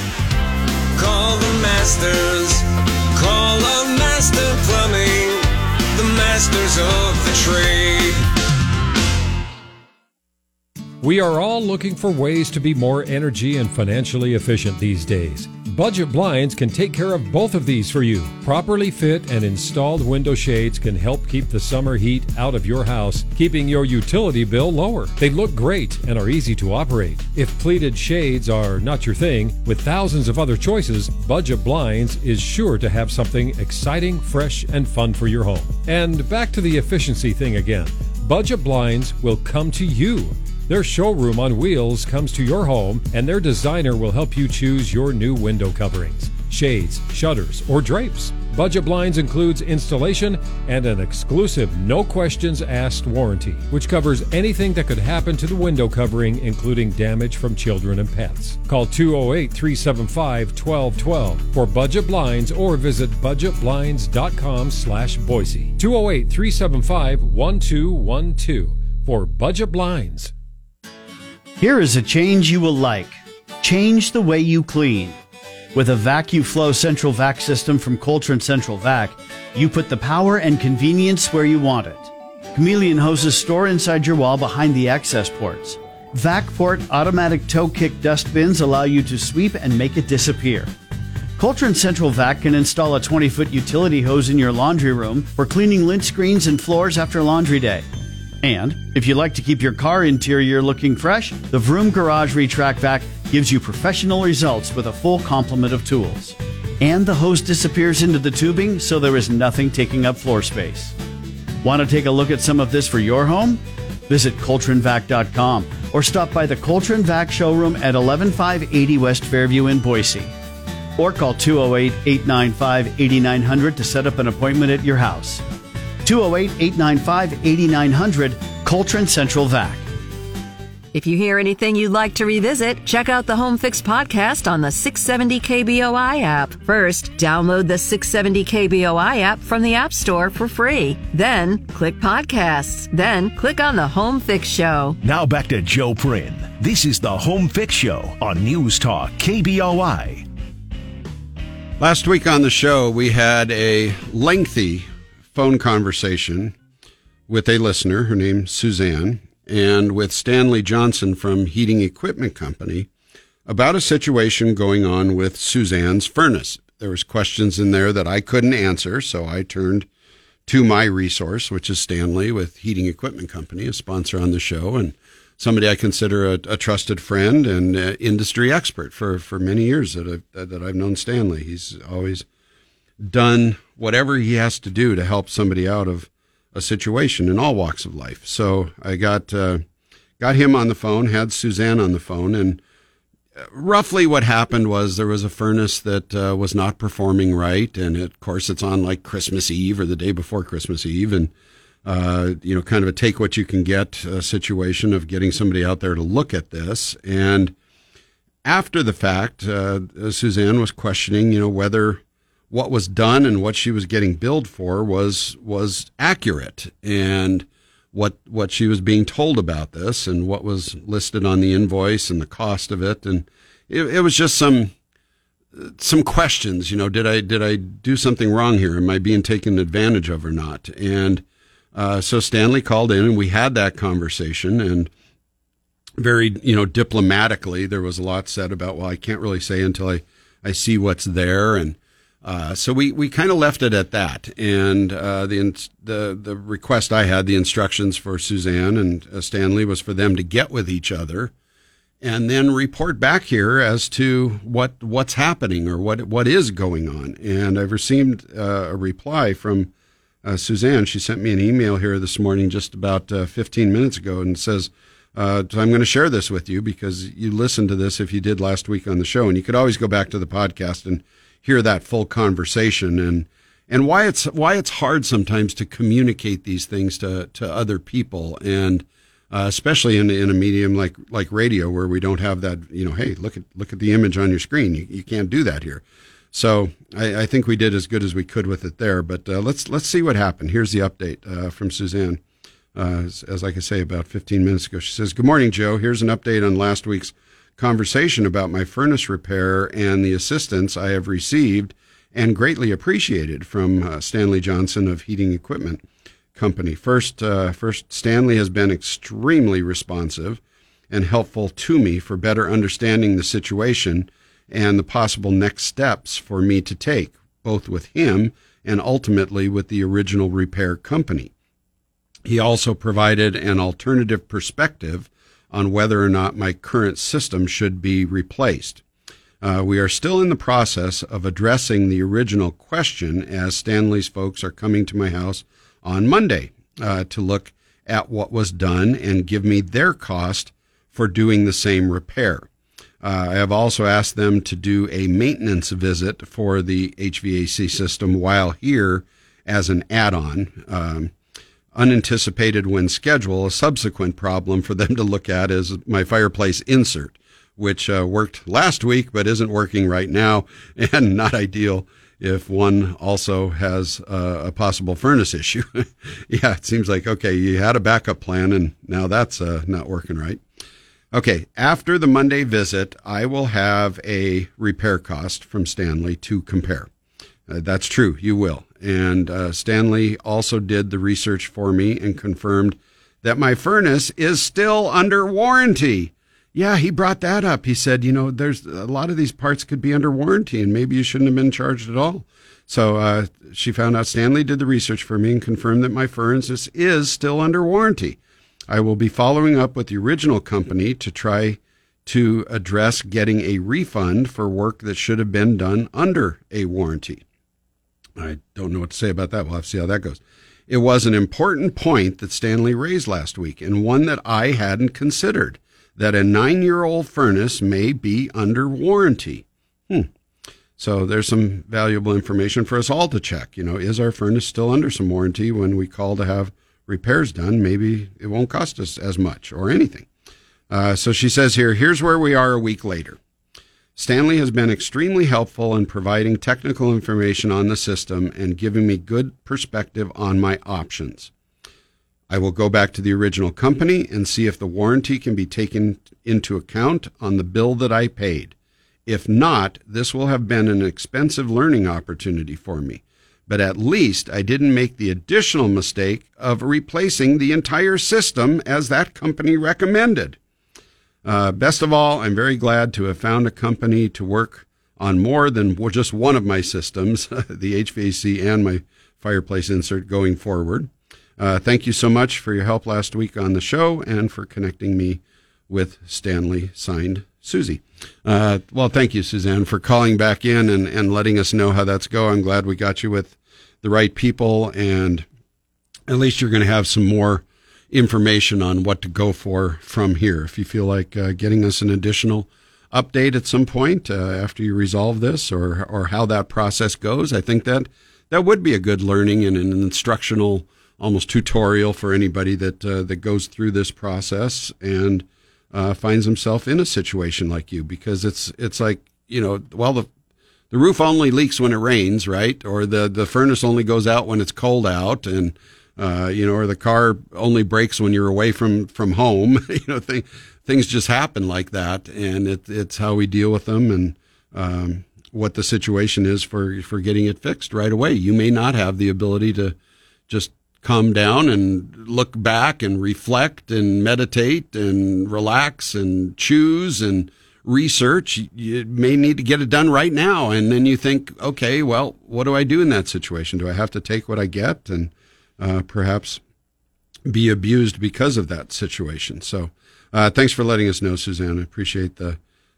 Call the masters. Call up Master Plumbing. The masters of the trade. We are all looking for ways to be more energy and financially efficient these days. Budget Blinds can take care of both of these for you. Properly fit and installed window shades can help keep the summer heat out of your house, keeping your utility bill lower. They look great and are easy to operate. If pleated shades are not your thing, with thousands of other choices, Budget Blinds is sure to have something exciting, fresh, and fun for your home. And back to the efficiency thing again. Budget Blinds will come to you. Their showroom on wheels comes to your home, and their designer will help you choose your new window coverings, shades, shutters, or drapes. Budget Blinds includes installation and an exclusive no questions asked warranty, which covers anything that could happen to the window covering, including damage from children and pets. Call 208 375 1212 for Budget Blinds or visit budgetblinds.com slash Boise. 208 375 1212 for Budget Blinds. Here is a change you will like. Change the way you clean. With a VacuFlo Central Vac system from Coltrane Central Vac, you put the power and convenience where you want it. Chameleon hoses store inside your wall behind the access ports. VacPort automatic toe kick dust bins allow you to sweep and make it disappear. Coltrane Central Vac can install a 20 foot utility hose in your laundry room for cleaning lint screens and floors after laundry day. And if you like to keep your car interior looking fresh, the Vroom Garage Retract Vac gives you professional results with a full complement of tools. And the hose disappears into the tubing, so there is nothing taking up floor space. Want to take a look at some of this for your home? Visit ColtraneVac.com or stop by the Coltrane Vac showroom at 11580 West Fairview in Boise. Or call 208 895 8900 to set up an appointment at your house. 208 895 8900, Coltrane Central Vac. If you hear anything you'd like to revisit, check out the Home Fix podcast on the 670 KBOI app. First, download the 670 KBOI app from the App Store for free. Then, click podcasts. Then, click on the Home Fix Show. Now back to Joe Prin. This is the Home Fix Show on News Talk KBOI. Last week on the show, we had a lengthy phone conversation with a listener, her name's Suzanne, and with Stanley Johnson from Heating Equipment Company about a situation going on with Suzanne's furnace. There was questions in there that I couldn't answer, so I turned to my resource, which is Stanley with Heating Equipment Company, a sponsor on the show, and somebody I consider a, a trusted friend and uh, industry expert for, for many years that I've, that I've known Stanley. He's always done whatever he has to do to help somebody out of a situation in all walks of life. So I got uh, got him on the phone, had Suzanne on the phone, and roughly what happened was there was a furnace that uh, was not performing right, and it, of course it's on like Christmas Eve or the day before Christmas Eve, and uh, you know, kind of a take what you can get uh, situation of getting somebody out there to look at this. And after the fact, uh, Suzanne was questioning, you know, whether what was done and what she was getting billed for was was accurate and what what she was being told about this and what was listed on the invoice and the cost of it. And it, it was just some some questions you know did i did i do something wrong here? Am i being taken advantage of or not? And uh, so stanley called in and we had that conversation and very you know diplomatically there was a lot said about well i can't really say until i i see what's there. And uh, so we, we kind of left it at that, and uh, the the the request I had, the instructions for Suzanne and uh, Stanley was for them to get with each other, and then report back here as to what what's happening or what what is going on. And I've received uh, a reply from uh, Suzanne. She sent me an email here this morning, just about 15 minutes ago, and says. Uh, so I'm going to share this with you because you listened to this if you did last week on the show, and you could always go back to the podcast and hear that full conversation and and why it's why it's hard sometimes to communicate these things to to other people and uh, especially in in a medium like like radio where we don't have that. You know, hey, look at look at the image on your screen. You, you can't do that here. So I, I think we did as good as we could with it there. But uh, let's let's see what happened. Here's the update uh, from Suzanne. Uh, as, as like I say, about 15 minutes ago, she says, "Good morning, Joe. Here's an update on last week's conversation about my furnace repair and the assistance I have received and greatly appreciated from uh, Stanley Johnson of Heating Equipment Company. First, uh, first, Stanley has been extremely responsive and helpful to me for better understanding the situation and the possible next steps for me to take, both with him and ultimately with the original repair company. He also provided an alternative perspective on whether or not my current system should be replaced. Uh, we are still in the process of addressing the original question as Stanley's folks are coming to my house on Monday uh, to look at what was done and give me their cost for doing the same repair. Uh, I have also asked them to do a maintenance visit for the HVAC system while here as an add on. Um, unanticipated when schedule, a subsequent problem for them to look at is my fireplace insert, which uh, worked last week but isn't working right now and not ideal if one also has uh, a possible furnace issue. yeah, it seems like, okay, you had a backup plan and now that's uh, not working right. Okay, after the Monday visit, I will have a repair cost from Stanley to compare. Uh, that's true, you will. And uh, Stanley also did the research for me and confirmed that my furnace is still under warranty. Yeah, he brought that up. He said, you know, there's a lot of these parts could be under warranty and maybe you shouldn't have been charged at all. So uh, she found out Stanley did the research for me and confirmed that my furnace is still under warranty. I will be following up with the original company to try to address getting a refund for work that should have been done under a warranty. I don't know what to say about that. We'll have to see how that goes. It was an important point that Stanley raised last week, and one that I hadn't considered that a nine year old furnace may be under warranty. Hmm. So there's some valuable information for us all to check. You know, is our furnace still under some warranty when we call to have repairs done? Maybe it won't cost us as much or anything. Uh, so she says here, here's where we are a week later. Stanley has been extremely helpful in providing technical information on the system and giving me good perspective on my options. I will go back to the original company and see if the warranty can be taken into account on the bill that I paid. If not, this will have been an expensive learning opportunity for me. But at least I didn't make the additional mistake of replacing the entire system as that company recommended. Uh, best of all, I'm very glad to have found a company to work on more than just one of my systems, the HVAC and my fireplace insert going forward. Uh, thank you so much for your help last week on the show and for connecting me with Stanley, signed Susie. Uh, well, thank you, Suzanne, for calling back in and, and letting us know how that's going. I'm glad we got you with the right people, and at least you're going to have some more information on what to go for from here. If you feel like uh, getting us an additional update at some point uh, after you resolve this or or how that process goes, I think that that would be a good learning and an instructional, almost tutorial for anybody that uh, that goes through this process and uh, finds himself in a situation like you, because it's it's like you know, well the the roof only leaks when it rains, right? Or the the furnace only goes out when it's cold out, and uh, you know, or the car only breaks when you're away from from home. you know, th- things just happen like that, and it, it's how we deal with them and um, what the situation is for for getting it fixed right away. You may not have the ability to just calm down and look back and reflect and meditate and relax and choose and research. You may need to get it done right now, and then you think, okay, well, what do I do in that situation? Do I have to take what I get and perhaps be abused because of that situation. So, uh, thanks for letting us know, Suzanne. I appreciate the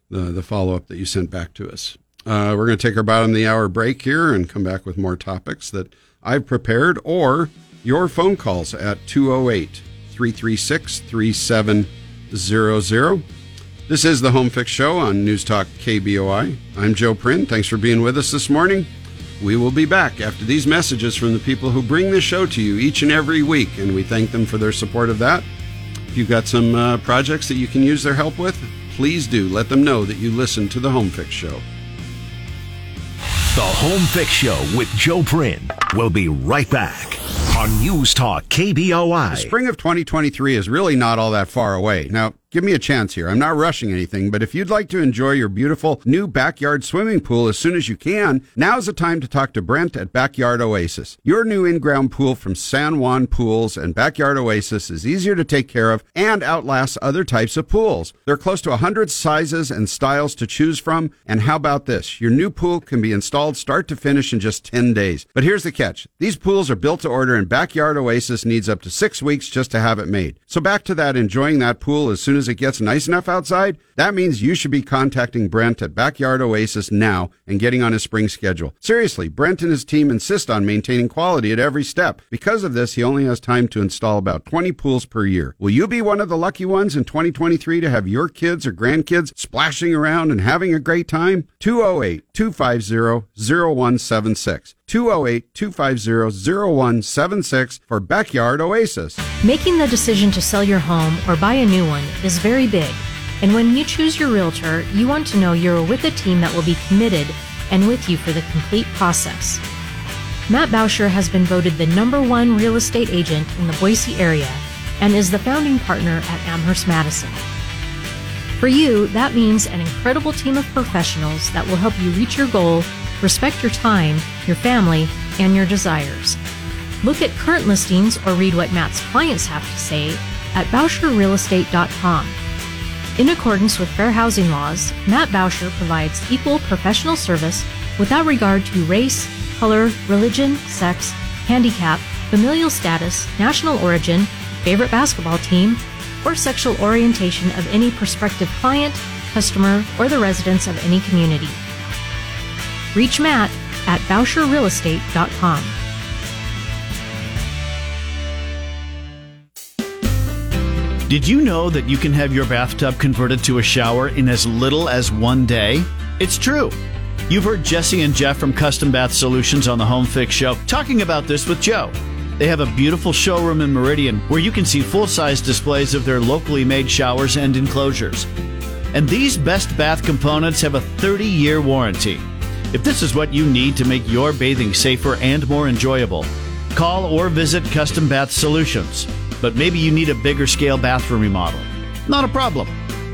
the, the follow up that you sent back to us. Uh, we're going to take our bottom of the hour break here and come back with more topics that I've prepared or your phone calls at 208 336 3700. This is the Home Fix Show on News Talk KBOI. I'm Joe Prin. Thanks for being with us this morning. We will be back after these messages from the people who bring this show to you each and every week, and we thank them for their support of that. If you've got some uh, projects that you can use their help with, please do let them know that you listen to the Home Fix Show. The Home Fix Show with Joe Prin will be right back on News Talk KBOI. The spring of 2023 is really not all that far away. Now, give me a chance here. I'm not rushing anything, but if you'd like to enjoy your beautiful new backyard swimming pool as soon as you can, now's the time to talk to Brent at Backyard Oasis. Your new in-ground pool from San Juan Pools and Backyard Oasis is easier to take care of and outlasts other types of pools. There are close to 100 sizes and styles to choose from, and how about this? Your new pool can be installed start to finish in just 10 days. But here's the catch. These pools are built to order and Backyard Oasis needs up to 6 weeks just to have it made. So back to that enjoying that pool as soon as it gets nice enough outside, that means you should be contacting Brent at Backyard Oasis now and getting on his spring schedule. Seriously, Brent and his team insist on maintaining quality at every step. Because of this, he only has time to install about 20 pools per year. Will you be one of the lucky ones in 2023 to have your kids or grandkids splashing around and having a great time? 208 250 0176. 208 250 0176 for Backyard Oasis. Making the decision to sell your home or buy a new one is very big. And when you choose your realtor, you want to know you're with a team that will be committed and with you for the complete process. Matt Bauscher has been voted the number one real estate agent in the Boise area and is the founding partner at Amherst Madison. For you, that means an incredible team of professionals that will help you reach your goal, respect your time, your family, and your desires. Look at current listings or read what Matt's clients have to say at BauscherRealestate.com. In accordance with fair housing laws, Matt Bauscher provides equal professional service without regard to race, color, religion, sex, handicap, familial status, national origin, favorite basketball team, or sexual orientation of any prospective client, customer, or the residents of any community. Reach Matt at BauscherRealestate.com. Did you know that you can have your bathtub converted to a shower in as little as one day? It's true. You've heard Jesse and Jeff from Custom Bath Solutions on the Home Fix Show talking about this with Joe. They have a beautiful showroom in Meridian where you can see full size displays of their locally made showers and enclosures. And these best bath components have a 30 year warranty. If this is what you need to make your bathing safer and more enjoyable, call or visit Custom Bath Solutions. But maybe you need a bigger scale bathroom remodel. Not a problem.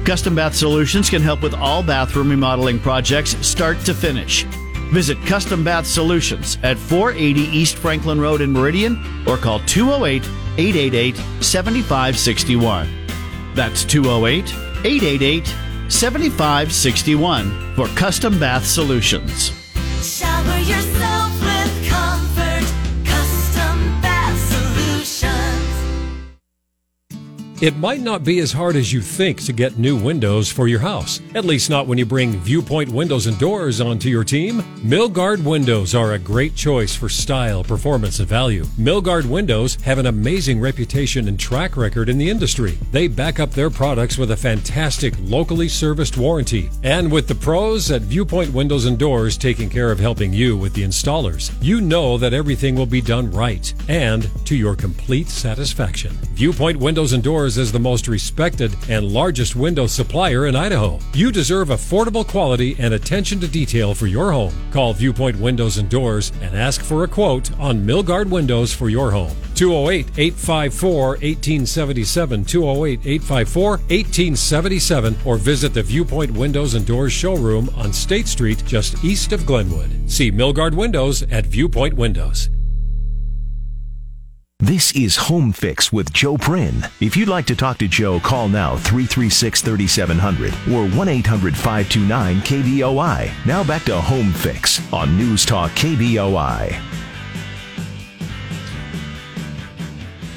Custom Bath Solutions can help with all bathroom remodeling projects start to finish. Visit Custom Bath Solutions at 480 East Franklin Road in Meridian or call 208 888 7561. That's 208 888 7561 for Custom Bath Solutions. It might not be as hard as you think to get new windows for your house, at least not when you bring Viewpoint Windows and Doors onto your team. Milgard windows are a great choice for style, performance, and value. Milgard windows have an amazing reputation and track record in the industry. They back up their products with a fantastic locally serviced warranty. And with the pros at Viewpoint Windows and Doors taking care of helping you with the installers, you know that everything will be done right and to your complete satisfaction. Viewpoint Windows and Doors is the most respected and largest window supplier in Idaho. You deserve affordable quality and attention to detail for your home. Call Viewpoint Windows and Doors and ask for a quote on Milgard windows for your home. 208 854 1877, 208 854 1877, or visit the Viewpoint Windows and Doors showroom on State Street just east of Glenwood. See Milgard Windows at Viewpoint Windows. This is Home Fix with Joe Prin. If you'd like to talk to Joe, call now 336 3700 or 1 800 529 KBOI. Now back to Home Fix on News Talk KBOI.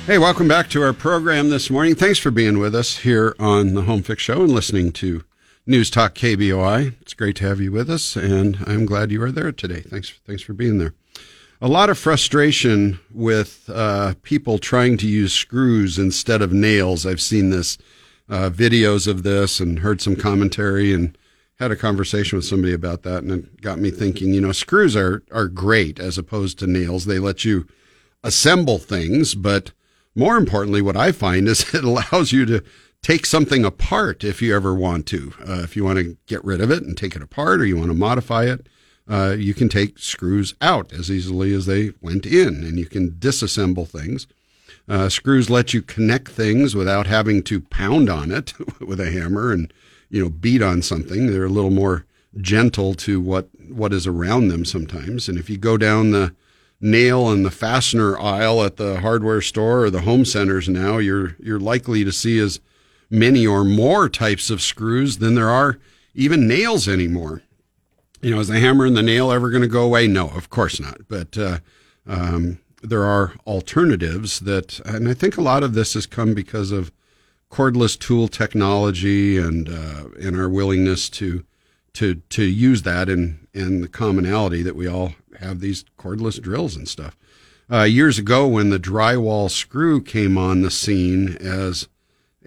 Hey, welcome back to our program this morning. Thanks for being with us here on the Home Fix Show and listening to News Talk KBOI. It's great to have you with us, and I'm glad you are there today. Thanks, thanks for being there. A lot of frustration with uh, people trying to use screws instead of nails. I've seen this uh, videos of this and heard some commentary and had a conversation with somebody about that, and it got me thinking. You know, screws are are great as opposed to nails. They let you assemble things, but more importantly, what I find is it allows you to take something apart if you ever want to. Uh, if you want to get rid of it and take it apart, or you want to modify it, uh, you can take screws out as easily as they went in, and you can disassemble things. Uh, screws let you connect things without having to pound on it with a hammer and you know beat on something. They're a little more gentle to what what is around them sometimes. And if you go down the nail and the fastener aisle at the hardware store or the home centers now, you're you're likely to see as many or more types of screws than there are even nails anymore. You know, is the hammer and the nail ever going to go away? No, of course not. But uh, um, there are alternatives that, and I think a lot of this has come because of cordless tool technology and uh, and our willingness to to to use that and and the commonality that we all have these cordless drills and stuff. Uh, years ago, when the drywall screw came on the scene as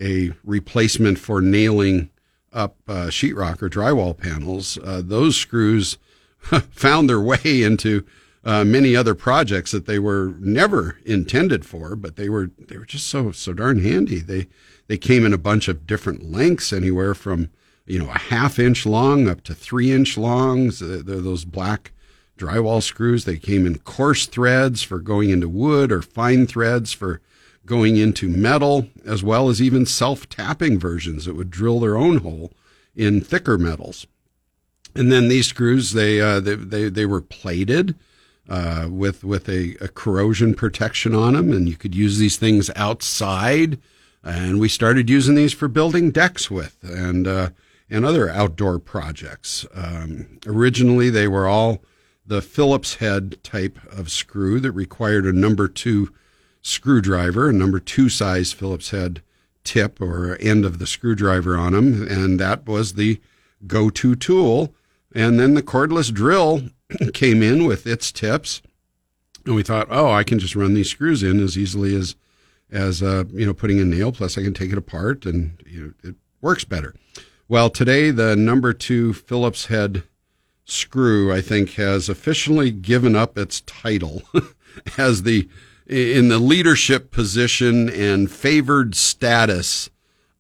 a replacement for nailing up uh, sheetrock or drywall panels, uh, those screws found their way into uh, many other projects that they were never intended for, but they were they were just so so darn handy. They they came in a bunch of different lengths, anywhere from you know a half inch long up to three inch longs. Uh, they're those black drywall screws. They came in coarse threads for going into wood or fine threads for going into metal, as well as even self tapping versions that would drill their own hole in thicker metals. And then these screws, they uh, they, they they were plated uh, with with a, a corrosion protection on them, and you could use these things outside. And we started using these for building decks with, and uh, and other outdoor projects. Um, originally, they were all the Phillips head type of screw that required a number two screwdriver, a number two size Phillips head tip or end of the screwdriver on them, and that was the go to tool. And then the cordless drill came in with its tips, and we thought, oh, I can just run these screws in as easily as as uh, you know putting a nail. Plus, I can take it apart, and you know, it works better. Well, today the number two Phillips head screw, I think, has officially given up its title as the in the leadership position and favored status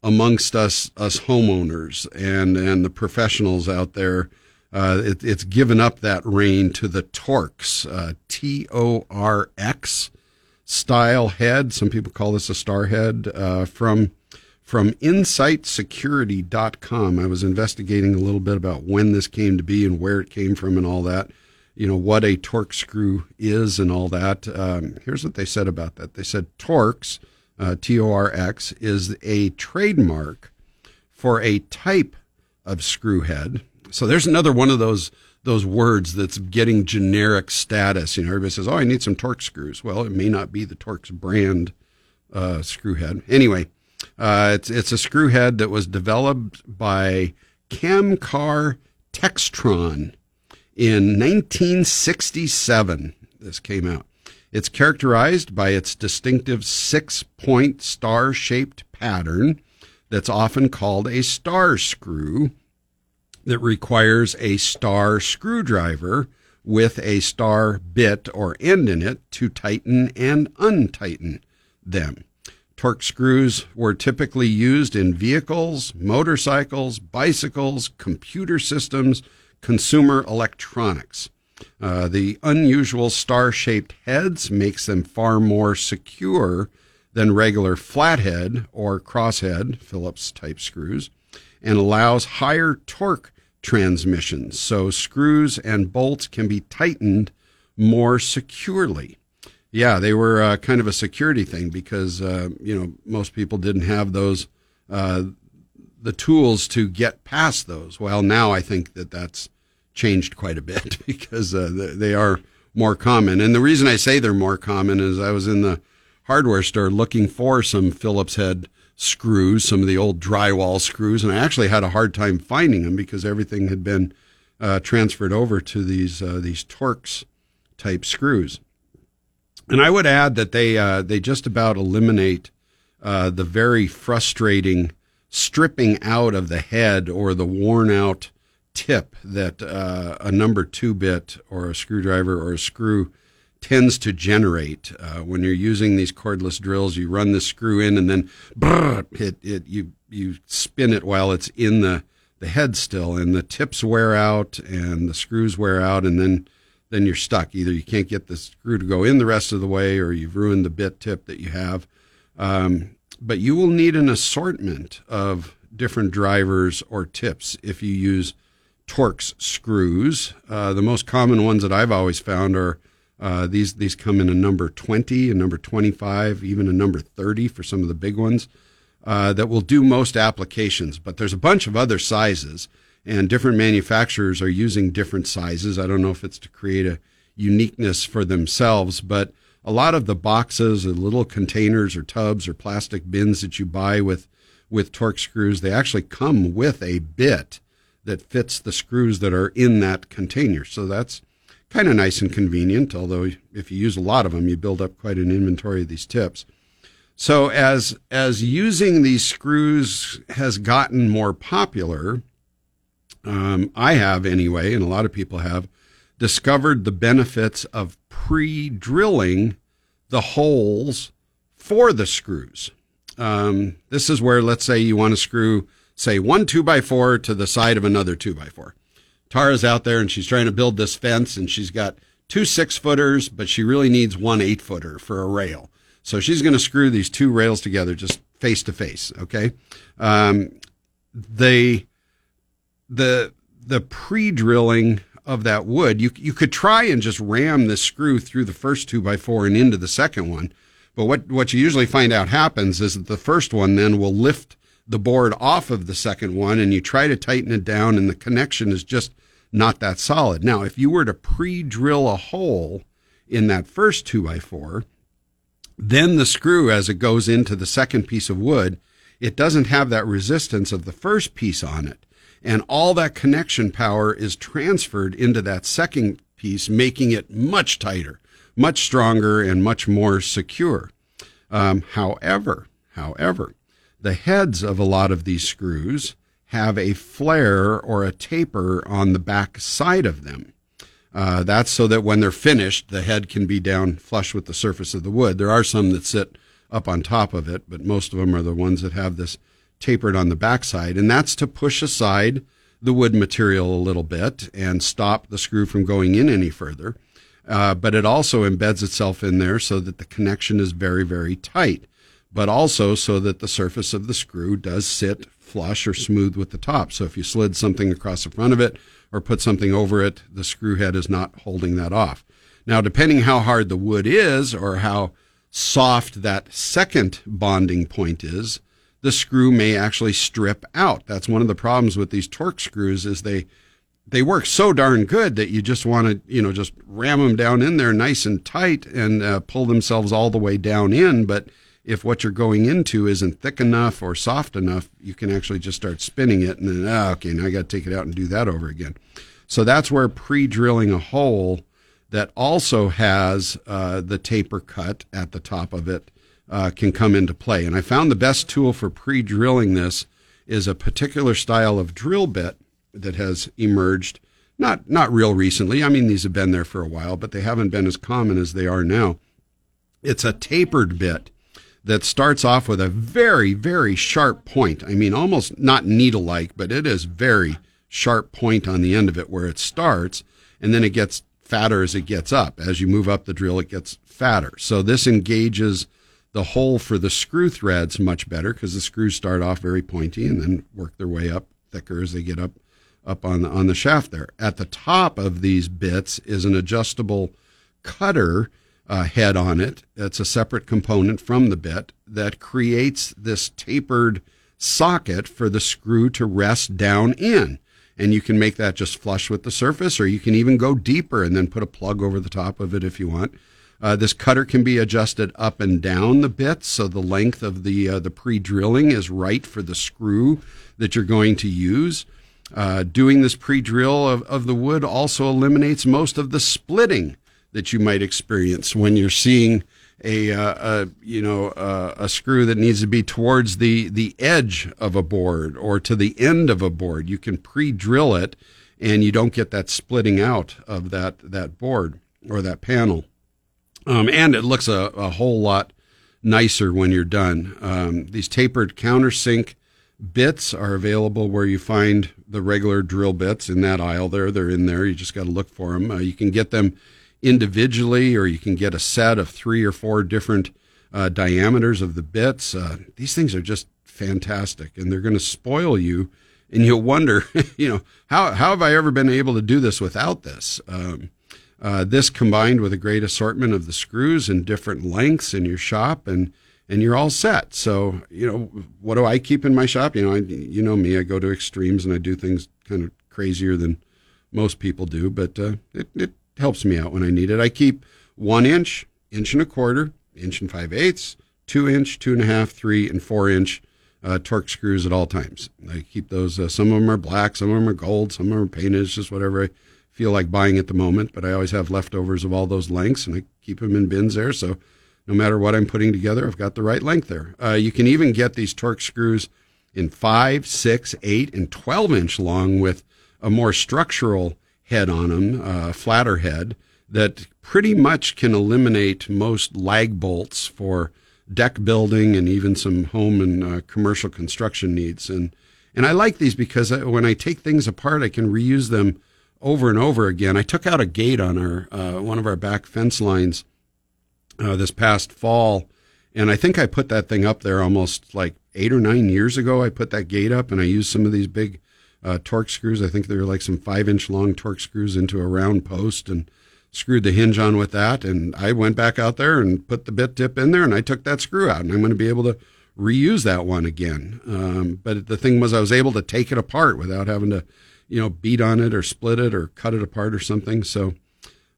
amongst us us homeowners and and the professionals out there. Uh, it, it's given up that reign to the Torx, uh, T O R X style head. Some people call this a star head uh, from from insightsecurity.com. I was investigating a little bit about when this came to be and where it came from and all that. You know, what a Torx screw is and all that. Um, here's what they said about that. They said Torx, uh, T O R X, is a trademark for a type of screw head. So there's another one of those those words that's getting generic status. You know, everybody says, "Oh, I need some Torx screws." Well, it may not be the Torx brand uh, screw head. Anyway, uh, it's it's a screw head that was developed by Camcar Textron in 1967. This came out. It's characterized by its distinctive six point star shaped pattern that's often called a star screw that requires a star screwdriver with a star bit or end in it to tighten and untighten them. Torx screws were typically used in vehicles, motorcycles, bicycles, computer systems, consumer electronics. Uh, the unusual star shaped heads makes them far more secure than regular flathead or crosshead Phillips type screws and allows higher torque transmissions. So screws and bolts can be tightened more securely. Yeah, they were uh, kind of a security thing because uh, you know most people didn't have those uh, the tools to get past those. Well, now I think that that's changed quite a bit because uh, they are more common. And the reason I say they're more common is I was in the hardware store looking for some Phillips head screws, some of the old drywall screws, and I actually had a hard time finding them because everything had been uh, transferred over to these uh, these Torx type screws. And I would add that they uh, they just about eliminate uh, the very frustrating stripping out of the head or the worn out tip that uh, a number two bit or a screwdriver or a screw tends to generate uh, when you're using these cordless drills. You run the screw in, and then brrr, it it you you spin it while it's in the the head still, and the tips wear out and the screws wear out, and then then you're stuck. Either you can't get the screw to go in the rest of the way, or you've ruined the bit tip that you have. Um, but you will need an assortment of different drivers or tips if you use Torx screws. Uh, the most common ones that I've always found are uh, these. These come in a number 20, a number 25, even a number 30 for some of the big ones uh, that will do most applications. But there's a bunch of other sizes, and different manufacturers are using different sizes. I don't know if it's to create a uniqueness for themselves, but a lot of the boxes or little containers or tubs or plastic bins that you buy with with Torx screws, they actually come with a bit that fits the screws that are in that container. So that's kind of nice and convenient. Although if you use a lot of them, you build up quite an inventory of these tips. So as as using these screws has gotten more popular, um, I have anyway, and a lot of people have discovered the benefits of pre-drilling the holes for the screws. Um, this is where, let's say, you want to screw, say, one two by four to the side of another two by four. Tara's out there and she's trying to build this fence, and she's got two six footers, but she really needs one eight footer for a rail. So she's going to screw these two rails together just face to face. Okay. Um, they, the, the pre drilling of that wood, you, you could try and just ram this screw through the first two by four and into the second one. But what, what you usually find out happens is that the first one then will lift the board off of the second one and you try to tighten it down and the connection is just not that solid. Now, if you were to pre drill a hole in that first two by four, then the screw, as it goes into the second piece of wood, it doesn't have that resistance of the first piece on it. And all that connection power is transferred into that second piece, making it much tighter, much stronger, and much more secure. Um, however, however, the heads of a lot of these screws have a flare or a taper on the back side of them. Uh, that's so that when they're finished, the head can be down flush with the surface of the wood. There are some that sit up on top of it, but most of them are the ones that have this tapered on the backside, and that's to push aside the wood material a little bit and stop the screw from going in any further. Uh, but it also embeds itself in there so that the connection is very, very tight, but also so that the surface of the screw does sit flush or smooth with the top. So if you slid something across the front of it or put something over it, the screw head is not holding that off. Now, depending how hard the wood is or how soft that second bonding point is, the screw may actually strip out. That's one of the problems with these Torx screws is they they work so darn good that you just want to you know just ram them down in there nice and tight and uh, pull themselves all the way down in. But if what you're going into isn't thick enough or soft enough, you can actually just start spinning it and then oh, okay, now I got to take it out and do that over again. So that's where pre-drilling a hole that also has uh, the taper cut at the top of it uh, can come into play. And I found the best tool for pre drilling this is a particular style of drill bit that has emerged. Not, not real recently. I mean, these have been there for a while, but they haven't been as common as they are now. It's a tapered bit that starts off with a very, very sharp point. I mean, almost not needle like, but it is very sharp point on the end of it where it starts, and then it gets fatter as it gets up. As you move up the drill, it gets fatter. So this engages the hole for the screw threads much better because the screws start off very pointy and then work their way up thicker as they get up up on the, on the shaft there. At the top of these bits is an adjustable cutter uh, head on it. It's a separate component from the bit that creates this tapered socket for the screw to rest down in. And you can make that just flush with the surface, or you can even go deeper and then put a plug over the top of it if you want. Uh, this cutter can be adjusted up and down the bit, so the length of the uh, the pre-drilling is right for the screw that you're going to use. Uh, doing this pre-drill of, of the wood also eliminates most of the splitting that you might experience when you're seeing a, uh, a you know uh, a screw that needs to be towards the the edge of a board or to the end of a board. You can pre-drill it, and you don't get that splitting out of that that board or that panel. Um, and it looks a, a whole lot nicer when you're done. Um, these tapered countersink bits are available where you find the regular drill bits in that aisle there. They're in there. You just got to look for them. Uh, you can get them individually, or you can get a set of three or four different uh, diameters of the bits. Uh, these things are just fantastic, and they're going to spoil you. And you'll wonder, you know, how how have I ever been able to do this without this? Um, uh, this combined with a great assortment of the screws in different lengths in your shop, and and you're all set. So you know, what do I keep in my shop? You know, I, you know me, I go to extremes and I do things kind of crazier than most people do, but uh, it, it helps me out when I need it. I keep one inch, inch and a quarter, inch and five eighths, two inch, two and a half, three, and four inch uh, Torx screws at all times. I keep those. Uh, some of them are black, some of them are gold, some of them are painted. It's just whatever I feel like buying at the moment. But I always have leftovers of all those lengths, and I keep them in bins there. So no matter what I'm putting together, I've got the right length there. Uh, you can even get these Torx screws in five, six, eight, and twelve inch long with a more structural head on them, uh, flatter head that pretty much can eliminate most lag bolts for deck building and even some home and uh, commercial construction needs. And and I like these because I, when I take things apart, I can reuse them over and over again. I took out a gate on our uh, one of our back fence lines uh, this past fall, and I think I put that thing up there almost like eight or nine years ago. I put that gate up, and I used some of these big uh, Torx screws. I think they were like some five inch long Torx screws into a round post and screwed the hinge on with that. And I went back out there and put the bit tip in there and I took that screw out and I'm going to be able to reuse that one again. Um, but the thing was, I was able to take it apart without having to, you know, beat on it or split it or cut it apart or something. So,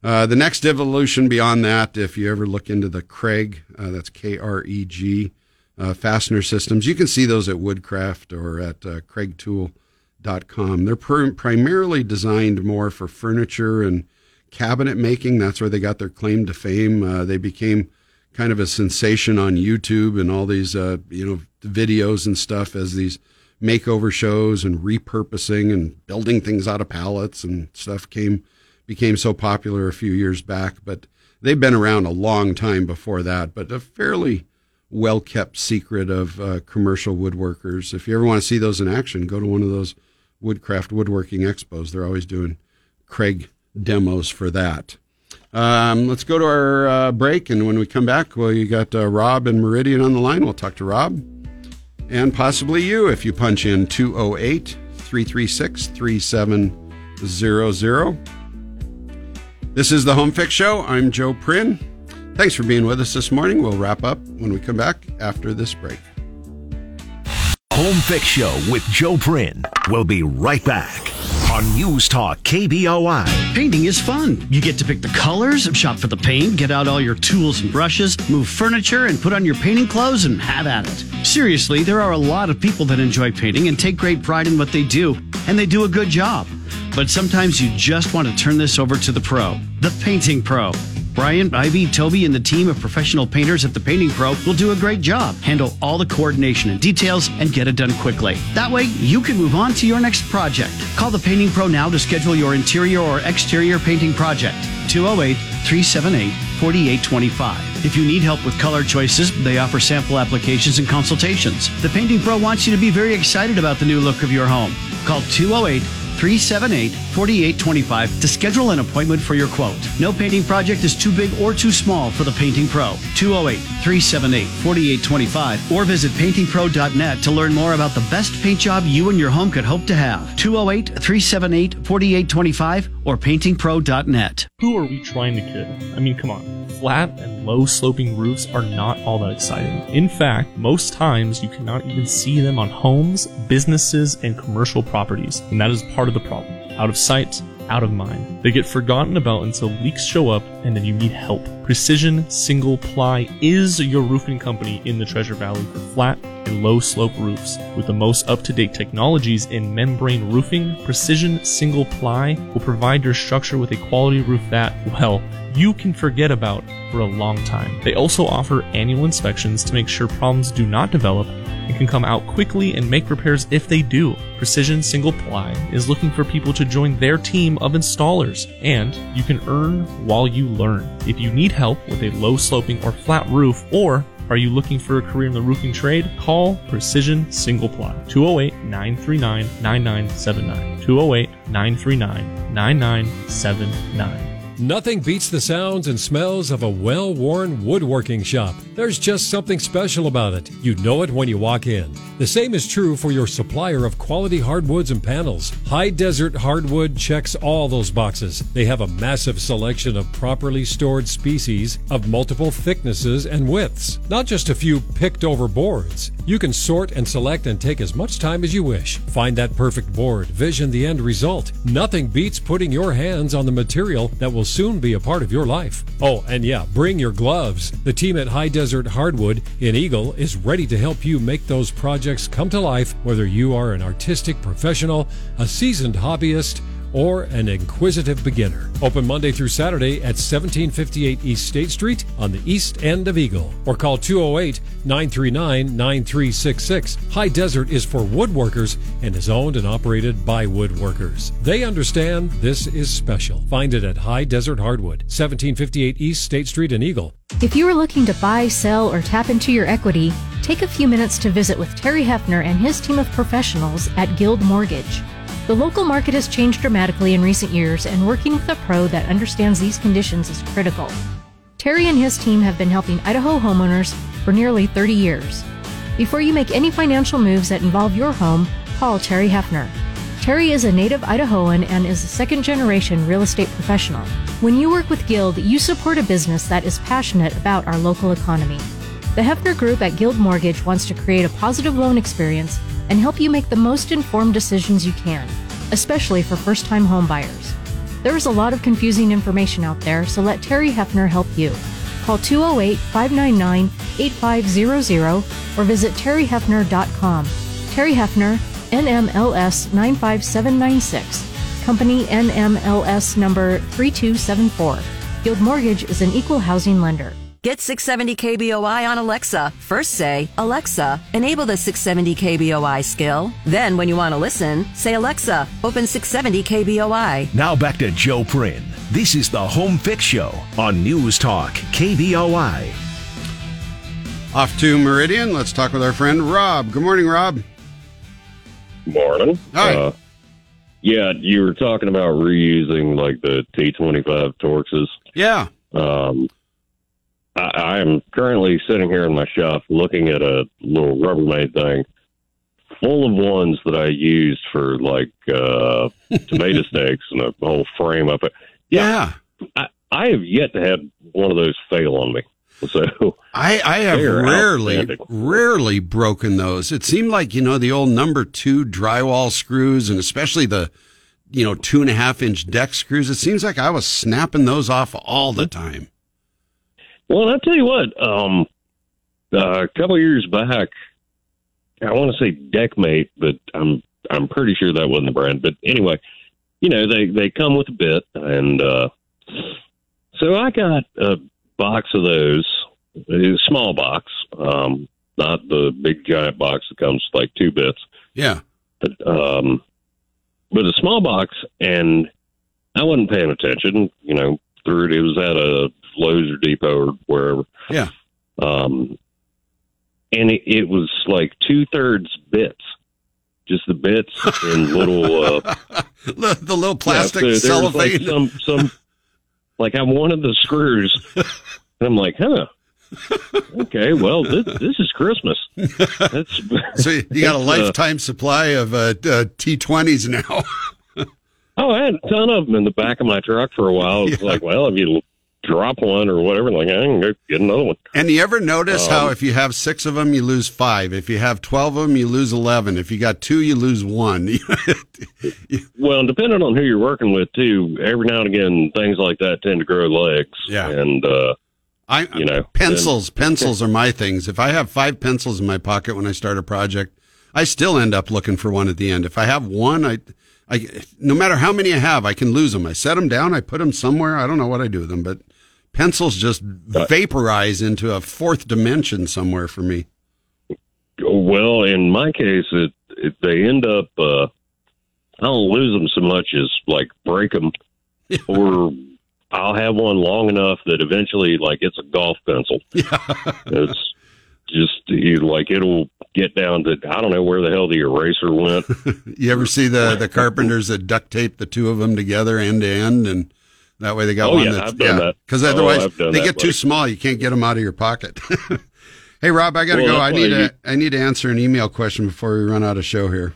uh, the next evolution beyond that, if you ever look into the Kreg, uh, that's K R E G, uh, fastener systems, you can see those at Woodcraft or at uh, KregTool.com. They're pr- primarily designed more for furniture and cabinet making. That's where they got their claim to fame. Uh, they became kind of a sensation on YouTube and all these, uh, you know, videos and stuff as these makeover shows and repurposing and building things out of pallets and stuff came became so popular a few years back. But they've been around a long time before that. But a fairly well kept secret of uh, commercial woodworkers. If you ever want to see those in action, go to one of those woodcraft woodworking expos. They're always doing Kreg demos for that. Um, let's go to our uh, break, and when we come back, well, you got uh, Rob and Meridian on the line. We'll talk to Rob and possibly you if you punch in 208 336 3700. This is the Home Fix Show. I'm Joe Prin. Thanks for being with us this morning. We'll wrap up when we come back after this break. Home Fix Show with Joe Prin. We'll be right back on News Talk KBOI. Painting is fun. You get to pick the colors, shop for the paint, get out all your tools and brushes, move furniture, and put on your painting clothes and have at it. Seriously, there are a lot of people that enjoy painting and take great pride in what they do, and they do a good job. But sometimes you just want to turn this over to the pro, the painting pro. Brian, Ivy, Toby, and the team of professional painters at the Painting Pro will do a great job, handle all the coordination and details, and get it done quickly. That way, you can move on to your next project. Call the Painting Pro now to schedule your interior or exterior painting project. 208 378 4825. If you need help with color choices, they offer sample applications and consultations. The Painting Pro wants you to be very excited about the new look of your home. Call 208 378 4825 to schedule an appointment for your quote. No painting project is too big or too small for the Painting Pro. 208 378 4825 or visit paintingpro.net to learn more about the best paint job you and your home could hope to have. 208 378 4825 or paintingpro.net. Who are we trying to kid? I mean, come on. Flat and low sloping roofs are not all that exciting. In fact, most times you cannot even see them on homes, businesses, and commercial properties, and that is part of the problem. Out of sight, out of mind. They get forgotten about until leaks show up and then you need help. Precision Single Ply is your roofing company in the Treasure Valley for flat and low slope roofs. With the most up to date technologies in membrane roofing, Precision Single Ply will provide your structure with a quality roof that, well, you can forget about for a long time. They also offer annual inspections to make sure problems do not develop and can come out quickly and make repairs if they do. Precision Single Ply is looking for people to join their team of installers, and you can earn while you learn. If you need help, with a low sloping or flat roof, or are you looking for a career in the roofing trade? Call Precision Single Ply 208 939 9979. 208 939 9979. Nothing beats the sounds and smells of a well worn woodworking shop. There's just something special about it. You know it when you walk in. The same is true for your supplier of quality hardwoods and panels. High Desert Hardwood checks all those boxes. They have a massive selection of properly stored species of multiple thicknesses and widths, not just a few picked over boards. You can sort and select and take as much time as you wish. Find that perfect board, vision the end result. Nothing beats putting your hands on the material that will soon be a part of your life. Oh, and yeah, bring your gloves. The team at High Desert Hardwood in Eagle is ready to help you make those projects come to life, whether you are an artistic professional, a seasoned hobbyist, or an inquisitive beginner. Open Monday through Saturday at 1758 East State Street on the east end of Eagle. Or call 208 939 9366. High Desert is for woodworkers and is owned and operated by woodworkers. They understand this is special. Find it at High Desert Hardwood, 1758 East State Street in Eagle. If you are looking to buy, sell, or tap into your equity, take a few minutes to visit with Terry Hefner and his team of professionals at Guild Mortgage. The local market has changed dramatically in recent years, and working with a pro that understands these conditions is critical. Terry and his team have been helping Idaho homeowners for nearly 30 years. Before you make any financial moves that involve your home, call Terry Hefner. Terry is a native Idahoan and is a second generation real estate professional. When you work with Guild, you support a business that is passionate about our local economy. The Hefner Group at Guild Mortgage wants to create a positive loan experience and help you make the most informed decisions you can, especially for first time homebuyers. There is a lot of confusing information out there, so let Terry Hefner help you. Call 208 599 8500 or visit terryhefner.com. Terry Hefner, NMLS 95796, Company NMLS number 3274. Guild Mortgage is an equal housing lender. Get 670 KBOI on Alexa. First say, Alexa, enable the 670 KBOI skill. Then, when you want to listen, say, Alexa, open 670 KBOI. Now back to Joe Prin. This is the Home Fix Show on News Talk KBOI. Off to Meridian. Let's talk with our friend Rob. Good morning, Rob. Morning. Hi. Uh, yeah, you were talking about reusing like the T25 Torxes. Yeah. Um, I, I am currently sitting here in my shop looking at a little Rubbermaid thing full of ones that I used for like uh, tomato stakes and a whole frame of it. Yeah. I, I have yet to have one of those fail on me. So I, I have rarely, rarely broken those. It seemed like, you know, the old number two drywall screws and especially the, you know, two and a half inch deck screws. It seems like I was snapping those off all the time. Well, I'll tell you what. Um, uh, a couple of years back, I want to say Deckmate, but I'm I'm pretty sure that wasn't the brand. But anyway, you know they they come with a bit, and uh, so I got a box of those, a small box, um, not the big giant box that comes with like two bits, Yeah. but um, but a small box, and I wasn't paying attention. You know, through it. It was at a Lowe's or Depot or wherever. Yeah. Um, and it, it was like two thirds bits, just the bits and little uh, the, the little plastic yeah, so was, like, cellophane. some some like I wanted the screws, and I'm like, huh. Okay, well, this, this is Christmas. That's so you got a uh, lifetime supply of uh, uh, T20s now. Oh, I had a ton of them in the back of my truck for a while. It's like, well, if you drop one or whatever, like, I can go get another one. And you ever notice how Um, if you have six of them, you lose five. If you have 12 of them, you lose 11. If you got two, you lose one. Well, depending on who you're working with, too, every now and again, things like that tend to grow legs. Yeah. And, uh, I, you know, pencils, pencils are my things. If I have five pencils in my pocket when I start a project, I still end up looking for one at the end. If I have one, I, I, no matter how many I have, I can lose them. I set them down, I put them somewhere. I don't know what I do with them, but pencils just vaporize into a fourth dimension somewhere for me. Well, in my case, it, it they end up. Uh, I don't lose them so much as like break them, or I'll have one long enough that eventually, like, it's a golf pencil. it's just you like it'll get down to I don't know where the hell the eraser went. You ever see the the carpenters that duct tape the two of them together end to end, and that way they got Oh, one yeah, that's I've done that. Because Oh, otherwise done they that, get too small. You can't get them out of your pocket. hey Rob, I got to Well, go. I need to I need to answer an email question before we run out of show here.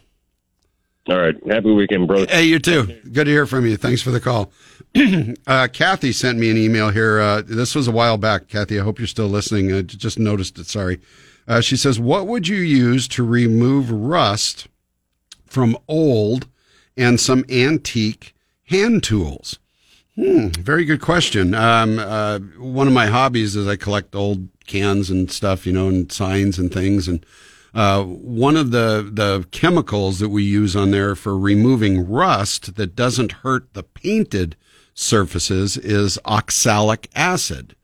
All right, happy weekend, brother. Hey, you too. Good to hear from you. Thanks for the call. uh, Kathy sent me an email here. Uh, this was a while back. Kathy, I hope you're still listening. I just noticed it. Sorry. Uh, she says, What would you use to remove rust from old and some antique hand tools? Hmm, very good question. Um, uh, one of my hobbies is I collect old cans and stuff, you know, and signs and things. And uh, one of the the chemicals that we use on there for removing rust that doesn't hurt the painted surfaces is oxalic acid.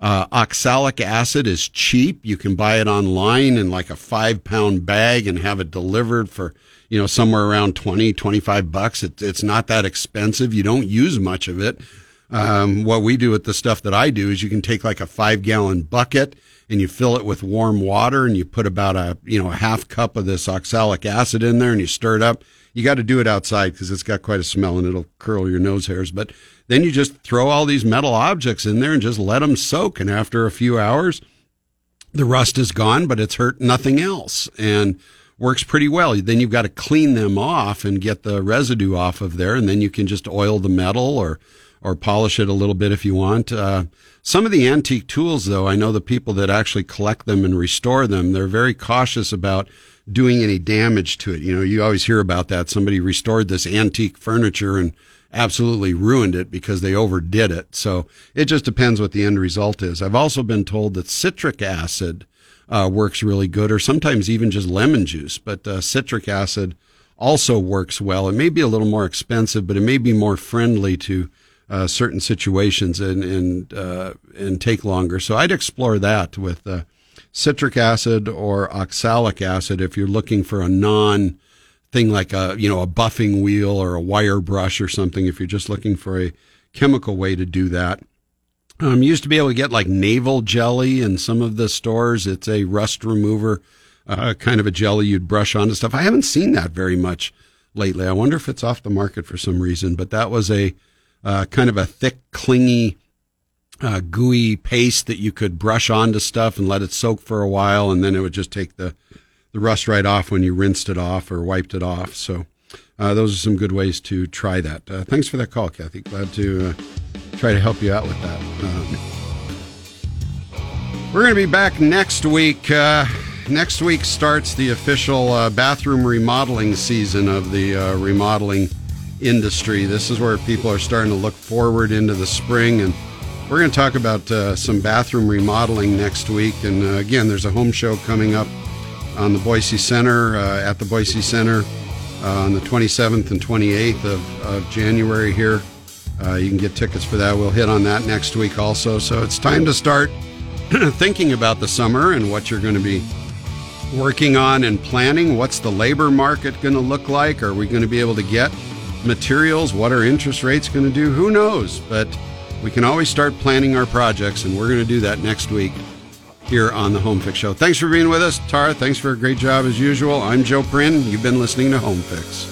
Uh, oxalic acid is cheap. You can buy it online in like a five pound bag and have it delivered for, you know, somewhere around 20, 25 bucks. It, it's not that expensive. You don't use much of it. Um, what we do with the stuff that I do is you can take like a five gallon bucket and you fill it with warm water and you put about a, you know, a half cup of this oxalic acid in there and you stir it up. You got to do it outside because it's got quite a smell and it'll curl your nose hairs. But then you just throw all these metal objects in there and just let them soak. And after a few hours, the rust is gone, but it's hurt nothing else and works pretty well. Then you've got to clean them off and get the residue off of there. And then you can just oil the metal or, or polish it a little bit if you want. Uh, some of the antique tools, though, I know the people that actually collect them and restore them, they're very cautious about doing any damage to it. You know, you always hear about that. Somebody restored this antique furniture and absolutely ruined it because they overdid it. So it just depends what the end result is. I've also been told that citric acid uh, works really good, or sometimes even just lemon juice. But uh, citric acid also works well. It may be a little more expensive, but it may be more friendly to uh, certain situations and and uh, and take longer. So I'd explore that with uh, citric acid or oxalic acid if you're looking for a non thing like a you know a buffing wheel or a wire brush or something. If you're just looking for a chemical way to do that. Um, used to be able to get like Naval Jelly in some of the stores. It's a rust remover, uh, kind of a jelly you'd brush onto stuff. I haven't seen that very much lately. I wonder if it's off the market for some reason, but that was a uh, kind of a thick, clingy, uh, gooey paste that you could brush onto stuff and let it soak for a while, and then it would just take the the rust right off when you rinsed it off or wiped it off. So uh, those are some good ways to try that. Uh, thanks for that call, Kathy. Glad to uh, try to help you out with that. Um, we're going to be back next week. Uh, next week starts the official uh, bathroom remodeling season of the remodeling industry. This is where people are starting to look forward into the spring, and we're going to talk about uh, some bathroom remodeling next week. And uh, again, there's a home show coming up on the Boise Center uh, at the Boise Center uh, on the 27th and 28th of, of January here. Uh, you can get tickets for that. We'll hit on that next week also. So it's time to start thinking about the summer and what you're going to be working on and planning. What's the labor market going to look like? Are we going to be able to get materials? What are interest rates going to do? Who knows? But we can always start planning our projects, and we're going to do that next week here on the Home Fix Show. Thanks for being with us, Tara. Thanks for a great job as usual. I'm Joe Prin. You've been listening to Home Fix.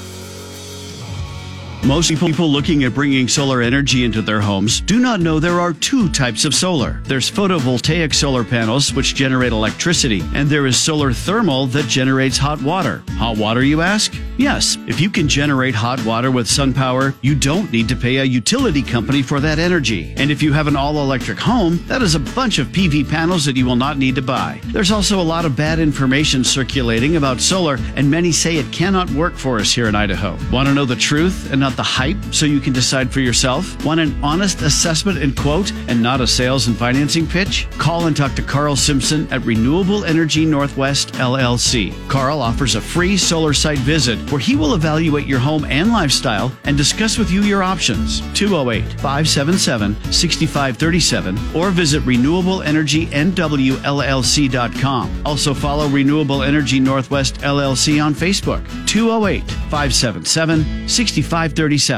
Most people looking at bringing solar energy into their homes do not know there are two types of solar. There's photovoltaic solar panels, which generate electricity, and there is solar thermal that generates hot water. Hot water, you ask? Yes. If you can generate hot water with sun power, you don't need to pay a utility company for that energy. And if you have an all electric home, that is a bunch of PV panels that you will not need to buy. There's also a lot of bad information circulating about solar, and many say it cannot work for us here in Idaho. Want to know the truth and not the hype so you can decide for yourself? Want an honest assessment and quote and not a sales and financing pitch? Call and talk to Carl Simpson at Renewable Energy Northwest LLC. Carl offers a free solar site visit where he will evaluate your home and lifestyle and discuss with you your options. 208 577 6537 or visit renewableenergynwllc.com. Also follow Renewable Energy Northwest LLC on Facebook. 208 577 6537. 37.